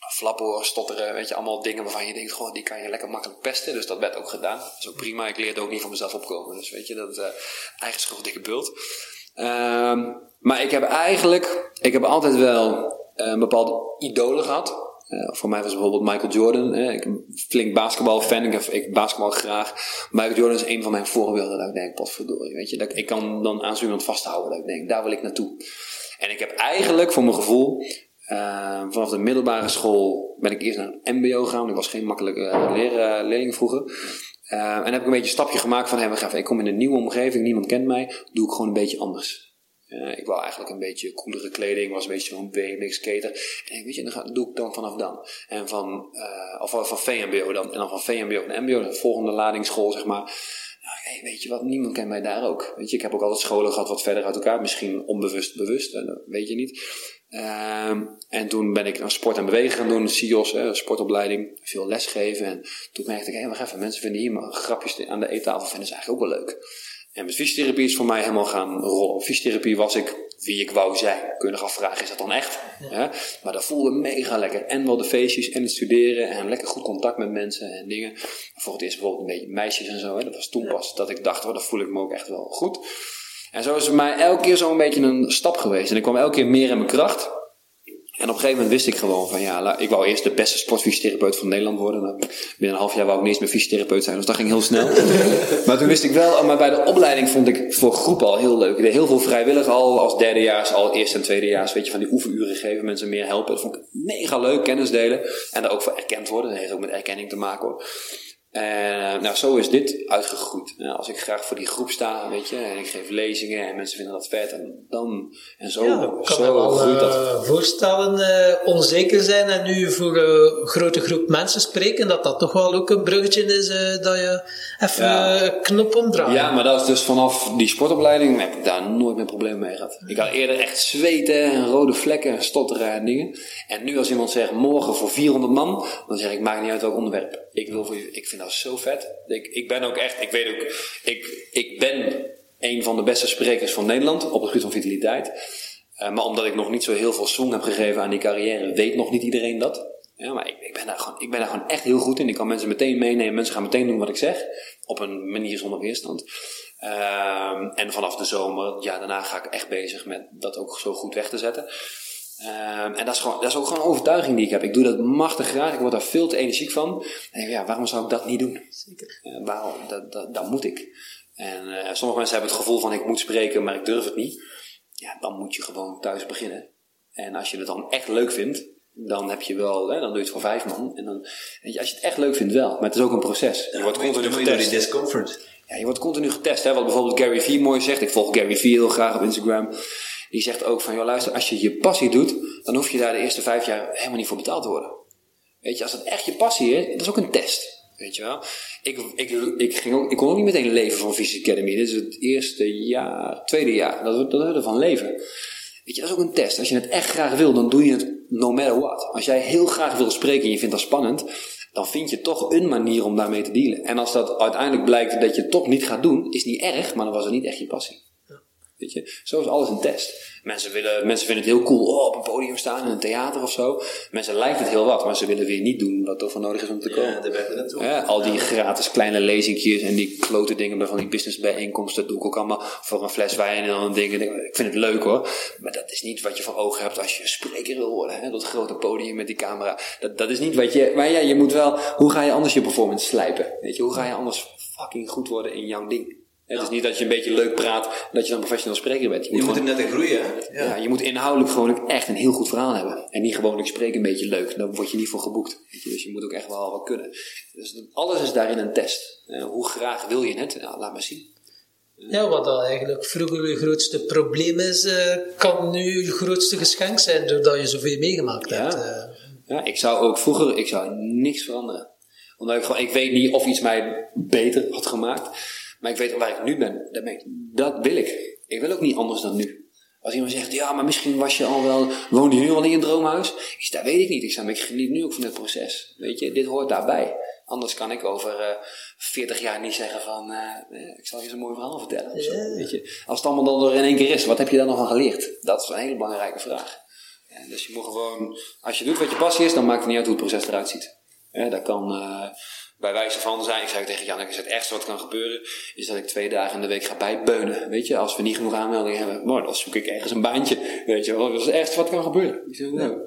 Flappen, stotteren, weet je, allemaal dingen waarvan je denkt, goh, die kan je lekker makkelijk pesten. Dus dat werd ook gedaan. Dat is ook prima. Ik leerde ook niet van mezelf opkomen. Dus weet je, dat eh eigen schuld, dikke bult. Ehm, maar ik heb eigenlijk, ik heb altijd wel eh, een bepaalde idolen gehad. Eh, voor mij was bijvoorbeeld Michael Jordan. Eh, ik ben flink basketbalfan. Ik, ik basketbal graag. Michael Jordan is een van mijn voorbeelden. Dat ik denk, potverdorie. Weet je, dat ik, ik kan dan aan zo iemand vasthouden. Dat ik denk, daar wil ik naartoe. En ik heb eigenlijk, voor mijn gevoel, eh, vanaf de middelbare school ben ik eerst naar een MBO gegaan. Ik was geen makkelijke eh, leer- leerling vroeger. Eh, en heb ik een beetje een stapje gemaakt van, hey, ik kom in een nieuwe omgeving, niemand kent mij, doe ik gewoon een beetje anders. Eh, ik wou eigenlijk een beetje coolere kleding, was een beetje zo'n BMX skater. En weet je, dan ga, doe ik dan vanaf dan. En van, eh, of van VMBO dan. En dan van VMBO naar MBO, de volgende ladingsschool, zeg maar. Nou, weet je wat, niemand kent mij daar ook. Weet je, ik heb ook altijd scholen gehad wat verder uit elkaar. Misschien onbewust, bewust, eh, weet je niet. Ehm, en toen ben ik aan sport en bewegen gaan doen, CIOS, hè, sportopleiding, veel lesgeven. En toen merkte ik, hé, even, mensen vinden hier maar grapjes aan de eettafel vinden ze eigenlijk ook wel leuk. En met fysiotherapie is voor mij helemaal gaan rollen. Fysiotherapie was ik wie ik wou zijn. Kun je nog afvragen, is dat dan echt? Ja. Maar dat voelde mega lekker. En wel de feestjes en het studeren en lekker goed contact met mensen en dingen. Voor het eerst bijvoorbeeld een beetje meisjes en zo. Hè. Dat was toen pas dat ik dacht, oh, dat voel ik me ook echt wel goed. En zo is het voor mij elke keer zo'n beetje een stap geweest. En ik kwam elke keer meer in mijn kracht. En op een gegeven moment wist ik gewoon van ja, ik wou eerst de beste sportfysiotherapeut van Nederland worden. Nou, binnen een half jaar wou ik niet eens meer fysiotherapeut zijn, dus dat ging heel snel. maar toen wist ik wel, oh, maar bij de opleiding vond ik voor groep al heel leuk. Ik deed heel veel vrijwillig al, als derdejaars, al eerste en tweedejaars, weet je, van die oefenuren geven, mensen meer helpen. Dat vond ik mega leuk, kennis delen. En daar ook voor erkend worden, dat heeft ook met erkenning te maken hoor. En nou, zo is dit uitgegroeid. Nou, als ik graag voor die groep sta, weet je, en ik geef lezingen en mensen vinden dat vet, en dan, en zo, ja, kan zo wel groeit dat. eh, voorstellen, eh, onzeker zijn en nu voor een grote groep mensen spreken, dat dat toch wel ook een bruggetje is eh, dat je even Ja. eh, knop omdraait. Ja, maar dat is dus vanaf die sportopleiding heb ik daar nooit meer problemen mee gehad. Ik had eerder echt zweten en rode vlekken en stotteren en dingen. En nu als iemand zegt morgen voor 400 man, dan zeg ik maakt niet uit welk onderwerp. Ik wil voor je, ik vind dat zo vet. Ik, ik ben ook echt, ik weet ook, ik, ik ben een van de beste sprekers van Nederland op het gebied van vitaliteit. Eh, maar omdat ik nog niet zo heel veel swing heb gegeven aan die carrière, weet nog niet iedereen dat. Ja, maar ik, ik, ben daar gewoon, ik ben daar gewoon echt heel goed in. Ik kan mensen meteen meenemen. Mensen gaan meteen doen wat ik zeg. Op een manier zonder weerstand. Ehm, en vanaf de zomer, ja, daarna ga ik echt bezig met dat ook zo goed weg te zetten. Ehm, en dat is, gewoon, dat is ook gewoon een overtuiging die ik heb. Ik doe dat machtig graag. Ik word daar veel te energiek van. En ja, waarom zou ik dat niet doen? Zeker. Eh, waarom? Dat, dat, dat moet ik. En eh, sommige mensen hebben het gevoel van ik moet spreken, maar ik durf het niet. Ja, dan moet je gewoon thuis beginnen. En als je het dan echt leuk vindt, dan heb je wel, hè, dan doe je het voor vijf man. En dan, weet je, als je het echt leuk vindt, wel. Maar het is ook een proces. Je wordt continu je door die getest. discomfort. Ja, je wordt continu getest. Hè? Wat bijvoorbeeld Gary Vee mooi zegt. Ik volg Gary Vee heel graag op Instagram. Die zegt ook van, joh luister, als je je passie doet, dan hoef je daar de eerste vijf jaar helemaal niet voor betaald te worden. Weet je, als het echt je passie is, dat is ook een test. Weet je wel? Ik, ik, ik, ging ook, ik kon ook niet meteen leven van Visie Academy. Dit is het eerste jaar, tweede jaar, dat dat we ervan leven. Weet je, dat is ook een test. Als je het echt graag wil, dan doe je het no matter what. Als jij heel graag wil spreken en je vindt dat spannend, dan vind je toch een manier om daarmee te dealen. En als dat uiteindelijk blijkt dat je het toch niet gaat doen, is niet erg, maar dan was het niet echt je passie. Weet je, zo is alles een test. Mensen, willen, mensen vinden het heel cool oh, op een podium staan in een theater of zo. Mensen lijkt het heel wat, maar ze willen weer niet doen wat er voor nodig is om te komen. Ja, daar ben naartoe. Ja, al die gratis kleine lezingjes en die klote dingen van die businessbijeenkomsten, dat doe ik ook allemaal voor een fles wijn en dan een ding. Ik vind het leuk hoor, maar dat is niet wat je voor ogen hebt als je spreker wil worden. Hè? Dat grote podium met die camera. Dat, dat is niet wat je. Maar ja, je moet wel. Hoe ga je anders je performance slijpen? Weet je, hoe ga je anders fucking goed worden in jouw ding? Het is niet dat je een beetje leuk praat dat je dan professional spreker bent. Je moet gewoon- er net in groeien, hè? ja. je moet inhoudelijk gewoon ook echt een heel goed verhaal hebben. En niet gewoon, ik spreek een beetje leuk. Daar word je niet voor geboekt. Weet je? Dus je moet ook echt wel wat kunnen. Dus alles is daarin een test. Eh, hoe graag wil je het? Nou, laat maar zien. Ja, wat dat eigenlijk vroeger je grootste probleem is, eh, kan nu je grootste geschenk zijn doordat je zoveel meegemaakt Ja. hebt. eh. Ja, ik zou ook vroeger, ik zou niks veranderen. Omdat ik gewoon, ik weet niet of iets mij beter had gemaakt. Maar ik weet waar ik nu ben. Dat, ben ik, dat wil ik. Ik wil ook niet anders dan nu. Als iemand zegt, ja, maar misschien was je al wel, woonde je nu al in een droomhuis? Ik zeg, dat weet ik niet. Ik zeg, maar ik geniet nu ook van het proces. Weet je, dit hoort daarbij. Anders kan ik over eh 40 jaar niet zeggen van, eh, eh, ik zal je eens een mooi verhaal vertellen. zo, weet je. Als het allemaal dan er in één keer is, wat heb je daar nog van geleerd? Dat is een hele belangrijke vraag. Ja, dus je moet gewoon, als je doet wat je passie is, dan maakt het niet uit hoe het proces eruit ziet. Ja, dat kan bij wijze van zijn. Ik zei tegen Jan, is het ergste wat kan gebeuren, is dat ik twee dagen in de week ga bijbeunen. Weet je, als we niet genoeg aanmeldingen hebben, nou, dan zoek ik ergens een baantje. Weet je dat is het wat kan gebeuren. Ik zeg, nou,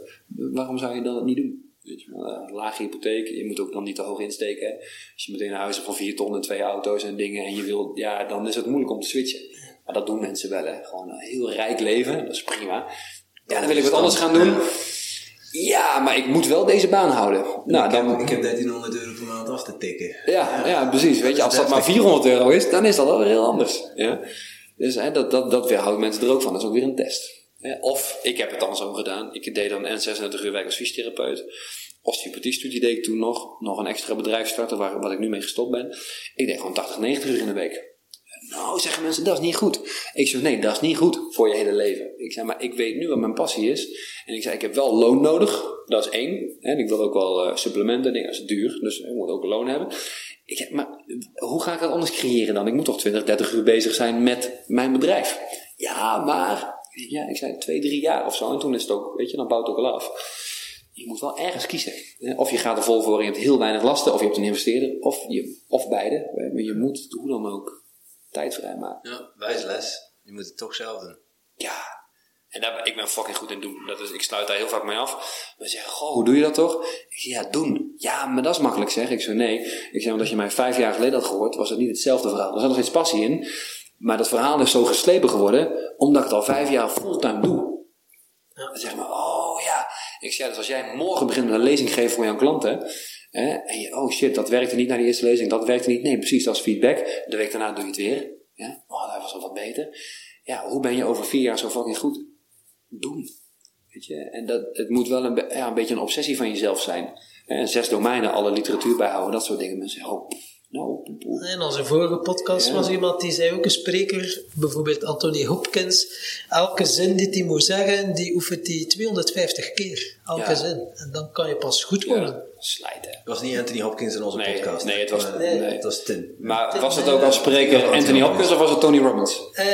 waarom zou je dan het niet doen? Weet je eh, lage hypotheek, je moet ook dan niet te hoog insteken. Als je meteen een huis hebt van vier ton en twee auto's en dingen en je wil, ja, dan is het moeilijk om te switchen. Maar dat doen mensen wel, hè. Gewoon een heel rijk leven, dat is prima. Ja, dan wil ik wat anders gaan doen. Ja, maar ik moet wel deze baan houden. Nou, ik, heb, dan, ik heb 1300 euro per maand af te tikken. ja, ja, precies. Weet je, als dat maar 400 euro is, dan is dat wel weer heel anders. Ja? Dus hè, dat, dat, dat weerhoudt mensen er ook van. Dat is ook weer een test. Of, ik heb het dan zo gedaan. Ik deed dan een 36 uur werk als fysiotherapeut. Osteopathiestudie deed ik toen nog. Nog een extra bedrijf starten, waar, wat ik nu mee gestopt ben. Ik deed gewoon 80, 90 uur in de week. Nou, zeggen mensen, dat is niet goed. Ik zeg, nee, dat is niet goed voor je hele leven. Ik zei, maar ik weet nu wat mijn passie is. En ik zei, ik heb wel loon nodig. Dat is één. En ik wil ook wel eh, supplementen, dat is duur. Dus ik moet ook een loon hebben. Ik zeg, maar hoe ga ik dat anders creëren dan? Ik moet toch 20, 30 uur bezig zijn met mijn bedrijf. Ja, maar... Ja, ik zei twee, drie jaar of zo. En toen is het ook, weet je, dan bouwt het ook al af. Je moet wel ergens kiezen. Of je gaat er vol voor en je hebt heel weinig lasten. Of je hebt een investeerder. Of, je, of beide. Maar je moet, hoe dan ook, tijd vrijmaken. Ja, wijze les. Je moet het toch zelf doen. Ja. En daar, ik ben fucking goed in doen. Dat is, ik sluit daar heel vaak mee af. Maar ze zeggen, goh, hoe doe je dat toch? Ik zeg, ja, doen. Ja, maar dat is makkelijk zeg. Ik zeg, nee. Ik zeg, omdat je mij vijf jaar geleden had gehoord, was het niet hetzelfde verhaal. Er zat nog steeds passie in. Maar dat verhaal is zo geslepen geworden, omdat ik het al vijf jaar fulltime doe. Dan zeg maar, oh ja. Ik zeg, ja, dus als jij morgen begint met een lezing geven voor jouw klanten. Hè, en je, oh shit, dat werkte niet na die eerste lezing, dat werkte niet. Nee, precies, dat is feedback. De week daarna doe je het weer. Ja, oh, dat was al wat beter. Ja, hoe ben je over vier jaar zo fucking goed? Doen. Weet je? En dat, het moet wel een, ja, een beetje een obsessie van jezelf zijn. En zes domeinen, alle literatuur bijhouden, dat soort dingen. Mensen oh, nou. In onze vorige podcast Ja. was iemand die zei ook een spreker, bijvoorbeeld Anthony Hopkins. Elke zin die hij moet zeggen, die oefent hij 250 keer. Elke Ja. zin. En dan kan je pas goed worden. Ja, slijten. Het was niet Anthony Hopkins in onze Nee, podcast. nee, het was- Eh, nee. Het was Tim. Maar was het ook als spreker Anthony Hopkins of was het Tony Robbins? Eh,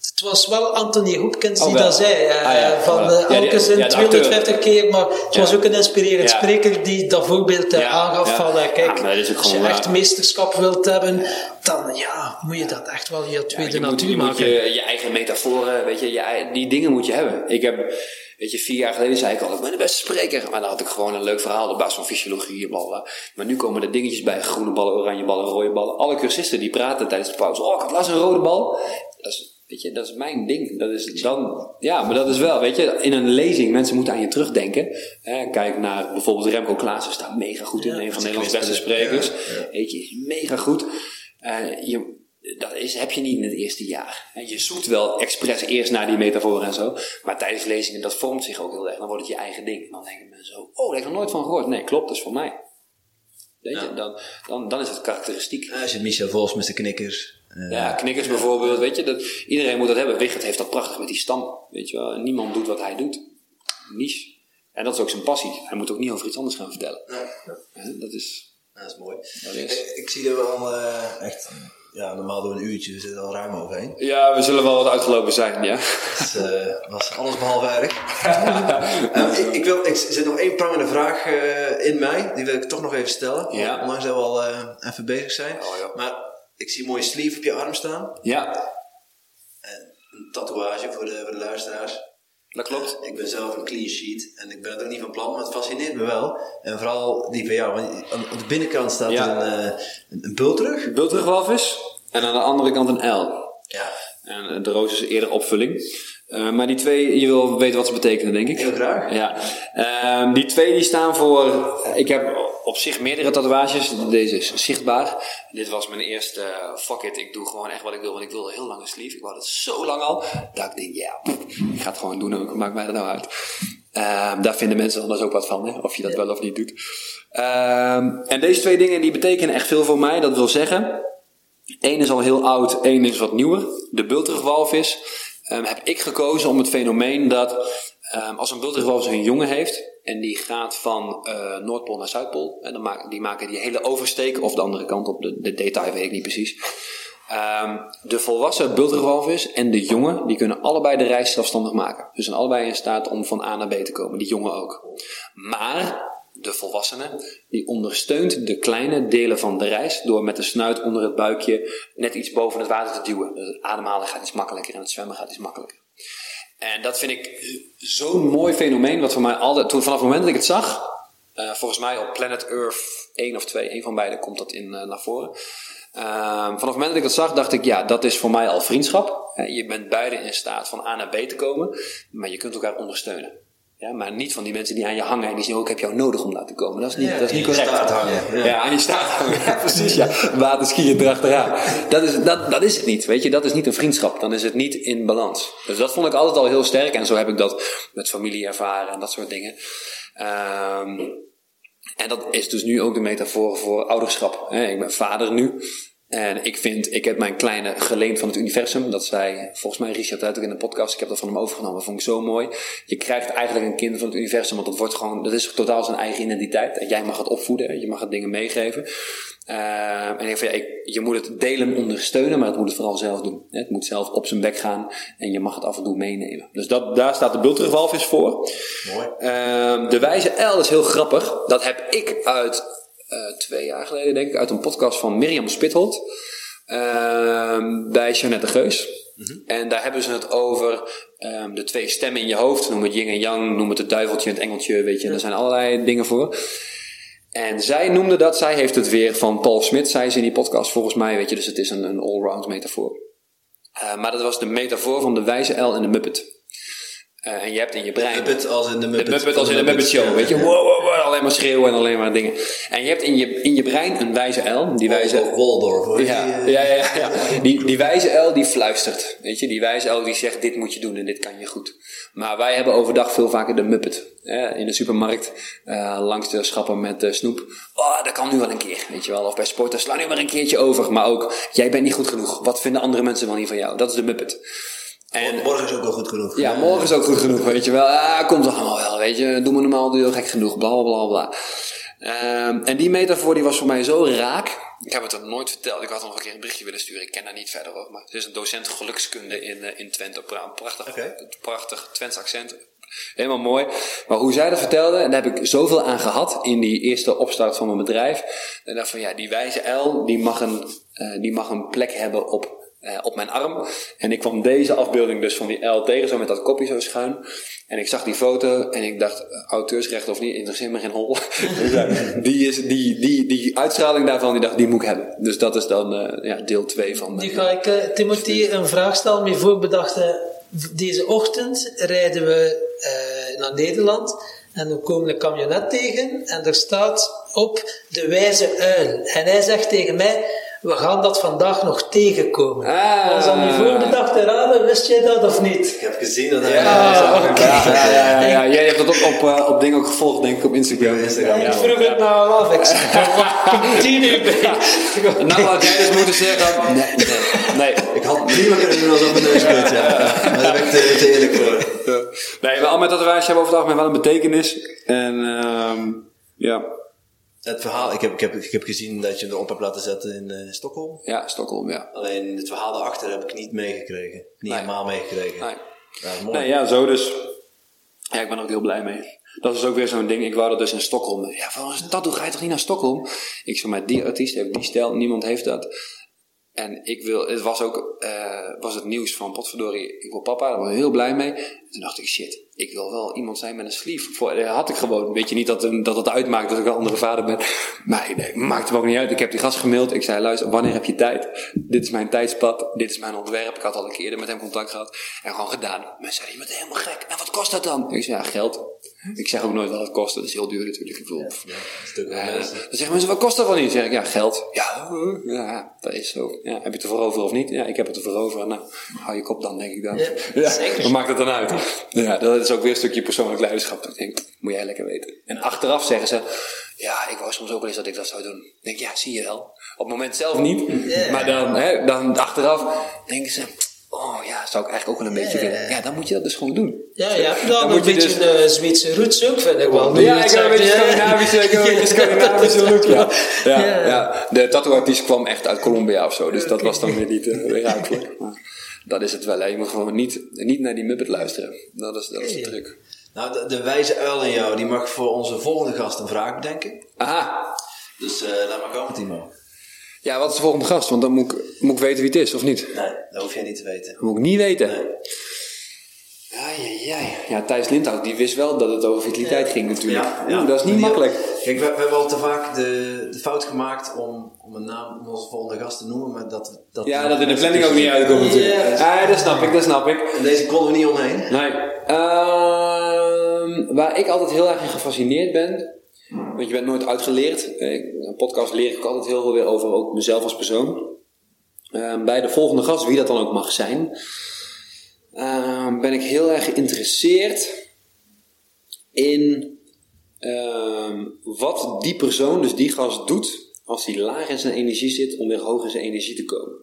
het was wel Anthony Hopkins Oh, die dat zei. eh, Ah, ja, van voilà. eh, Ja, die- elke zin ja, de 250 keer. Maar het Ja. was ook een inspirerend Ja. spreker die dat voorbeeld eh, Ja, aangaf ja. van eh, kijk, als je echt meesterschap wilt hebben, dan ja, moet je dat echt wel je tweede je moet, natuur je, moet maken. je, je eigen metaforen, weet je, je, die dingen moet je hebben. Ik heb, weet je, vier jaar geleden zei ik al, ik ben de beste spreker. Maar dan had ik gewoon een leuk verhaal op basis van fysiologie en bla bla. Maar nu komen er dingetjes bij, groene ballen, oranje ballen, rode ballen. Alle cursisten die praten tijdens de pauze. Oh, ik had laatst een rode bal. Dat is Weet je, dat is mijn ding. Dat is dan, ja, maar dat is wel, weet je, in een lezing, mensen moeten aan je terugdenken. Kijk naar bijvoorbeeld Remco Klaassen, staat mega goed in, Ja, een van Nederlands beste sprekers. ja, ja. Weet je, is mega goed. Eh, je, dat is, heb je niet in het eerste jaar. En je zoekt wel expres eerst naar die metaforen en zo. Maar tijdens lezingen, dat vormt zich ook heel erg. Dan wordt het je eigen ding. Dan denken mensen zo, oh, daar heb ik nog nooit van gehoord. Nee, klopt, dat is voor mij. Weet je, Ja. dan, dan, dan is het karakteristiek. Ja, Als je Michel Vos met zijn knikkers. eh, Ja, knikkers bijvoorbeeld, weet je, dat, iedereen moet dat hebben. Wigert heeft dat prachtig met die stam, weet je wel. Niemand doet wat hij doet. Niche. En dat is ook zijn passie. Hij moet ook niet over iets anders gaan vertellen. ja, Hè, Dat is... dat is mooi. Dat is. Ik, ik zie er wel eh, echt, ja, normaal doen we een uurtje, we zitten er al ruim overheen. Ja, we zullen wel wat uitgelopen zijn, ja. Het eh, was alles behalve erg. Eh, ik, ik wil, ik, er zit nog één prangende vraag eh, in mij, die wil ik toch nog even stellen. Ja. Ondanks dat we al even bezig zijn. Oh, ja. Maar ik zie een mooie sleeve op je arm staan. Ja, Een tatoeage voor de, voor de luisteraars. Dat klopt. Ik ben zelf een clean sheet en ik ben het ook niet van plan, maar het fascineert me wel. En vooral die van jou, want aan aan de binnenkant staat Ja. een, eh, een, bultrug. Bultrugwalvis. En aan de andere kant een L. Ja, En de roos is eerder opvulling. Eh, maar die twee, je wil weten wat ze betekenen, denk ik. heel graag. Ja, Ehm, die twee die staan voor. Ik heb op zich meerdere tatoeages. Deze is zichtbaar. Dit was mijn eerste. eh, fuck it, ik doe gewoon echt wat ik wil. Want ik wilde heel lange sleeve. Ik wou dat zo lang al. Dat ik denk, ja, ik ga het gewoon doen. Ook, maakt mij er nou uit. Ehm, daar vinden mensen anders ook wat van, hè? of je dat wel of niet doet. Ehm, en deze twee dingen die betekenen echt veel voor mij. Dat wil zeggen, Eén is al heel oud, één is wat nieuwer. De bultrugwalvis ehm, heb ik gekozen om het fenomeen dat ehm, als een bultrugwalvis een jongen heeft en die gaat van eh, Noordpool naar Zuidpool, en die maken die hele oversteek of de andere kant op, de, de detail weet ik niet precies. Ehm, de volwassen bultrugwalvis en de jongen, die kunnen allebei de reis zelfstandig maken. Dus zijn allebei in staat om van A naar B te komen, die jongen ook. Maar de volwassene, die ondersteunt de kleine delen van de reis door met de snuit onder het buikje net iets boven het water te duwen. Het ademhalen gaat iets makkelijker en het zwemmen gaat iets makkelijker. En dat vind ik zo'n mooi fenomeen, wat voor mij altijd, toen, vanaf het moment dat ik het zag, eh, volgens mij op Planet Earth 1 of 2, één van beide komt dat in, eh, naar voren. Ehm, vanaf het moment dat ik dat zag, dacht ik, ja, dat is voor mij al vriendschap. Eh, je bent beide in staat van A naar B te komen, maar je kunt elkaar ondersteunen. Ja, maar niet van die mensen die aan je hangen en die zeggen, oh, ik heb jou nodig om te komen. Dat is niet, Ja, dat is niet correct. hangen, Ja. ja. aan je staart hangen. Ja, precies, ja. Waterskiën erachteraan. Dat is, dat, dat is het niet, weet je. Dat is niet een vriendschap. Dan is het niet in balans. Dus dat vond ik altijd al heel sterk. En zo heb ik dat met familie ervaren en dat soort dingen. Ehm, en dat is dus nu ook de metafoor voor ouderschap. Ik ben vader nu. En ik vind, ik heb mijn kleine geleend van het universum. Dat zei volgens mij Richard uit ook in de podcast. Ik heb dat van hem overgenomen. Dat vond ik zo mooi. Je krijgt eigenlijk een kind van het universum. Want dat wordt gewoon, dat is totaal zijn eigen identiteit. En jij mag het opvoeden. Je mag het dingen meegeven. Eh, en ik van, ja, ik, je moet het delen ondersteunen. Maar het moet het vooral zelf doen. Het moet zelf op zijn bek gaan. En je mag het af en toe meenemen. Dus dat, daar staat de bultrugwalvis voor. Mooi. Ehm, de wijze L is heel grappig. Dat heb ik uit twee jaar geleden, denk ik, uit een podcast van Mirjam Spitholt. ehm, bij Jeannette Geus. En daar hebben ze het over ehm, de twee stemmen in je hoofd. Noem het yin en yang, noem het het duiveltje en het engeltje, weet je. Er zijn allerlei dingen voor. En zij noemde dat, zij heeft het weer van Paul Smit, zei ze in die podcast volgens mij, weet je. Dus het is een, een allround metafoor. Eh, maar dat was de metafoor van de wijze L en de Muppet. Eh, en je hebt in je brein... Muppet als in de Muppet. De Muppet als in de Muppet Show, weet je. Wow, wow, wow, alleen maar schreeuwen en alleen maar dingen. En je hebt in je, in je brein een wijze L. Die wijze... Waldorf. Ja, eh, ja, ja, ja. Die, die wijze L die fluistert. Weet je, die wijze L die zegt: dit moet je doen en dit kan je goed. Maar wij hebben overdag veel vaker de Muppet. Hè, in de supermarkt, eh, langs de schappen met snoep. Oh, dat kan nu wel een keer. Weet je wel. Of bij sporten, sla nu maar een keertje over. Maar ook, jij bent niet goed genoeg. Wat vinden andere mensen wel niet van jou? Dat is de Muppet. En, Morgen is ook wel goed genoeg. ja, morgen is ook goed genoeg, weet je wel. Ah, komt toch allemaal wel, weet je. Doe me normaal, doe je gek genoeg, bla bla bla. Ehm, en die metafoor die was voor mij zo raak. Ik heb het er nooit verteld. Ik had nog een keer een berichtje willen sturen. Ik ken daar niet verder over. Maar het is een docent gelukskunde in, eh, in Twente. Pra- Prachtig, Oké. prachtig Twents accent. Helemaal mooi. Maar hoe zij dat vertelde, en daar heb ik zoveel aan gehad in die eerste opstart van mijn bedrijf. En dacht van ja, die wijze L, die mag een, eh, die mag een plek hebben op eh, op mijn arm. En ik kwam deze afbeelding dus van die L tegen, zo met dat kopje zo schuin. En ik zag die foto en ik dacht, auteursrecht of niet, interesseert me geen hol. Dus, eh, die, is, die, die, die uitstraling daarvan, die dacht, die moet ik hebben. Dus dat is dan eh, ja, deel 2 van... Nu ga ik eh, Timothy een vraag stellen. Mijn voorbedachte. Deze ochtend rijden we naar Nederland en we komen een camionet tegen en er staat op de wijze uil. En hij zegt tegen mij, we gaan dat vandaag nog tegenkomen. Ah. Was dat mijn voorbedachte raden? Wist jij dat of niet? Ik heb gezien dat hij... Ja, ja, ja, ja, ja. Jij hebt dat op, op, eh, op dingen ook gevolgd, denk ik, op Instagram. Instagram, ik vroeg het nou af. Ik uur bij. Nou had jij dus moeten zeggen, nee, nee, nee. Ik had prima kunnen doen als op mijn neus gooit, ja. Maar daar ben ik te, te eerlijk voor. Ja. Nee, maar al met tatoeages hebben over het algemeen wel een betekenis. En ehm, ja, Het verhaal, ik heb, ik, heb, ik heb gezien dat je hem erop hebt laten zetten in eh, Stockholm. ja, Stockholm, ja. Alleen het verhaal daarachter heb ik niet meegekregen. Niet Nee. helemaal meegekregen. Nee. Ja, dat mooi. Nee, ja, zo dus. Ja, ik ben er ook heel blij mee. Dat is ook weer zo'n ding. Ik wou dat dus in Stockholm. Ja, voor een tattoo ga je toch niet naar Stockholm? Ik zeg maar, die artiest heeft die stijl, niemand heeft dat. En ik wil, het was ook, eh, was het nieuws van potverdorie, ik wil papa, daar was ik heel blij mee. En toen dacht ik, shit, ik wil wel iemand zijn met een sleeve. Voor, dat had ik gewoon. Weet je niet dat, dat het uitmaakt dat ik een andere vader ben. Maar nee, maakt hem ook niet uit. Ik heb die gast gemaild. Ik zei, luister, wanneer heb je tijd? Dit is mijn tijdspad. Dit is mijn ontwerp. Ik had al een keer met hem contact gehad. En gewoon gedaan. Mensen zeiden, je bent helemaal gek. En wat kost dat dan? Ik zei, ja, geld. Ik zeg ook nooit wat het kost. Dat is heel duur natuurlijk. Ik bedoel, Ja, eh, dan zeggen mensen, wat kost dat wel niet? Dan zeg ik, ja, geld. Ja, ja, dat is zo. Ja, heb je het ervoor over of niet? Ja, ik heb het ervoor over. Nou, hou je kop dan, denk ik dan. Ja, zeker. Wat maakt het dan uit? Ja, dat is ook weer een stukje persoonlijk leiderschap. Dat ik denk, moet jij lekker weten. En achteraf zeggen ze, ja, ik wou soms ook wel eens dat ik dat zou doen. Ik denk, ja, zie je wel. Op het moment zelf niet. Maar dan, hè, dan achteraf denken ze, oh ja, zou ik eigenlijk ook wel een beetje Ja. willen. Ja, dan moet je dat dus gewoon doen. Ja, hebt Dan dan een moet je beetje dus- een Zweedse roots ook, vind ik wel. Ja, ik heb een beetje ja. Scandinavische, ik heb een beetje Scandinavische look, ja. Ja, Ja. ja. De tattooartiest kwam echt uit Colombia of zo, dus dat was dan weer niet uh. Maar dat is het wel, hè. je moet gewoon niet, niet naar die Muppet luisteren. Dat is, dat is de Ja. truc. Nou, de, de wijze uil in jou, die mag voor onze volgende gast een vraag bedenken. Aha, Dus eh laat maar komen, Timo. Ja, wat is de volgende gast? Want dan moet ik, moet ik weten wie het is, of niet? Nee, dat hoef jij niet te weten. Dat moet ik niet weten. Nee. Ja, ja, ja. ja Thijs Lindhout, die wist wel dat het over vitaliteit ging natuurlijk. Ja, Oeh, dat is niet makkelijk. Kijk, we, we hebben al te vaak de, de fout gemaakt om, om een naam om onze volgende gast te noemen, maar dat... dat Ja, dat in de planning ook niet uitkomt natuurlijk. Dat snap ik, dat snap ik. En deze konden we niet omheen. Nee. Ehm, waar ik altijd heel erg in gefascineerd ben. Want je bent nooit uitgeleerd. Eh, een podcast leer ik altijd heel veel weer over ook mezelf als persoon. Ehm, bij de volgende gast, wie dat dan ook mag zijn, ehm, ben ik heel erg geïnteresseerd in ehm, wat die persoon, dus die gast, doet als hij laag in zijn energie zit om weer hoog in zijn energie te komen.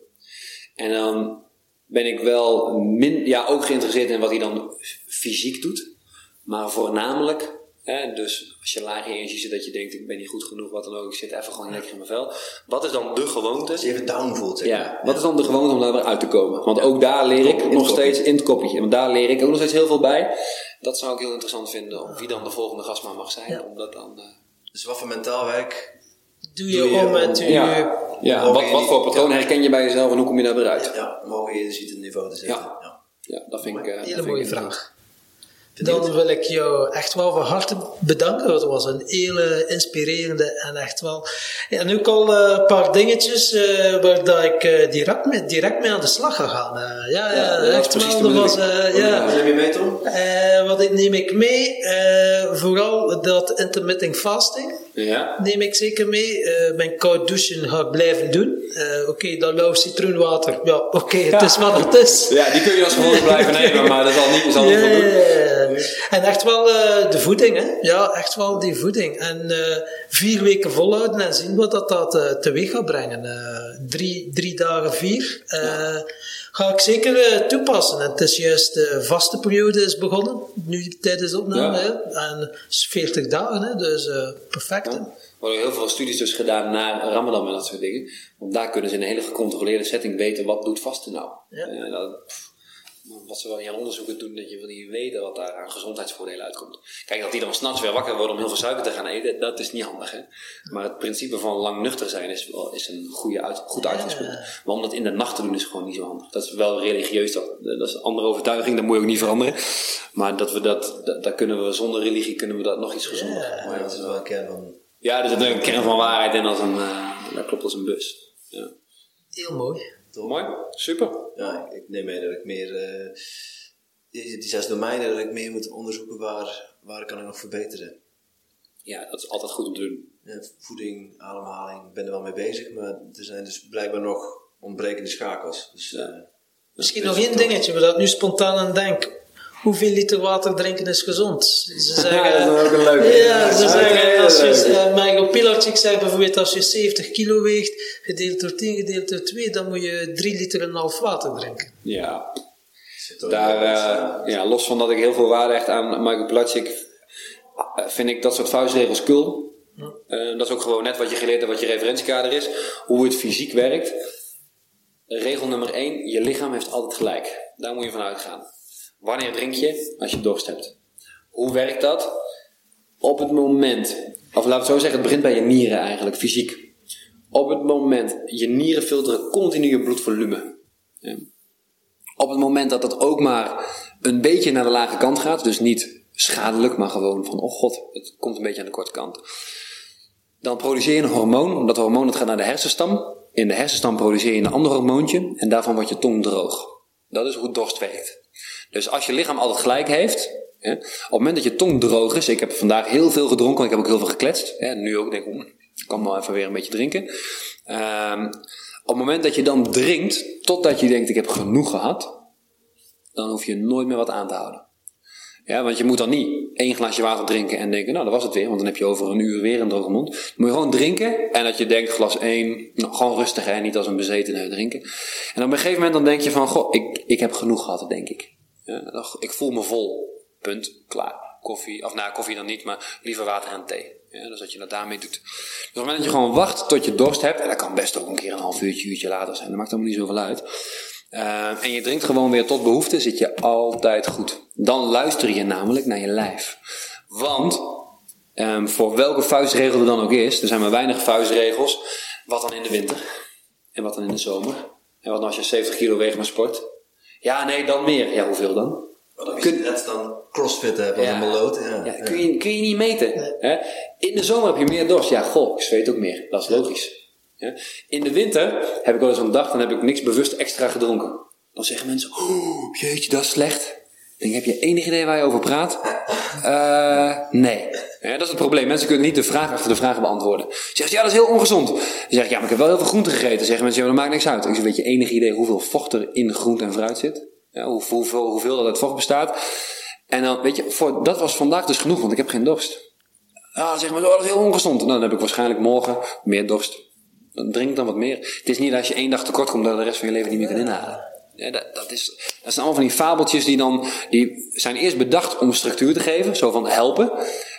En dan ben ik wel min, ja, ook geïnteresseerd in wat hij dan fysiek doet. Maar voornamelijk, hè, dus als je laag in je energie zit, dat je denkt: ik ben niet goed genoeg, wat dan ook, ik zit even gewoon lekker in mijn vel. Wat is dan de gewoonte? Als je even down voelt, zeg Ja, maar. wat is dan de gewoonte om daar weer uit te komen? Want ook daar leer ik nog steeds in het koppetje. Want daar leer ik ook nog steeds heel veel bij. Dat zou ik heel interessant vinden, om wie dan de volgende gast maar mag zijn. Ja. Om dat dan, eh, Dus wat voor mentaal werk... Doe je Doe je om en doe ja, je... ja wat, wat voor patroon herken je bij jezelf en hoe kom je daar weer uit? Ja, mogen je ziet het niveau te zetten. Ja. Ja. Ja, dat vind ik... dat Hele vind mooie ik vraag. Dan wil ik jou echt wel van harte bedanken. Het was een hele inspirerende en echt wel. Nu ook al eh, een paar dingetjes eh, waar dat ik eh, direct, mee, direct mee aan de slag ga gaan. Ja, ja, Ja, echt wel. Dat was, bedoeling. ja. Wat neem je mee, Tom? Wat ik- neem ik mee? Vooral dat intermittent fasting Ja. neem ik zeker mee. Eh, mijn koud douchen ga ik blijven doen. Eh, oké, dat lauw citroenwater. Ja, oké, het is wat het is. ja, die kun je als gewoonte blijven nemen, maar dat zal niet, zal niet voldoen. ja. En echt wel eh, de voeding, hè? Ja, echt wel die voeding. En eh, vier weken volhouden en zien wat dat, dat eh, teweeg gaat brengen. Eh, drie, drie dagen vier. eh, Ga ik zeker eh, toepassen. En het is juist de vaste periode is begonnen, nu tijdens de opname. Ja. Hè? En het is 40 dagen, hè? dus eh, perfect. hè. Er worden heel veel studies dus gedaan naar Ramadan en dat soort dingen. Want daar kunnen ze in een hele gecontroleerde setting weten wat doet vasten nou. Ja. Eh, dat, wat ze wel aan onderzoeken doen, dat je wil niet weten wat daar aan gezondheidsvoordelen uitkomt. Kijk, dat die dan s'nachts weer wakker worden om heel veel suiker te gaan eten, dat is niet handig. Hè? Maar het principe van lang nuchter zijn is, wel, is een goede uit, goed uitgangspunt. Maar om dat in de nacht te doen is gewoon niet zo handig. Dat is wel religieus, dat, dat is een andere overtuiging, dat moet je ook niet veranderen. Maar dat we dat, dat, dat kunnen we zonder religie kunnen we dat nog iets gezonder. Ja, maar dat is wel een kern van... Ja, er zit een kern van waarheid in als een, uh, dat klopt als een bus. Ja. Heel mooi. Toch? Mooi, super. Ja, ik, ik neem mee dat ik meer, uh, die, die, zes domeinen, dat ik meer moet onderzoeken waar, waar kan ik nog verbeteren. Ja, dat is altijd goed om te doen. Ja, voeding, ademhaling, ik ben er wel mee bezig, maar er zijn dus blijkbaar nog ontbrekende schakels. Dus, ja. uh, Misschien nog één dingetje, waar ik nu spontaan aan denk hoeveel liter water drinken is gezond. Ze zeggen, ja, dat is ook een leuke. Ja, ze zeggen, als je, uh, Michael Pilarczyk zegt bijvoorbeeld, als je 70 kilo weegt, gedeeld door 10, gedeeld door 2, dan moet je 3 liter en een half water drinken. Ja. Daar, uh, ja, los van dat ik heel veel waarde hecht aan Michael Pilarczyk, vind ik dat soort vuistregels cool. Uh, dat is ook gewoon net wat je geleerd hebt, wat je referentiekader is. Hoe het fysiek werkt. Regel nummer 1, je lichaam heeft altijd gelijk. Daar moet je van uitgaan. Wanneer drink je? Als je dorst hebt. Hoe werkt dat? Op het moment, of laat ik zo zeggen, het begint bij je nieren eigenlijk, fysiek. Op het moment, je nieren filteren continu je bloedvolume. Op het moment dat dat ook maar een beetje naar de lage kant gaat, dus niet schadelijk, maar gewoon van, oh god, het komt een beetje aan de korte kant. Dan produceer je een hormoon, dat hormoon dat gaat naar de hersenstam. In de hersenstam produceer je een ander hormoontje en daarvan wordt je tong droog. Dat is hoe dorst werkt. Dus als je lichaam altijd gelijk heeft, hè, op het moment dat je tong droog is, ik heb vandaag heel veel gedronken, ik heb ook heel veel gekletst. Hè, nu ook denk ik, kan wel even weer een beetje drinken. Um, op het moment dat je dan drinkt, totdat je denkt ik heb genoeg gehad, dan hoef je nooit meer wat aan te houden. Ja, want je moet dan niet één glaasje water drinken en denken, nou dat was het weer, want dan heb je over een uur weer een droge mond. Dan moet je gewoon drinken en dat je denkt, glas één, nou, gewoon rustig en niet als een bezetene drinken. En op een gegeven moment dan denk je van, goh, ik, ik heb genoeg gehad, denk ik. Ik voel me vol. Punt. Klaar. Koffie, of nou, koffie dan niet, maar liever water en thee. Ja, dus dat je dat daarmee doet. Dus op het moment dat je gewoon wacht tot je dorst hebt, en dat kan best ook een keer een half uurtje, uurtje later zijn, dat maakt helemaal niet zoveel uit. Uh, en je drinkt gewoon weer tot behoefte, zit je altijd goed. Dan luister je namelijk naar je lijf. Want, um, voor welke vuistregel er dan ook is, er zijn maar weinig vuistregels. Wat dan in de winter? En wat dan in de zomer? En wat dan als je 70 kilo weegt maar sport? Ja, nee, dan meer. Ja, hoeveel dan? Dan kun je net dan crossfit hebben ja. een beloot. Ja. ja, kun, je, kun je niet meten. Hè? In de zomer heb je meer dorst. Ja, goh, ik zweet ook meer. Dat is logisch. In de winter heb ik wel eens een dag, dan heb ik niks bewust extra gedronken. Dan zeggen mensen, oh, jeetje, dat is slecht. Dan heb je enig idee waar je over praat? Uh, nee. Dat is het probleem. Mensen kunnen niet de vraag achter de vraag beantwoorden. Zeg ja, dat is heel ongezond. Dan zeg ja, maar ik heb wel heel veel groente gegeten. Zeggen mensen, ja, dat maakt niks uit. Ik zeg, weet je enig idee hoeveel vocht er in groente en fruit zit? Ja, hoeveel, hoeveel dat het vocht bestaat? En dan, weet je, voor, dat was vandaag dus genoeg, want ik heb geen dorst. Ja, dan zeg maar, oh, dat is heel ongezond. Nou, dan heb ik waarschijnlijk morgen meer dorst. Dan drink dan wat meer. Het is niet als je één dag tekort komt dat je de rest van je leven niet meer kan inhalen. Dat, dat, is, dat zijn allemaal van die fabeltjes die dan, die zijn eerst bedacht om structuur te geven, zo van helpen.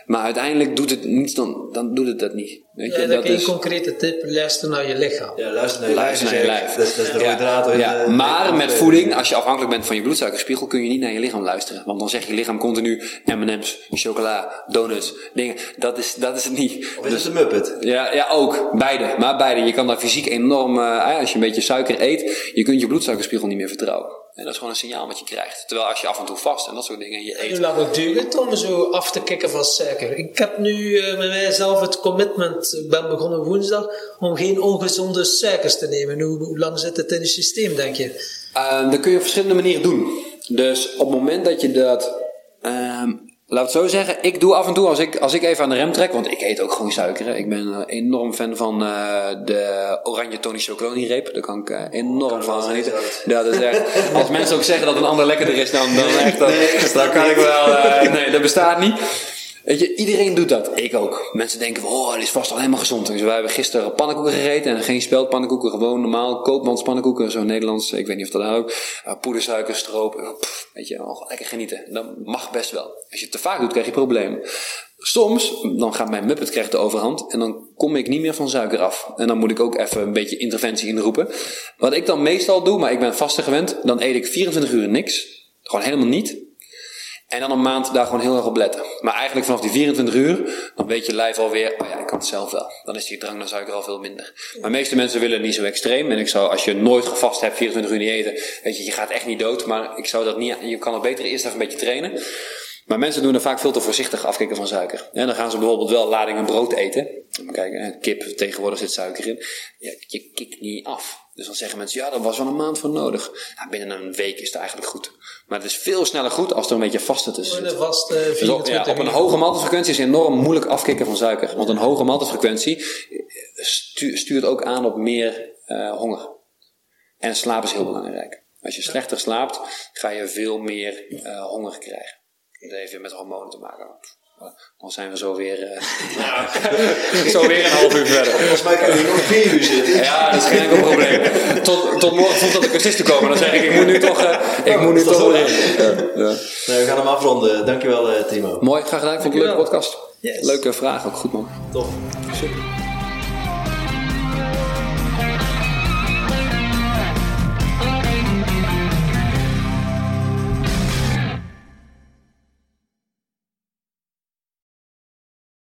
Maar uiteindelijk doet het niets, dan, dan doet het dat niet. Weet je? Ja, dat is een concrete tip, luister naar je lichaam. Ja, luister naar je luister lijf. Naar je lijf. Dat, is, dat is de rode draad. Ja, maar met voeding, als je afhankelijk bent van je bloedsuikerspiegel, kun je niet naar je lichaam luisteren. Want dan zegt je lichaam continu M&M's, chocola, donuts, dingen. Dat is, dat is het niet. Of is dus, het een muppet? Ja, ja, ook. Beide. Maar beide. Je kan daar fysiek enorm, uh, als je een beetje suiker eet, je kunt je bloedsuikerspiegel niet meer vertrouwen. En dat is gewoon een signaal wat je krijgt. Terwijl als je af en toe vast en dat soort dingen je eet. Hoe lang het duurt om zo af te kicken van suiker? Ik heb nu uh, met mijzelf het commitment, ik ben begonnen woensdag, om geen ongezonde suikers te nemen. Hoe, hoe lang zit het in het systeem, denk je? Uh, dat kun je op verschillende manieren doen. Dus op het moment dat je dat uh, Laat het zo zeggen, ik doe af en toe als ik, als ik even aan de rem trek, want ik eet ook gewoon suiker. Ik ben uh, enorm fan van uh, de oranje Tony Chocoloni reep. Daar kan ik uh, enorm van genieten. Ja, dat is echt, als mensen ook zeggen dat een ander lekkerder is, dan, dan echt, dan, dan kan ik wel, nee, dat bestaat niet. Weet je, iedereen doet dat. Ik ook. Mensen denken, oh, dit is vast al helemaal gezond. Dus wij hebben gisteren pannenkoeken gegeten. En geen speldpannenkoeken, gewoon normaal koopmanspannenkoeken. Zo Nederlands, ik weet niet of dat ook. Uh, poedersuiker, stroop. Pff, weet je, oh, lekker genieten. Dat mag best wel. Als je het te vaak doet, krijg je problemen. Soms, dan gaat mijn muppet krijgt de overhand. En dan kom ik niet meer van suiker af. En dan moet ik ook even een beetje interventie inroepen. Wat ik dan meestal doe, maar ik ben vaste gewend. Dan eet ik 24 uur niks. Gewoon helemaal niet. En dan een maand daar gewoon heel erg op letten. Maar eigenlijk vanaf die 24 uur, dan weet je lijf alweer, oh ja, ik kan het zelf wel. Dan is die drang naar suiker al veel minder. Maar de meeste mensen willen niet zo extreem. En ik zou, als je nooit gevast hebt, 24 uur niet eten, weet je, je gaat echt niet dood. Maar ik zou dat niet, je kan het beter eerst even een beetje trainen. Maar mensen doen er vaak veel te voorzichtig afkicken van suiker. En dan gaan ze bijvoorbeeld wel ladingen brood eten. Kijk, kip, tegenwoordig zit suiker in. Ja, je kikt niet af. Dus dan zeggen mensen, ja, daar was wel een maand voor nodig. Ja, binnen een week is het eigenlijk goed. Maar het is veel sneller goed als er een beetje vaste tussen zit. Vaste 24 dus op, ja, op een hoge maltefrequentie is het enorm moeilijk afkicken van suiker. Want een hoge maltefrequentie stuurt ook aan op meer uh, honger. En slaap is heel belangrijk. Als je slechter slaapt, ga je veel meer uh, honger krijgen. Dat heeft weer met hormonen te maken. Dan zijn we zo weer, uh, ja. zo weer een half uur verder. Volgens mij kunnen we nog vier uur zitten. Ja, dat is geen enkel probleem. Tot, tot morgen voelt dat de cursisten komen. Dan zeg ik, ik moet nu toch, uh, ik moet nu toch weer ja, ja. Nee, we gaan hem afronden. Dankjewel uh, Timo. Mooi, graag gedaan. Ik vond het een leuke podcast. Yes. Leuke vraag, ook goed man. Top. Super.